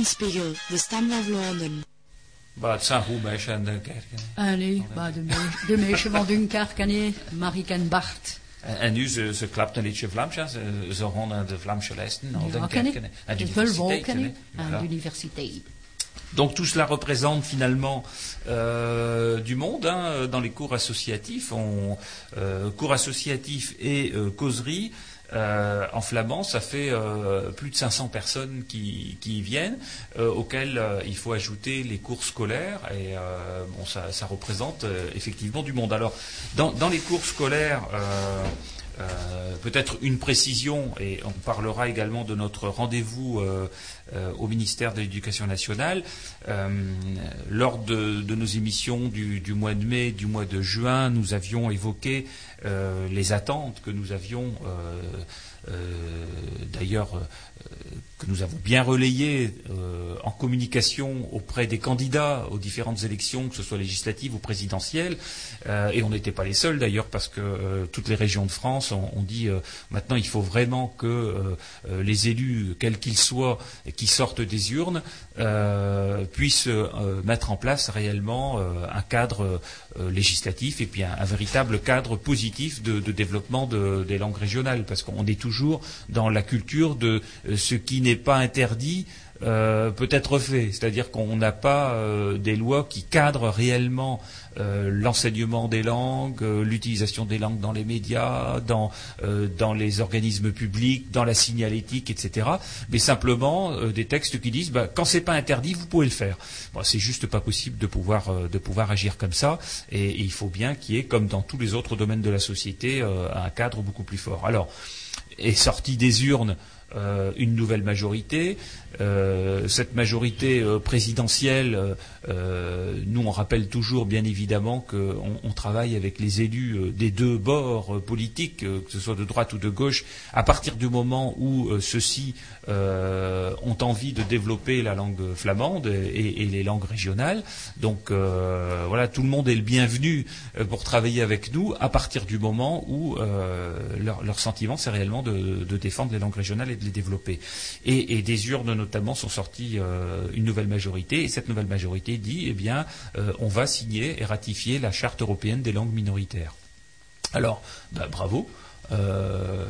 E: Eulenspiegel, de
B: nee, bah, de, me- de Meisje van Dunkerque, nee, Marie Canbart.
A: En, en nu, ze, ze klapt een liedje Vlaams. hè. Ze, ze gaan naar de Vlaamse lijsten. Al
B: Ja, ken
A: Dunkerque.
B: ik.
A: hè. En de
B: De Vulvo,
A: universiteit,
B: ken
A: hè.
B: ik. Aan
A: Voilà.
B: de universiteit.
A: Donc tout cela représente finalement euh, du monde hein, dans les cours associatifs. On, euh, cours associatifs et euh, causeries. Euh, en flamand, ça fait euh, plus de 500 personnes qui, qui y viennent, euh, auxquelles euh, il faut ajouter les cours scolaires, et euh, bon, ça, ça représente euh, effectivement du monde. Alors, dans, dans les cours scolaires, euh, peut-être une précision, et on parlera également de notre rendez-vous euh, euh, au ministère de l'Éducation nationale. Lors de, nos émissions du, mois de mai, du mois de juin, nous avions évoqué les attentes que nous avions, d'ailleurs, que nous avons bien relayées euh, en communication auprès des candidats aux différentes élections, que ce soit législatives ou présidentielles. Euh, et on n'était pas les seuls d'ailleurs, parce que euh, toutes les régions de France ont, dit maintenant il faut vraiment que les élus, quels qu'ils soient, qui sortent des urnes, puissent mettre en place réellement un cadre législatif et puis un, véritable cadre positif de, développement de- des langues régionales, parce qu'on est toujours dans la culture de ce qui n'est pas interdit euh, peut être fait, c'est-à-dire qu'on n'a pas euh, des lois qui cadrent réellement euh, l'enseignement des langues, l'utilisation des langues dans les médias, dans, dans les organismes publics, dans la signalétique, etc. Mais simplement des textes qui disent bah, quand c'est pas interdit, vous pouvez le faire. Bon, c'est juste pas possible de pouvoir de pouvoir agir comme ça, et, il faut bien qu'il y ait, comme dans tous les autres domaines de la société, un cadre beaucoup plus fort. Alors, est sortie des urnes euh, une nouvelle majorité. Euh, cette majorité euh, présidentielle, euh, nous on rappelle toujours bien évidemment qu'on on travaille avec les élus euh, des deux bords euh, politiques, que ce soit de droite ou de gauche, à partir du moment où ceux-ci ont envie de développer la langue flamande et, et les langues régionales. Donc voilà, tout le monde est le bienvenu pour travailler avec nous à partir du moment où leur, leur sentiment c'est réellement de, de défendre les langues régionales et de les développer. Et, des urnes notamment sont sorties euh, une nouvelle majorité et cette nouvelle majorité dit eh bien euh, on va signer et ratifier la charte européenne des langues minoritaires. Alors bah, bravo, euh,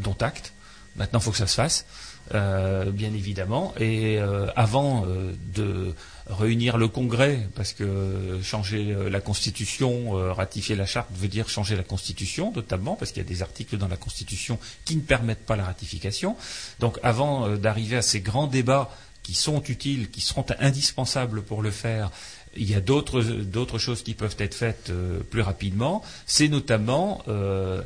A: dont acte. Maintenant, il faut que ça se fasse, bien évidemment. Et avant de réunir le Congrès, parce que changer euh, la Constitution, euh, ratifier la charte veut dire changer la Constitution, notamment, parce qu'il y a des articles dans la Constitution qui ne permettent pas la ratification. Donc avant euh, d'arriver à ces grands débats qui sont utiles, qui seront indispensables pour le faire, il y a d'autres choses qui peuvent être faites plus rapidement. C'est notamment,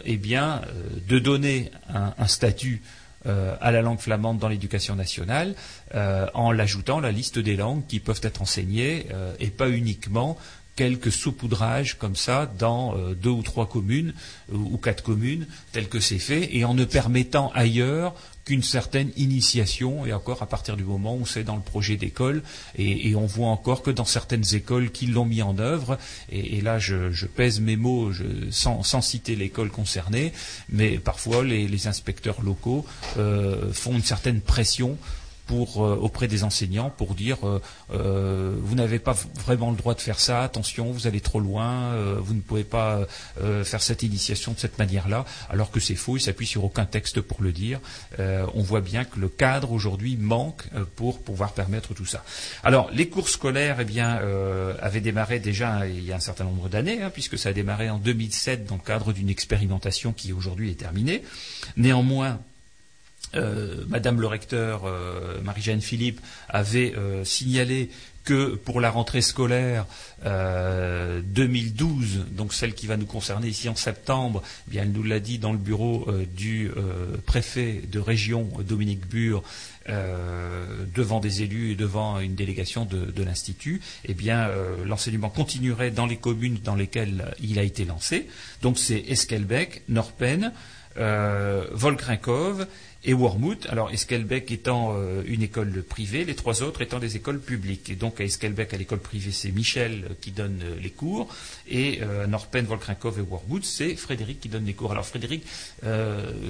A: eh bien, de donner un statut euh, à la langue flamande dans l'éducation nationale euh, en l'ajoutant la liste des langues qui peuvent être enseignées euh, et pas uniquement quelques saupoudrages comme ça dans euh, deux ou trois communes ou, ou quatre communes tel que c'est fait et en ne permettant ailleurs qu'une certaine initiation, et encore à partir du moment où c'est dans le projet d'école, et, on voit encore que dans certaines écoles qui l'ont mis en œuvre, et, là je, pèse mes mots sans, citer l'école concernée, mais parfois les, les inspecteurs locaux euh, font une certaine pression pour, euh, auprès des enseignants pour dire euh, euh, vous n'avez pas vraiment le droit de faire ça, attention, vous allez trop loin, euh, vous ne pouvez pas euh, faire cette initiation de cette manière-là, alors que c'est faux, il s'appuie sur aucun texte pour le dire. On voit bien que le cadre aujourd'hui manque pour pouvoir permettre tout ça. Alors, les cours scolaires eh bien, avaient démarré déjà il y a un certain nombre d'années, hein, puisque ça a démarré en 2007 dans le cadre d'une expérimentation qui aujourd'hui est terminée. Néanmoins, euh, Madame le recteur, euh, Marie-Jeanne Philippe, avait euh, signalé que pour la rentrée scolaire euh, 2012, donc celle qui va nous concerner ici en septembre, eh bien elle nous l'a dit dans le bureau du préfet de région Dominique Bure devant des élus et devant une délégation de, l'Institut, eh bien l'enseignement continuerait dans les communes dans lesquelles il a été lancé. Donc c'est Esquelbec, Norpen, Volkrinkov et Wormwood. Alors Esquelbec étant euh, une école privée, les trois autres étant des écoles publiques. Et donc à Esquelbec, à l'école privée, c'est Michel euh, qui donne euh, les cours, et à Norpen, Volkrinkov et Wormwood, c'est Frédéric qui donne les cours. Alors Frédéric,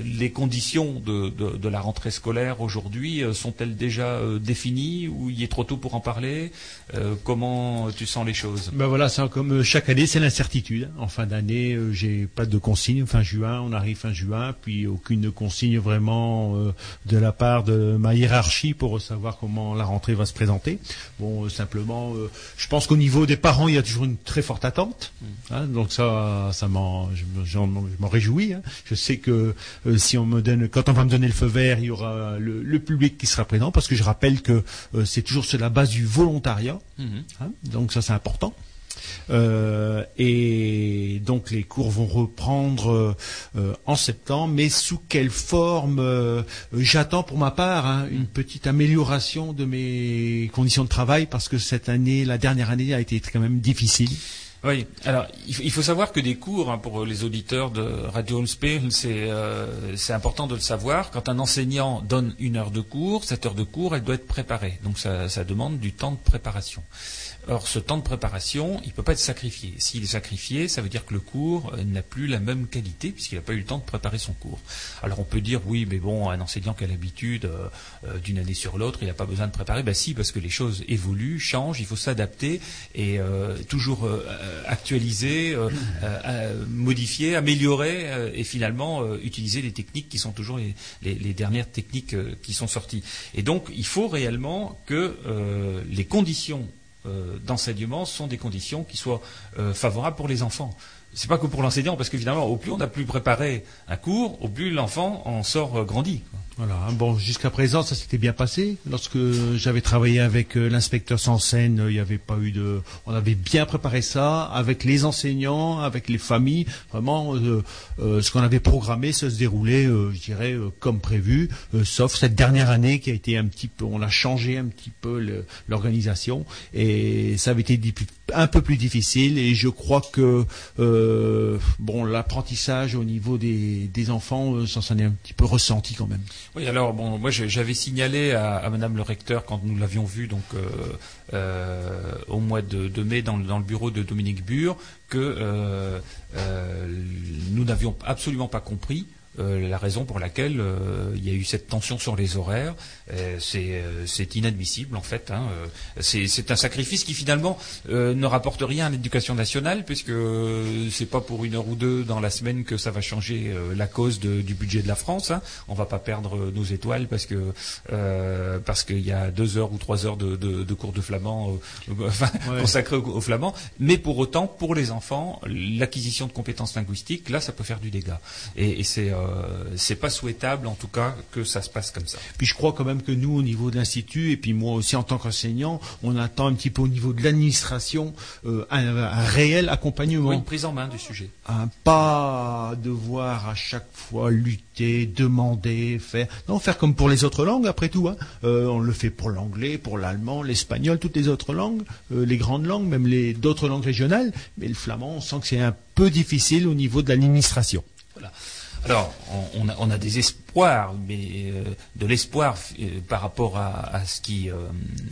A: les conditions de, la rentrée scolaire aujourd'hui sont-elles déjà définies ou il est trop tôt pour en parler? Comment tu sens les choses?
K: Ben voilà, c'est comme chaque année, c'est l'incertitude. En fin d'année, j'ai pas de consigne. Fin juin, on arrive fin juin, puis aucune consigne vraiment euh, de la part de ma hiérarchie pour savoir comment la rentrée va se présenter. Bon, euh, simplement, euh, je pense qu'au niveau des parents, il y a toujours une très forte attente. Hein, donc ça, ça m'en, je, m'en réjouis. Hein. Je sais que si on me donne, quand on va me donner le feu vert, il y aura le, le public qui sera présent, parce que je rappelle que c'est toujours sur la base du volontariat.
A: Mhm.
K: Hein, donc ça, c'est important. Euh, et donc les cours vont reprendre euh, en septembre, mais sous quelle forme euh, J'attends pour ma part hein, une petite amélioration de mes conditions de travail parce que cette année, la dernière année, a été quand même difficile.
A: Oui, alors il faut savoir que des cours, hein, pour les auditeurs de Radio Homespire, c'est euh, important de le savoir. Quand un enseignant donne une heure de cours, cette heure de cours, elle doit être préparée. Donc ça, ça demande du temps de préparation. Or, ce temps de préparation, il ne peut pas être sacrifié. S'il est sacrifié, ça veut dire que le cours euh, n'a plus la même qualité puisqu'il n'a pas eu le temps de préparer son cours. Alors on peut dire oui, mais bon, un enseignant qui a l'habitude euh, euh, d'une année sur l'autre, il n'a pas besoin de préparer. Ben si, parce que les choses évoluent, changent, il faut s'adapter et euh, toujours euh, actualiser, euh, modifier, améliorer et finalement utiliser les techniques qui sont toujours les, les, les dernières techniques qui sont sorties. Et donc, il faut réellement que les conditions d'enseignement sont des conditions qui soient euh, favorables pour les enfants. C'est pas que pour l'enseignant, parce qu'évidemment, au plus on a plus préparé un cours, au plus l'enfant en sort euh, grandi.
K: Voilà. Bon, jusqu'à présent, ça s'était bien passé. Lorsque j'avais travaillé avec euh, l'inspecteur Sansen, euh, il n'y avait pas eu de. On avait bien préparé ça avec les enseignants, avec les familles. Vraiment, euh, ce qu'on avait programmé, ça se déroulait, je dirais, comme prévu, sauf cette dernière année qui a été un petit peu. On a changé un petit peu l'organisation et ça avait été un peu plus difficile. Et je crois que bon, l'apprentissage au niveau des, des enfants, ça s'en est un petit peu ressenti quand même.
A: Oui, alors bon, moi j'avais signalé à, Madame le recteur quand nous l'avions vu donc euh, euh, au mois de, mai dans, le- bureau de Dominique Bure que euh, nous n'avions absolument pas compris euh, la raison pour laquelle euh, il y a eu cette tension sur les horaires. Euh, c'est euh, inadmissible en fait. hein. Euh, C'est un sacrifice qui finalement euh, ne rapporte rien à l'éducation nationale puisque euh, c'est pas pour une heure ou deux dans la semaine que ça va changer euh, la cause de- du budget de la France. Hein. On va pas perdre nos étoiles parce que euh, parce qu'il y a deux heures ou trois heures de, de- de cours de flamand <laughs> enfin,
K: Ouais.
A: consacrés au, au flamand. Mais pour autant, pour les enfants, l'acquisition de compétences linguistiques, là, ça peut faire du dégât. Et, et c'est euh, c'est pas souhaitable, en tout cas, que ça se passe comme ça.
K: Puis je crois quand même que nous, au niveau de l'Institut, et puis moi aussi en tant qu'enseignant, on attend un petit peu au niveau de l'administration euh, un, un réel accompagnement.
A: Oui, une prise en main du sujet.
K: Un pas devoir à chaque fois lutter, demander, faire. Non, faire comme pour les autres langues, après tout. hein. Euh, on le fait pour l'anglais, pour l'allemand, l'espagnol, toutes les autres langues, euh, les grandes langues, même les d'autres langues régionales. Mais le flamand, on sent que c'est un peu difficile au niveau de l'administration.
A: Voilà. Alors, on, a, des espoirs, mais euh, de l'espoir euh, par rapport à, à ce, qui, euh,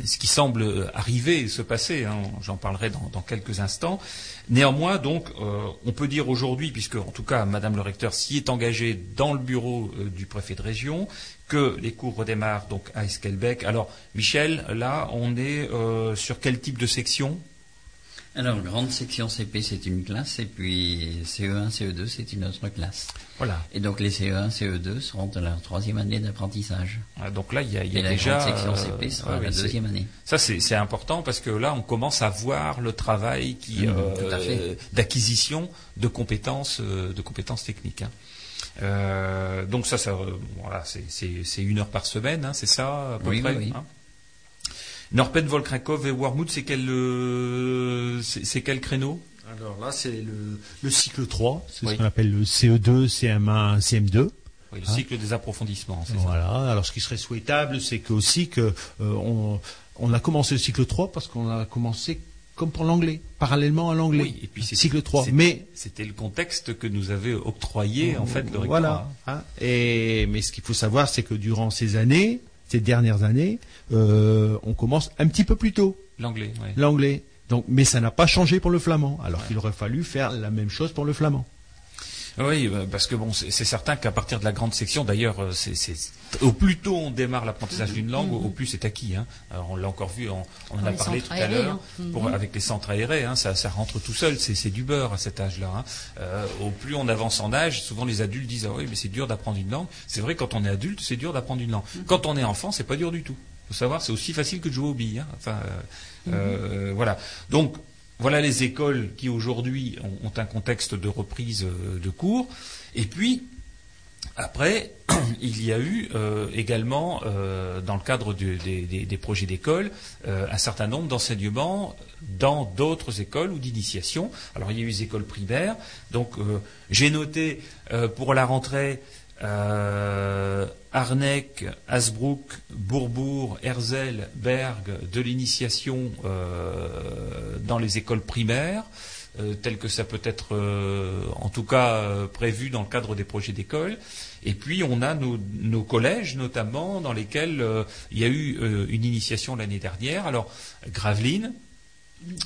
A: ce qui semble arriver, se passer. hein. J'en parlerai dans, dans quelques instants. Néanmoins, donc, on peut dire aujourd'hui, puisque en tout cas, Madame le recteur s'y est engagée dans le bureau du préfet de région, que les cours redémarrent donc à Esquelbec. Alors, Michel, là, on est sur quel type de section?
C: Alors, grande section CP, c'est une classe, et puis E CE1, CE2, c'est une autre classe.
A: Voilà.
C: Et donc, les E CE1, CE2 seront de leur troisième année d'apprentissage.
A: Ah, Donc là, il y a, y a
C: Et la
A: déjà
C: grande section
A: euh,
C: CP sera
A: ouais,
C: la
A: ouais, c'est-
C: deuxième année.
A: Ça, c'est important parce que là, on commence à voir le travail qui
C: Mhm,
A: euh, d'acquisition de compétences, euh, de compétences techniques. hein. Euh, donc ça, ça euh, voilà, c'est- une heure par semaine, hein, c'est ça à peu
C: Oui,
A: près.
C: oui, oui.
A: hein. Norpen, Volkrakov et Warmouth, c'est quel, euh, c'est quel créneau?
K: Alors là, c'est le, le cycle 3, c'est
A: Oui.
K: ce qu'on appelle le E CE2, CM1, CM2.
A: Oui, le
K: Hein
A: cycle des approfondissements, c'est ça.
K: Voilà. Alors, ce qui serait souhaitable, c'est que aussi que euh, on, on a commencé le cycle 3 parce qu'on a commencé comme pour l'anglais, parallèlement à l'anglais.
A: Oui, et puis c'est-
K: cycle 3.
A: c'est-
K: Mais
A: C'était le contexte que nous avait octroyé en fait le rectorat.
K: voilà. hein. Et mais ce qu'il faut savoir, c'est que durant ces années, ces dernières années, euh, on commence un petit peu plus tôt
A: L'anglais, ouais.
K: l'anglais. Donc, mais ça n'a pas changé pour le flamand. Alors qu'il aurait fallu faire la même chose pour le flamand.
A: Oui, euh, parce que bon, c'est certain qu'à partir de la grande section, d'ailleurs, euh, c'est c'est- au plus tôt on démarre l'apprentissage d'une langue, au au plus c'est acquis. hein. Alors, on l'a encore vu, on, on en a parlé tout à l'heure,
B: hein. Mhm.
A: avec les centres aérés, hein, ça, ça rentre tout seul, c'est du beurre à cet âge-là. hein. Euh, au plus on avance en âge, souvent les adultes disent ah oui, mais c'est dur d'apprendre une langue. C'est vrai, quand on est adulte, c'est dur d'apprendre une langue. Quand on est enfant, c'est pas dur du tout. Faut savoir, c'est aussi facile que de jouer aux billes. hein. Enfin, euh, euh, voilà. Donc voilà les écoles qui aujourd'hui ont, ont un contexte de reprise euh, de cours. Et puis, après, <clears throat> il y a eu euh, également, euh, dans le cadre du- des, des- des projets d'école, euh, un certain nombre d'enseignements dans d'autres écoles ou d'initiation. Alors, il y a eu les écoles primaires. Donc, j'ai noté pour la rentrée euh, Arnec, Hasbrook, Bourbourg, Herzl, Berg, de l'initiation euh, dans les écoles primaires, euh, tel que ça peut être euh, en tout cas prévu dans le cadre des projets d'école. Et puis on a nos, collèges notamment dans lesquels il y a eu une initiation l'année dernière. Alors Gravelines,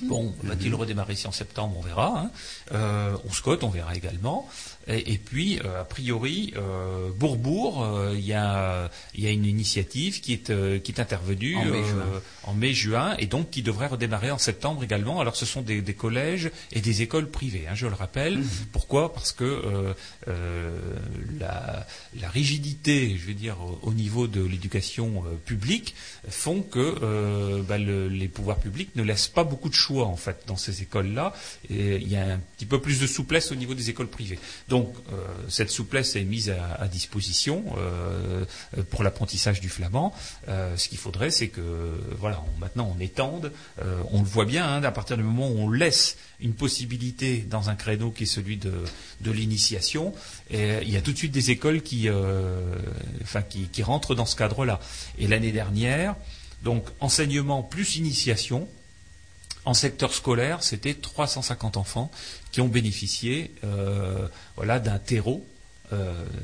A: Bon, va-t-il redémarrer ici en septembre On verra. Hein. On Scott, on verra également. Et, et puis, euh, a priori, euh, Bourbourg, euh, il y, a, il y a une initiative qui est, qui est intervenue
C: En mai, juin.
A: en mai-juin et donc qui devrait redémarrer en septembre également. Alors, ce sont des, des collèges et des écoles privées, hein, je le rappelle. Pourquoi? Parce que la, la rigidité, je veux dire, au, au niveau de l'éducation publique, font que euh, bah, le- les pouvoirs publics ne laissent pas beaucoup de choix en fait dans ces écoles-là. Et il y a un petit peu plus de souplesse au niveau des écoles privées. Donc euh, cette souplesse est mise à, disposition euh, pour l'apprentissage du flamand. Euh, ce qu'il faudrait, c'est que voilà, maintenant on étende. on le voit bien hein, à partir du moment où on laisse une possibilité dans un créneau qui est celui de, l'initiation. Il y a tout de suite des écoles qui, enfin, qui rentrent dans ce cadre-là. Et l'année dernière, donc enseignement plus initiation, en secteur scolaire, c'était 350 enfants qui ont bénéficié euh, voilà, d'un terreau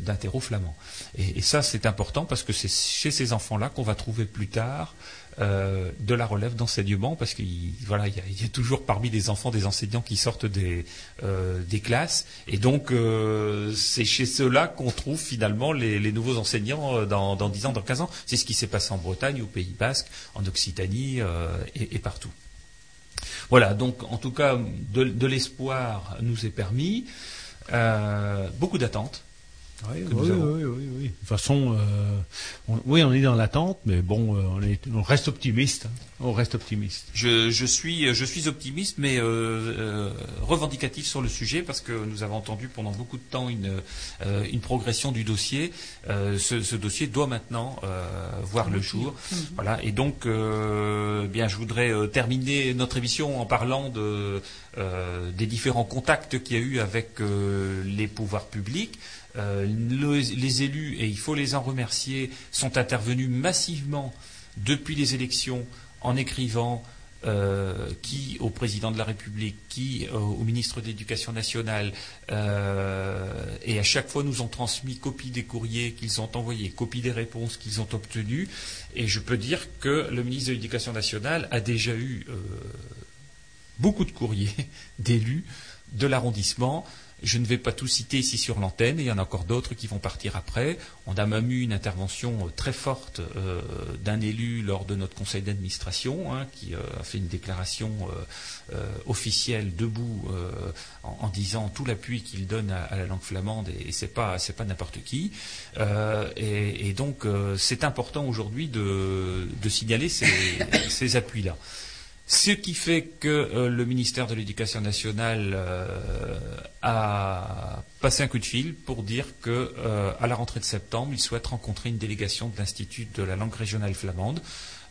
A: d'un terreau flamand. Et, ça, c'est important parce que c'est chez ces enfants-là qu'on va trouver plus tard euh, de la relève d'enseignement parce qu'il voilà, il y, a- toujours parmi les enfants des enseignants qui sortent des, euh, des classes et donc euh, c'est chez ceux-là qu'on trouve finalement les, nouveaux enseignants euh, dans, dans 10 ans, dans 15 ans. C'est ce qui s'est passé en Bretagne, au Pays Basque, en Occitanie euh, et partout. Voilà, donc en tout cas, de, l'espoir nous est permis. Euh, beaucoup d'attentes.
K: Oui,
A: que nous
K: oui,
A: avons.
K: oui, oui, oui. De toute façon, euh, on- oui, on est dans l'attente, mais bon, euh, on, est, on reste optimiste. hein. On reste optimiste.
A: Je, je suis, je suis optimiste, mais euh, euh, revendicatif sur le sujet parce que nous avons entendu pendant beaucoup de temps une, euh, une progression du dossier. Euh, ce, ce dossier doit maintenant euh, voir le jour. Voilà. Et donc, euh, bien, je voudrais euh, terminer notre émission en parlant de, euh, des différents contacts qu'il y a eu avec euh, les pouvoirs publics. Euh, le- les élus, et il faut les en remercier, sont intervenus massivement depuis les élections en écrivant euh, qui au président de la République, qui euh, au ministre de l'Éducation nationale, et à chaque fois nous ont transmis copie des courriers qu'ils ont envoyés, copie des réponses qu'ils ont obtenues, et je peux dire que le ministre de l'Éducation nationale a déjà eu beaucoup de courriers <laughs> d'élus de l'arrondissement. Je ne vais pas tout citer ici sur l'antenne, il y en a encore d'autres qui vont partir après. On a même eu une intervention euh, très forte euh, d'un élu lors de notre conseil d'administration, hein, qui euh, a fait une déclaration officielle debout en, disant tout l'appui qu'il donne à, la langue flamande, et, et c'est pas n'importe qui. Et, donc c'est important aujourd'hui de, signaler ces, ces appuis-là. Ce qui fait que euh, le ministère de l'Éducation nationale euh, a passé un coup de fil pour dire que euh, à la rentrée de septembre, il souhaite rencontrer une délégation de l'Institut de la langue régionale flamande.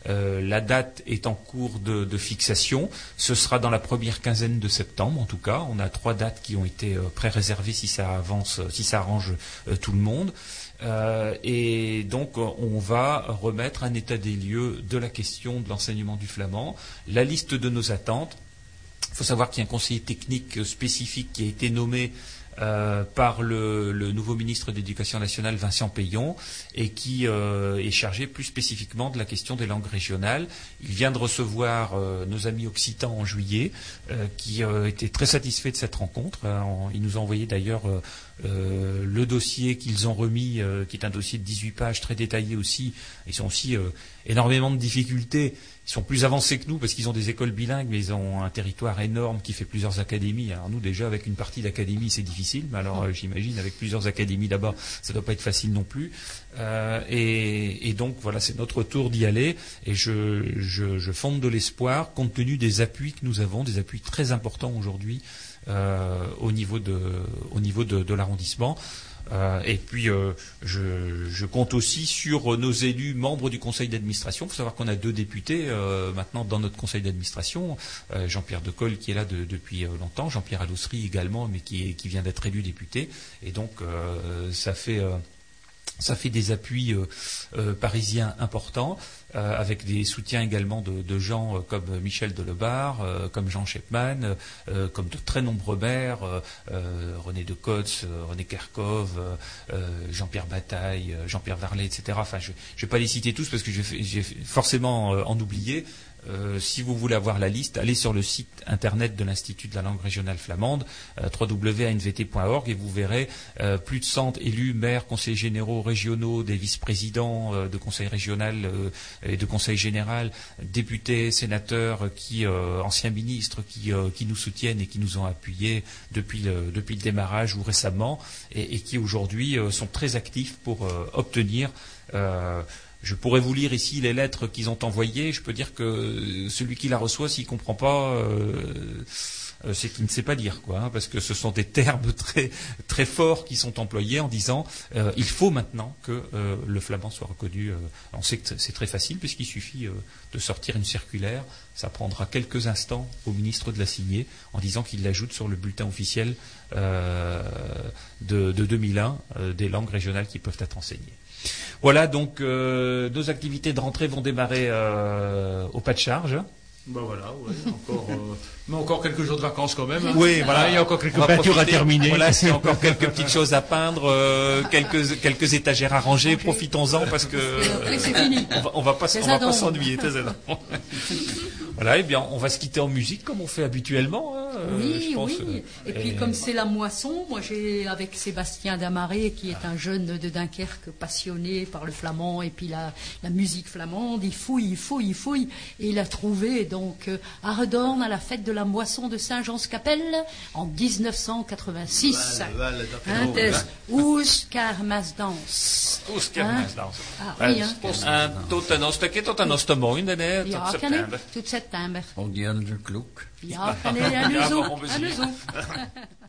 A: Euh, la date est en cours de, fixation. Ce sera dans la première quinzaine de septembre, en tout cas. On a trois dates qui ont été euh, pré-réservées si ça avance, si ça arrange euh, tout le monde. Euh, et donc, euh, on va remettre un état des lieux de la question de l'enseignement du flamand, la liste de nos attentes. Il faut savoir qu'il y a un conseiller technique euh, spécifique qui a été nommé euh, par le, le nouveau ministre de l'Éducation nationale, Vincent Payon, et qui euh, est chargé plus spécifiquement de la question des langues régionales. Il vient de recevoir euh, nos amis occitans en juillet, euh, qui euh, étaient très satisfaits de cette rencontre. En- ils nous ont envoyé d'ailleurs le dossier qu'ils ont remis, qui est un dossier de 18 pages, très détaillé aussi. Ils ont aussi énormément de difficultés. Ils sont plus avancés que nous parce qu'ils ont des écoles bilingues, mais ils ont un territoire énorme qui fait plusieurs académies. Alors nous, déjà, avec une partie d'académie, c'est difficile. Mais alors, euh, j'imagine, avec plusieurs académies là-bas, ça doit pas être facile non plus. Euh, et, et donc, voilà, c'est notre tour d'y aller. Et je, je, je fonde de l'espoir, compte tenu des appuis que nous avons, des appuis très importants aujourd'hui euh, au niveau de, de, de l'arrondissement. Euh, et puis, euh, je, je compte aussi sur nos élus membres du conseil d'administration. Il faut savoir qu'on a deux députés euh, maintenant dans notre conseil d'administration. Euh, Jean-Pierre Decolle qui est là de- depuis euh, longtemps, Jean-Pierre Allousserie également, mais qui, qui vient d'être élu député. Et donc, euh, ça fait... ça fait des appuis euh, euh, parisiens importants, euh, avec des soutiens également de, de gens euh, comme Michel Delebarre, euh, comme Jean Shepman, euh, comme de très nombreux maires, René de Cotz, euh, René Kerkov, Jean-Pierre Bataille, Jean-Pierre Varlet, etc. Enfin, je ne vais pas les citer tous parce que j'ai forcément en oublier. Euh, si vous voulez avoir la liste, allez sur le site internet de l'Institut de la langue régionale flamande, euh, www.anvt.org, et vous verrez euh, plus de 100 élus, maires, conseillers généraux régionaux, des vice-présidents euh, de conseil régional et de conseil général, députés, sénateurs, qui, anciens ministres, qui, nous soutiennent et qui nous ont appuyés depuis le, démarrage ou récemment, et, qui aujourd'hui sont très actifs pour obtenir je pourrais vous lire ici les lettres qu'ils ont envoyées. Je peux dire que celui qui la reçoit, s'il comprend pas, euh, euh, c'est qu'il ne sait pas lire, quoi, hein, parce que ce sont des termes <laughs> très très forts qui sont employés en disant euh, il faut maintenant que euh, le flamand soit reconnu. euh, on sait que c'est très facile puisqu'il suffit euh, de sortir une circulaire. Ça prendra quelques instants au ministre de la signer en disant qu'il l'ajoute sur le bulletin officiel de, de 2001 euh, des langues régionales qui peuvent être enseignées. Voilà, donc euh, nos activités de rentrée vont démarrer euh, au pas de charge.
K: Ben voilà, encore, euh, mais encore quelques jours de vacances quand même. hein.
A: Oui, voilà.
K: Il y a encore quelques peintures à terminer.
A: Voilà, a encore quelques <laughs> petites choses à peindre, euh, quelques, quelques étagères à ranger, profitons-en parce que
B: après, c'est fini.
A: on va, on va pas,
B: C'est
A: on va pas s'ennuyer. c'est <laughs> voilà, et bien, on va se quitter en musique comme on fait habituellement. hein, euh,
B: Oui,
A: je pense,
B: oui.
A: euh,
B: Et puis comme c'est la moisson, moi j'ai avec Sébastien Damaré qui est un jeune de Dunkerque passionné par le flamand et puis la, la musique flamande, il fouille, il fouille, il fouille et il a trouvé donc à Redorn à la fête de la moisson de Saint-Jean-Scapelle en 1986.
A: Voilà, voilà, dat
B: Hein?
A: Oeskermisdans.
B: Ah, oui, hein?
A: Tot stukje, tot tot september.
B: Tot september.
C: Klok.
B: Ja, kan <laughs> En. <laughs>